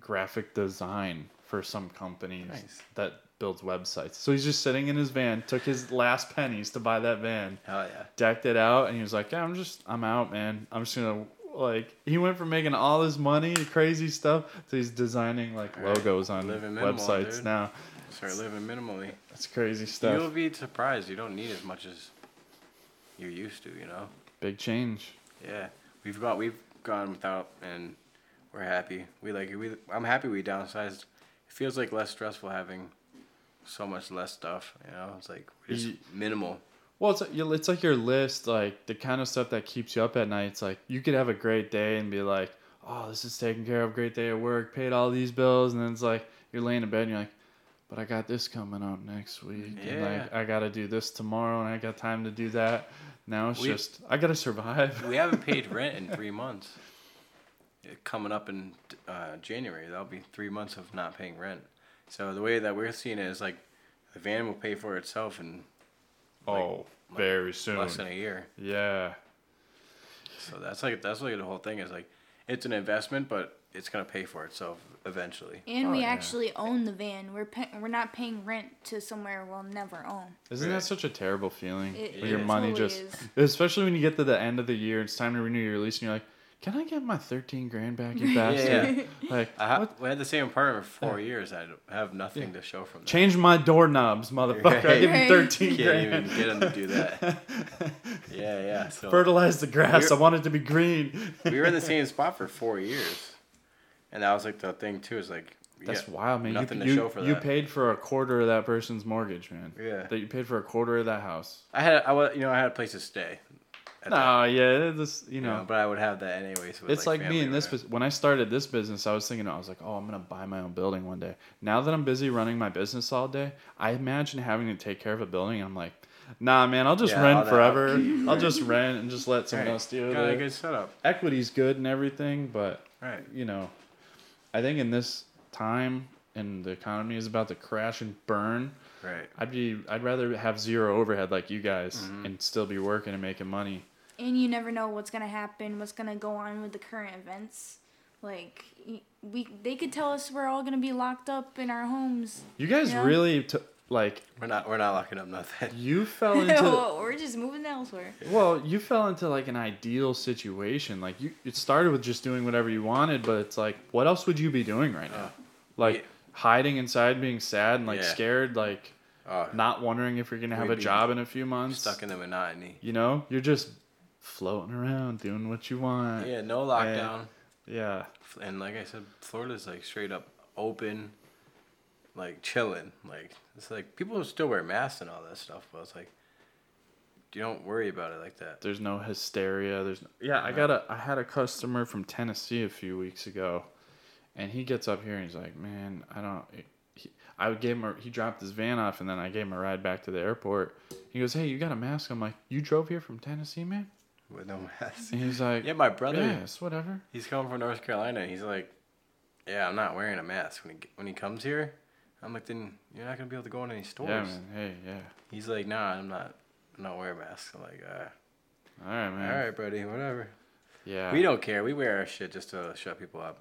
graphic design for some companies Nice. that builds websites. So he's just sitting in his van, took his last pennies to buy that van, Hell yeah. decked it out, and he was like, "Yeah, I'm just, I'm out, man. I'm just gonna." Like he went from making all this money, crazy stuff, to he's designing like Right. logos on Living websites now. Start living minimally. That's crazy stuff. You'll be surprised. You don't need as much as you're used to. You know. Big change. Yeah, we've got we've gone without, and we're happy. We like we. I'm happy we downsized. It feels like less stressful having so much less stuff. You know, it's like just minimal. Well, it's it's like your list, like the kind of stuff that keeps you up at night. It's like you could have a great day and be like, "Oh, this is taken care of. Great day at work. Paid all these bills." And then it's like you're laying in bed and you're like, "But I got this coming up next week. And like Yeah. I got to do this tomorrow, and I got time to do that." Now it's We- just I got to survive. We haven't paid rent in three months. Uh, Coming up in uh, January, that'll be three months of not paying rent. So the way that we're seeing it is like the van will pay for itself in like, oh, very soon. less than a year. Yeah. So that's like that's like the whole thing is like it's an investment, but it's gonna pay for itself eventually. And Oh, we yeah. actually own the van. We're pay- we're not paying rent to somewhere we'll never own. Isn't Right. that such a terrible feeling? It- when your it money totally just, is. especially when you get to the end of the year, it's time to renew your lease, and you're like, "Can I get my 13 grand back, you bastard?" Like, I ha- what? we had the same apartment for four years. I don't- have nothing to show from that. Change my doorknobs, motherfucker. I Right. give you Right. 13 Can't grand. even get him to do that. Yeah, yeah. So Fertilize the grass. I We're- want it to be green. we were in the same spot for four years, and that was like the thing too. Is like That's yeah, wild, man. Nothing you, to show for you that. paid for a quarter of that person's mortgage, man. Yeah. That you paid for a quarter of that house. I had I was you know I had a place to stay. No, that, yeah, this you know. know, but I would have that anyways. With, it's like, me family in this bus- when I started this business, I was thinking I was like, oh, I'm gonna buy my own building one day. Now that I'm busy running my business all day, I imagine having to take care of a building. I'm like, nah, man, I'll just Yeah, rent forever. I'll right. just rent and just let someone Right. else deal with Got a good setup. Equity's good and everything, but Right. you know, I think in this time and the economy is about to crash and burn. Right. I'd be I'd rather have zero overhead like you guys Mm-hmm. and still be working and making money. And you never know what's gonna happen, what's gonna go on with the current events. Like we, they could tell us we're all gonna be locked up in our homes. You guys Yeah. really t- like We're not. We're not locking up nothing. you fell into we're just moving elsewhere. well, you fell into like an ideal situation. Like you it started with just doing whatever you wanted, but it's like what else would you be doing right now? Uh, Like yeah. hiding inside being sad and like Yeah. scared like Oh, not wondering if you're going to have a job in a few months. stuck in the monotony. You know, you're just floating around doing what you want. Yeah. No lockdown. Yeah. And like I said, Florida's like straight up open, like chilling. Like it's like people still wear masks and all that stuff, but it's like you don't worry about it like that. There's no hysteria. There's no, yeah. I got a I had a customer from Tennessee a few weeks ago, and he gets up here and he's like, "Man, I don't." He, I gave him a, he dropped his van off and then I gave him a ride back to the airport. He goes, "Hey, you got a mask?" I'm like, "You drove here from Tennessee, man?" With no mask. And he's like, Yeah, my brother. "Yes, whatever." He's coming from North Carolina. He's like, yeah, I'm not wearing a mask when he when he comes here. I'm like, then you're not gonna be able to go in any stores. Yeah, man. Hey, yeah. He's like, nah, I'm not. I'm not wearing masks. I'm like, uh, All right, man. all right, buddy, whatever. Yeah. We don't care. We wear our shit just to shut people up.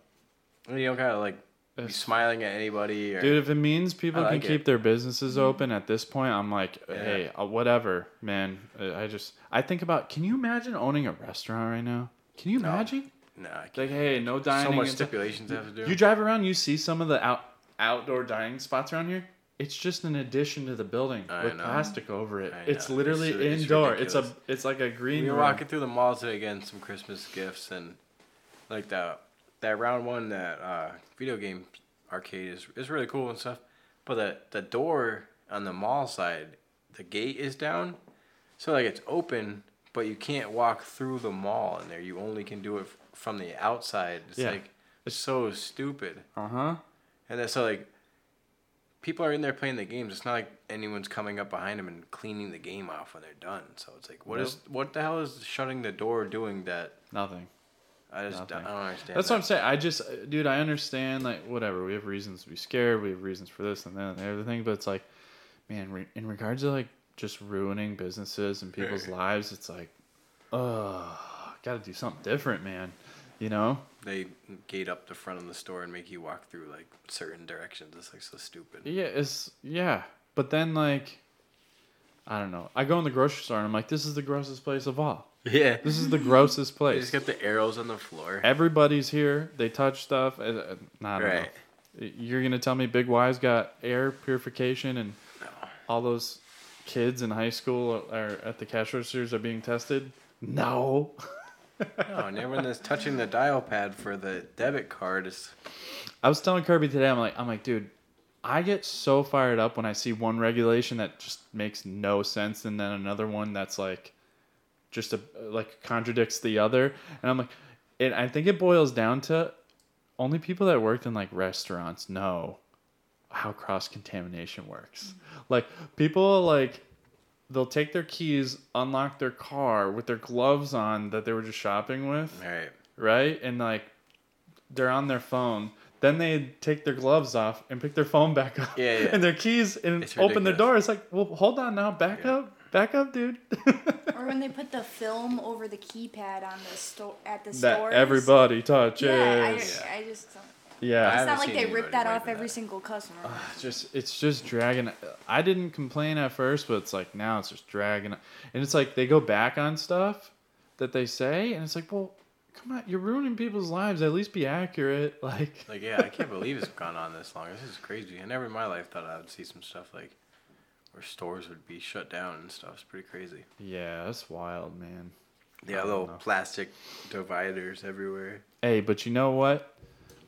You don't gotta like be smiling at anybody or Dude, if it means people I can like it. keep their businesses open at this point, I'm like, Yeah. hey, uh, whatever, man. Uh, I just, I think about, can you imagine owning a restaurant right now? Can you No. imagine? nah. I can't. Like, hey, no dining. so much and stuff. stipulations I have to do. You drive around, you see some of the out outdoor dining spots around here. It's just an addition to the building I with know. plastic over it. I It's know. literally It's- it's indoor. It's, a, it's like a green we were room. walking through the mall today getting some Christmas gifts and like that that round one that uh, video game arcade is is really cool and stuff. But the the door on the mall side, the gate is down, so like it's open, but you can't walk through the mall in there. You only can do it f- from the outside. It's Yeah. like it's so stupid. Uh huh. And then so like people are in there playing the games. It's not like anyone's coming up behind them and cleaning the game off when they're done. So it's like what is what the hell is shutting the door doing that? Nothing. I just don't, I don't understand. That's that. what I'm saying. I just, uh, dude, I understand. Like, whatever. We have reasons to be scared. We have reasons for this and that and everything. But it's like, man, re- in regards to like just ruining businesses and people's lives, it's like, oh, got to do something different, man. You know? They gate up the front of the store and make you walk through like certain directions. It's like so stupid. Yeah, it's yeah. But then like, I don't know. I go in the grocery store and I'm like, this is the grossest place of all. Yeah. This is the grossest They place. just got the arrows on the floor. Everybody's here. They touch stuff. Uh, uh, I don't Right. know. You're gonna tell me Big Y's got air purification and all those kids in high school are at the cash registers are being tested? No. No, and everyone that's touching the dial pad for the debit card is I was telling Kirby today. I'm like, I'm like, dude, I get so fired up when I see one regulation that just makes no sense, and then another one that's like, just a like contradicts the other, and I'm like, it. I think it boils down to only people that worked in like restaurants know how cross contamination works. Mm-hmm. Like people like they'll take their keys, unlock their car with their gloves on that they were just shopping with right right? And like they're on their phone. Then they take their gloves off and pick their phone back up. Yeah, yeah. And their keys and It's open the ridiculous. door. It's like, well, hold on now, back Yeah. up, back up, dude. Or when they put the film over the keypad on the store at the that stores. everybody touches. Yeah, I, Yeah, I just. Don't. I It's haven't like they rip that off every that. single customer. It's just it's just dragging. I didn't complain at first, but it's like now it's just dragging. And it's like they go back on stuff that they say, and it's like, well, come on, you're ruining people's lives. At least be accurate. Like, Like yeah, I can't believe it's gone on this long. This is crazy. I never in my life thought I would see some stuff like where stores would be shut down and stuff. It's pretty crazy. yeah, that's wild, man. Yeah, little know. plastic dividers everywhere. Hey, but you know what?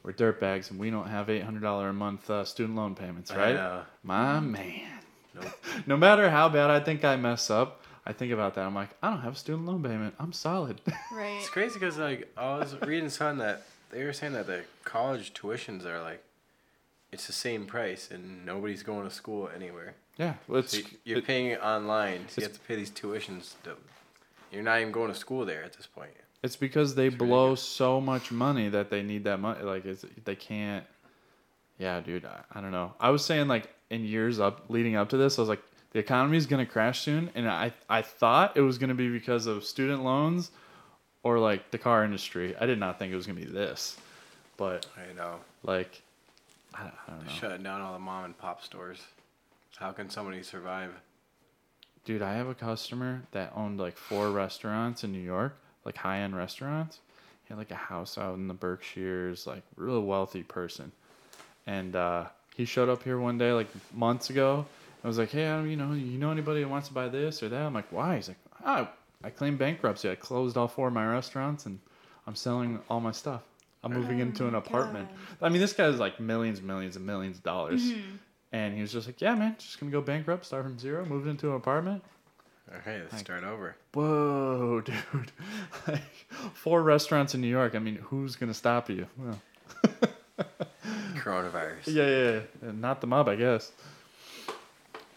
We're dirtbags and we don't have eight hundred dollar a month uh, student loan payments, right? know. My man. Nope. No matter how bad I think I mess up, I think about that. I'm like, I don't have a student loan payment. I'm solid. Right. It's crazy because like I was reading something that they were saying that the college tuitions are like, it's the same price and nobody's going to school anywhere. yeah, well, So you're it- paying online, so you have to pay these tuitions. To, you're not even going to school there at this point. It's because they It's blow ridiculous. so much money that they need that money. Like it's, they can't. Yeah, dude. I, I don't know. I was saying like in years up leading up to this, I was like, the economy is gonna crash soon, and I I thought it was gonna be because of student loans, or like the car industry. I did not think it was gonna be this, but I know. like, I, I don't know, Shutting down all the mom and pop stores. How can somebody survive? dude. I have a customer that owned like four restaurants in New York, like high end restaurants. He had like a house out in the Berkshires, like real wealthy person. And uh, he showed up here one day, like months ago. I was like, "Hey, Adam, you know, you know anybody that wants to buy this or that?" I'm like, "Why?" He's like, "Ah, I claimed bankruptcy. I closed all four of my restaurants, and I'm selling all my stuff. I'm moving into an oh apartment." God. I mean, this guy's like millions, millions, and millions of dollars. Mm-hmm. And he was just like, "Yeah, man, just gonna go bankrupt, start from zero, move into an apartment." Okay, let's start over. Whoa, dude! like four restaurants in New York. I mean, who's gonna stop you? Well, Coronavirus. yeah, yeah, yeah. Not the mob, I guess.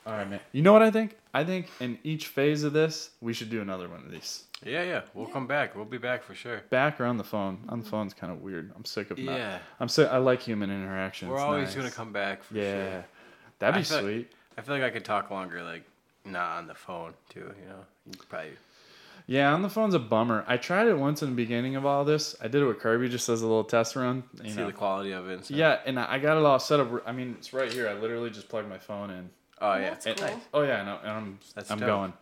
All right, man. You know what I think? I think in each phase of this, we should do another one of these. Yeah, yeah. We'll come back. We'll be back for sure. Back or on the phone. On the mm-hmm. phone's kind of weird. I'm sick of not. Yeah. I'm sick. I like human interaction. We're It's always nice. gonna come back for Yeah, sure. that'd be I feel- sweet. I feel like I could talk longer, like not on the phone too. You know, you could probably. Yeah, on the phone's a bummer. I tried it once in the beginning of all this. I did it with Kirby just as a little test run. You see know. the quality of it. And stuff. Yeah, and I I got it all set up. I mean, it's right here. I literally just plugged my phone in. Oh yeah. That's And- cool. Oh yeah, no, and I'm That's I'm dope. going.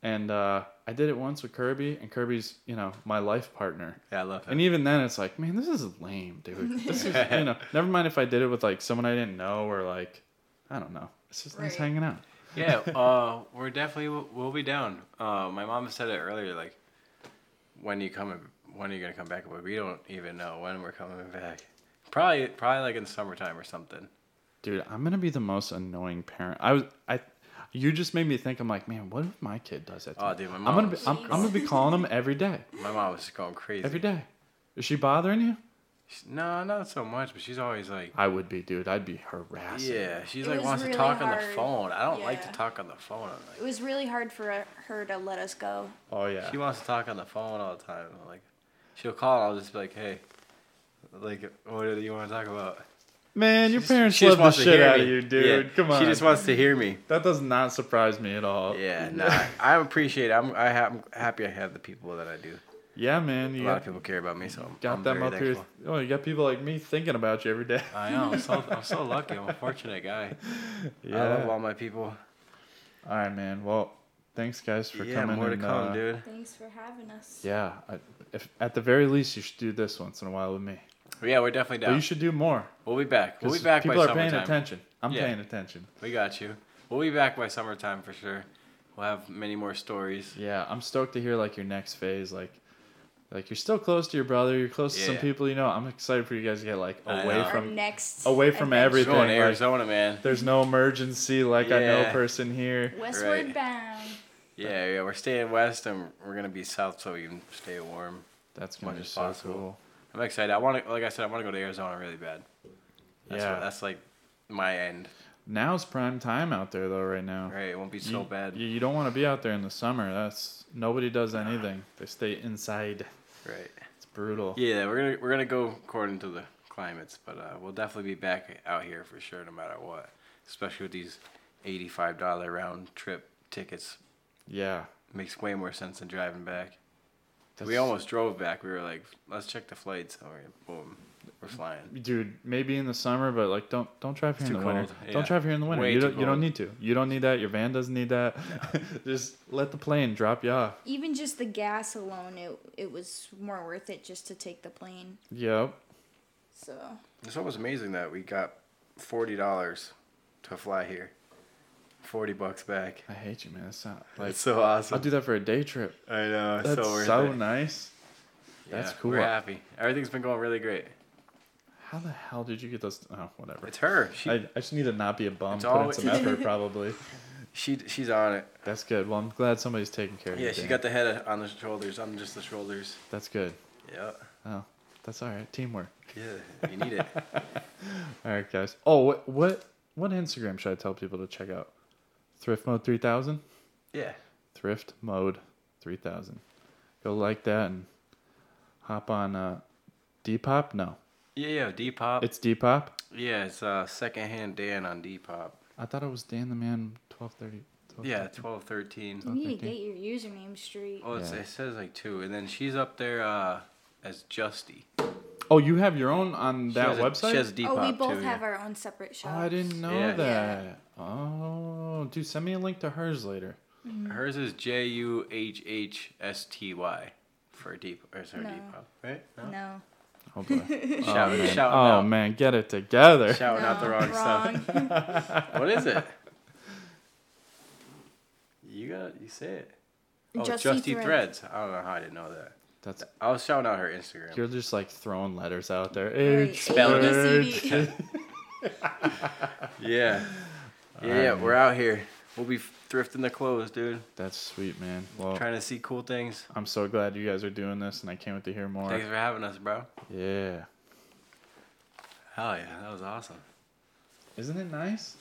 And uh, I did it once with Kirby, and Kirby's you know my life partner. Yeah, I love it. And even then, it's like, man, this is lame, dude. This is you know. Never mind if I did it with like someone I didn't know or like, I don't know. It's just nice hanging out. yeah, uh, we're definitely we'll be down. Uh, my mom said it earlier, like when you coming, when are you gonna come back? But we don't even know when we're coming back. Probably, probably like in summertime or something. Dude, I'm gonna be the most annoying parent. I was I. You just made me think. I'm like, man, what if my kid does that? To Oh, me? dude, my I'm gonna be. I'm, I'm gonna be calling him every day. My mom was just going crazy. Every day. Is she bothering you? She- No, not so much, but she's always like, I would be, dude. I'd be harassing. yeah, she's It like wants really to talk on the phone. I don't like to talk on the phone. I'm like, It was really hard for uh, her to let us go. Oh yeah. She wants to talk on the phone all the time. Like, she'll call. I'll just be like, hey, like, what do you want to talk about? Man, your She just- parents she just love the wants to shit hear out me. of you, dude. Yeah, Come on. She just wants to hear me. That does not surprise me at all. Yeah, nah, I appreciate. It. I'm I have, I'm happy I have the people that I do. Yeah, man. A You lot got, of people care about me, so I'm, got I'm them very up here. thankful. Oh, you got people like me thinking about you every day. I know. I'm so, I'm so lucky. I'm a fortunate guy. I love all my people. All right, man. Well, thanks guys for yeah, coming. more to and, come, uh, dude. Thanks for having us. Yeah. I, if at the very least, you should do this once in a while with me. But yeah, we're definitely But you should do more. we'll be back. We'll be 'cause back by summertime. People by are paying attention. I'm Yeah. paying attention. We got you. We'll be back by summertime for sure. We'll have many more stories. Yeah, I'm stoked to hear like your next phase. Like, like you're still close to your brother. You're close to some Yeah. people you know. I'm excited for you guys to get like away know. Our from. next away from adventure. everything. Going to like- man. There's no emergency. Like I know person here. Westward Right. bound. Yeah, yeah. We're staying west and we're gonna be south so we can stay warm. That's gonna Much be as so possible. cool. I'm excited. I want to, like I said, I want to go to Arizona really bad. That's yeah. what, that's like my end. Now's prime time out there though. Right now. Right? It won't be so you, bad. You, you don't want to be out there in the summer. That's nobody does anything. They stay inside. Right. It's brutal. Yeah, we're gonna we're gonna go according to the climates, but uh, we'll definitely be back out here for sure, no matter what. Especially with these eighty-five dollar round trip tickets, Yeah. makes way more sense than driving back. We almost drove back. We were like, let's check the flights. All right, boom, we're flying. Dude, maybe in the summer, but like don't don't drive here It's in the too winter. cold, yeah. Don't drive here in the winter. Way you don't you don't need to. You don't need that. Your van doesn't need that. Just let the plane drop you off. Even just the gas alone, it it was more worth it just to take the plane. Yep. So It's almost amazing that we got forty dollars to fly here. Forty bucks back. I hate you, man. It's not like It's so awesome. I'll do that for a day trip. I know. It's That's so so nice. That's Yeah, cool. We're happy. Everything's been going really great. How the hell did you get those? Oh, whatever. It's her. She I, I just need to not be a bum. It's Put in always- some effort, probably. She she's on it. That's good. Well, I'm glad somebody's taking care of you. Yeah, she got the head on the shoulders. I'm just the shoulders. That's good. Yeah. Oh, that's all right. Teamwork. Yeah. You need it. All right, guys. Oh, what what what Instagram should I tell people to check out? Thrift Mode 3000. yeah. Thrift Mode 3000. Go like that and hop on uh, Depop. No, Yeah, yeah. Depop. it's Depop. yeah, it's uh secondhand Dan on Depop. I thought it was Dan the Man 1230. 12, Yeah, twelve thirteen. You need to get your username straight. Oh, it's, Yeah. it says like two, and then she's up there uh as Justy. Oh, you have your own on She that has a- website? she has Depop oh, we both too. have yeah. our own separate shops. oh, I didn't know Yeah. that. Oh, dude, send me a link to hers later. Mm-hmm. Hers is J U H H S T Y for deep or sorry No. Depop, right? No. Oh boy. oh, man. shouting oh out. man, get it together. Shouting out the No, wrong, stuff. what is it? You got you say it. Oh, Justy Justy, Threads. Threads. I don't know how I didn't know that. That's I was shouting out her Instagram. you're just like throwing letters out there. Right. H, Spell it. Yeah. Yeah, yeah, we're out here. We'll be thrifting the clothes, dude. That's sweet, man. Well, Trying to see cool things. I'm so glad you guys are doing this, and I can't wait to hear more. Thanks for having us, bro. Yeah. Hell yeah, that was awesome. Isn't it nice?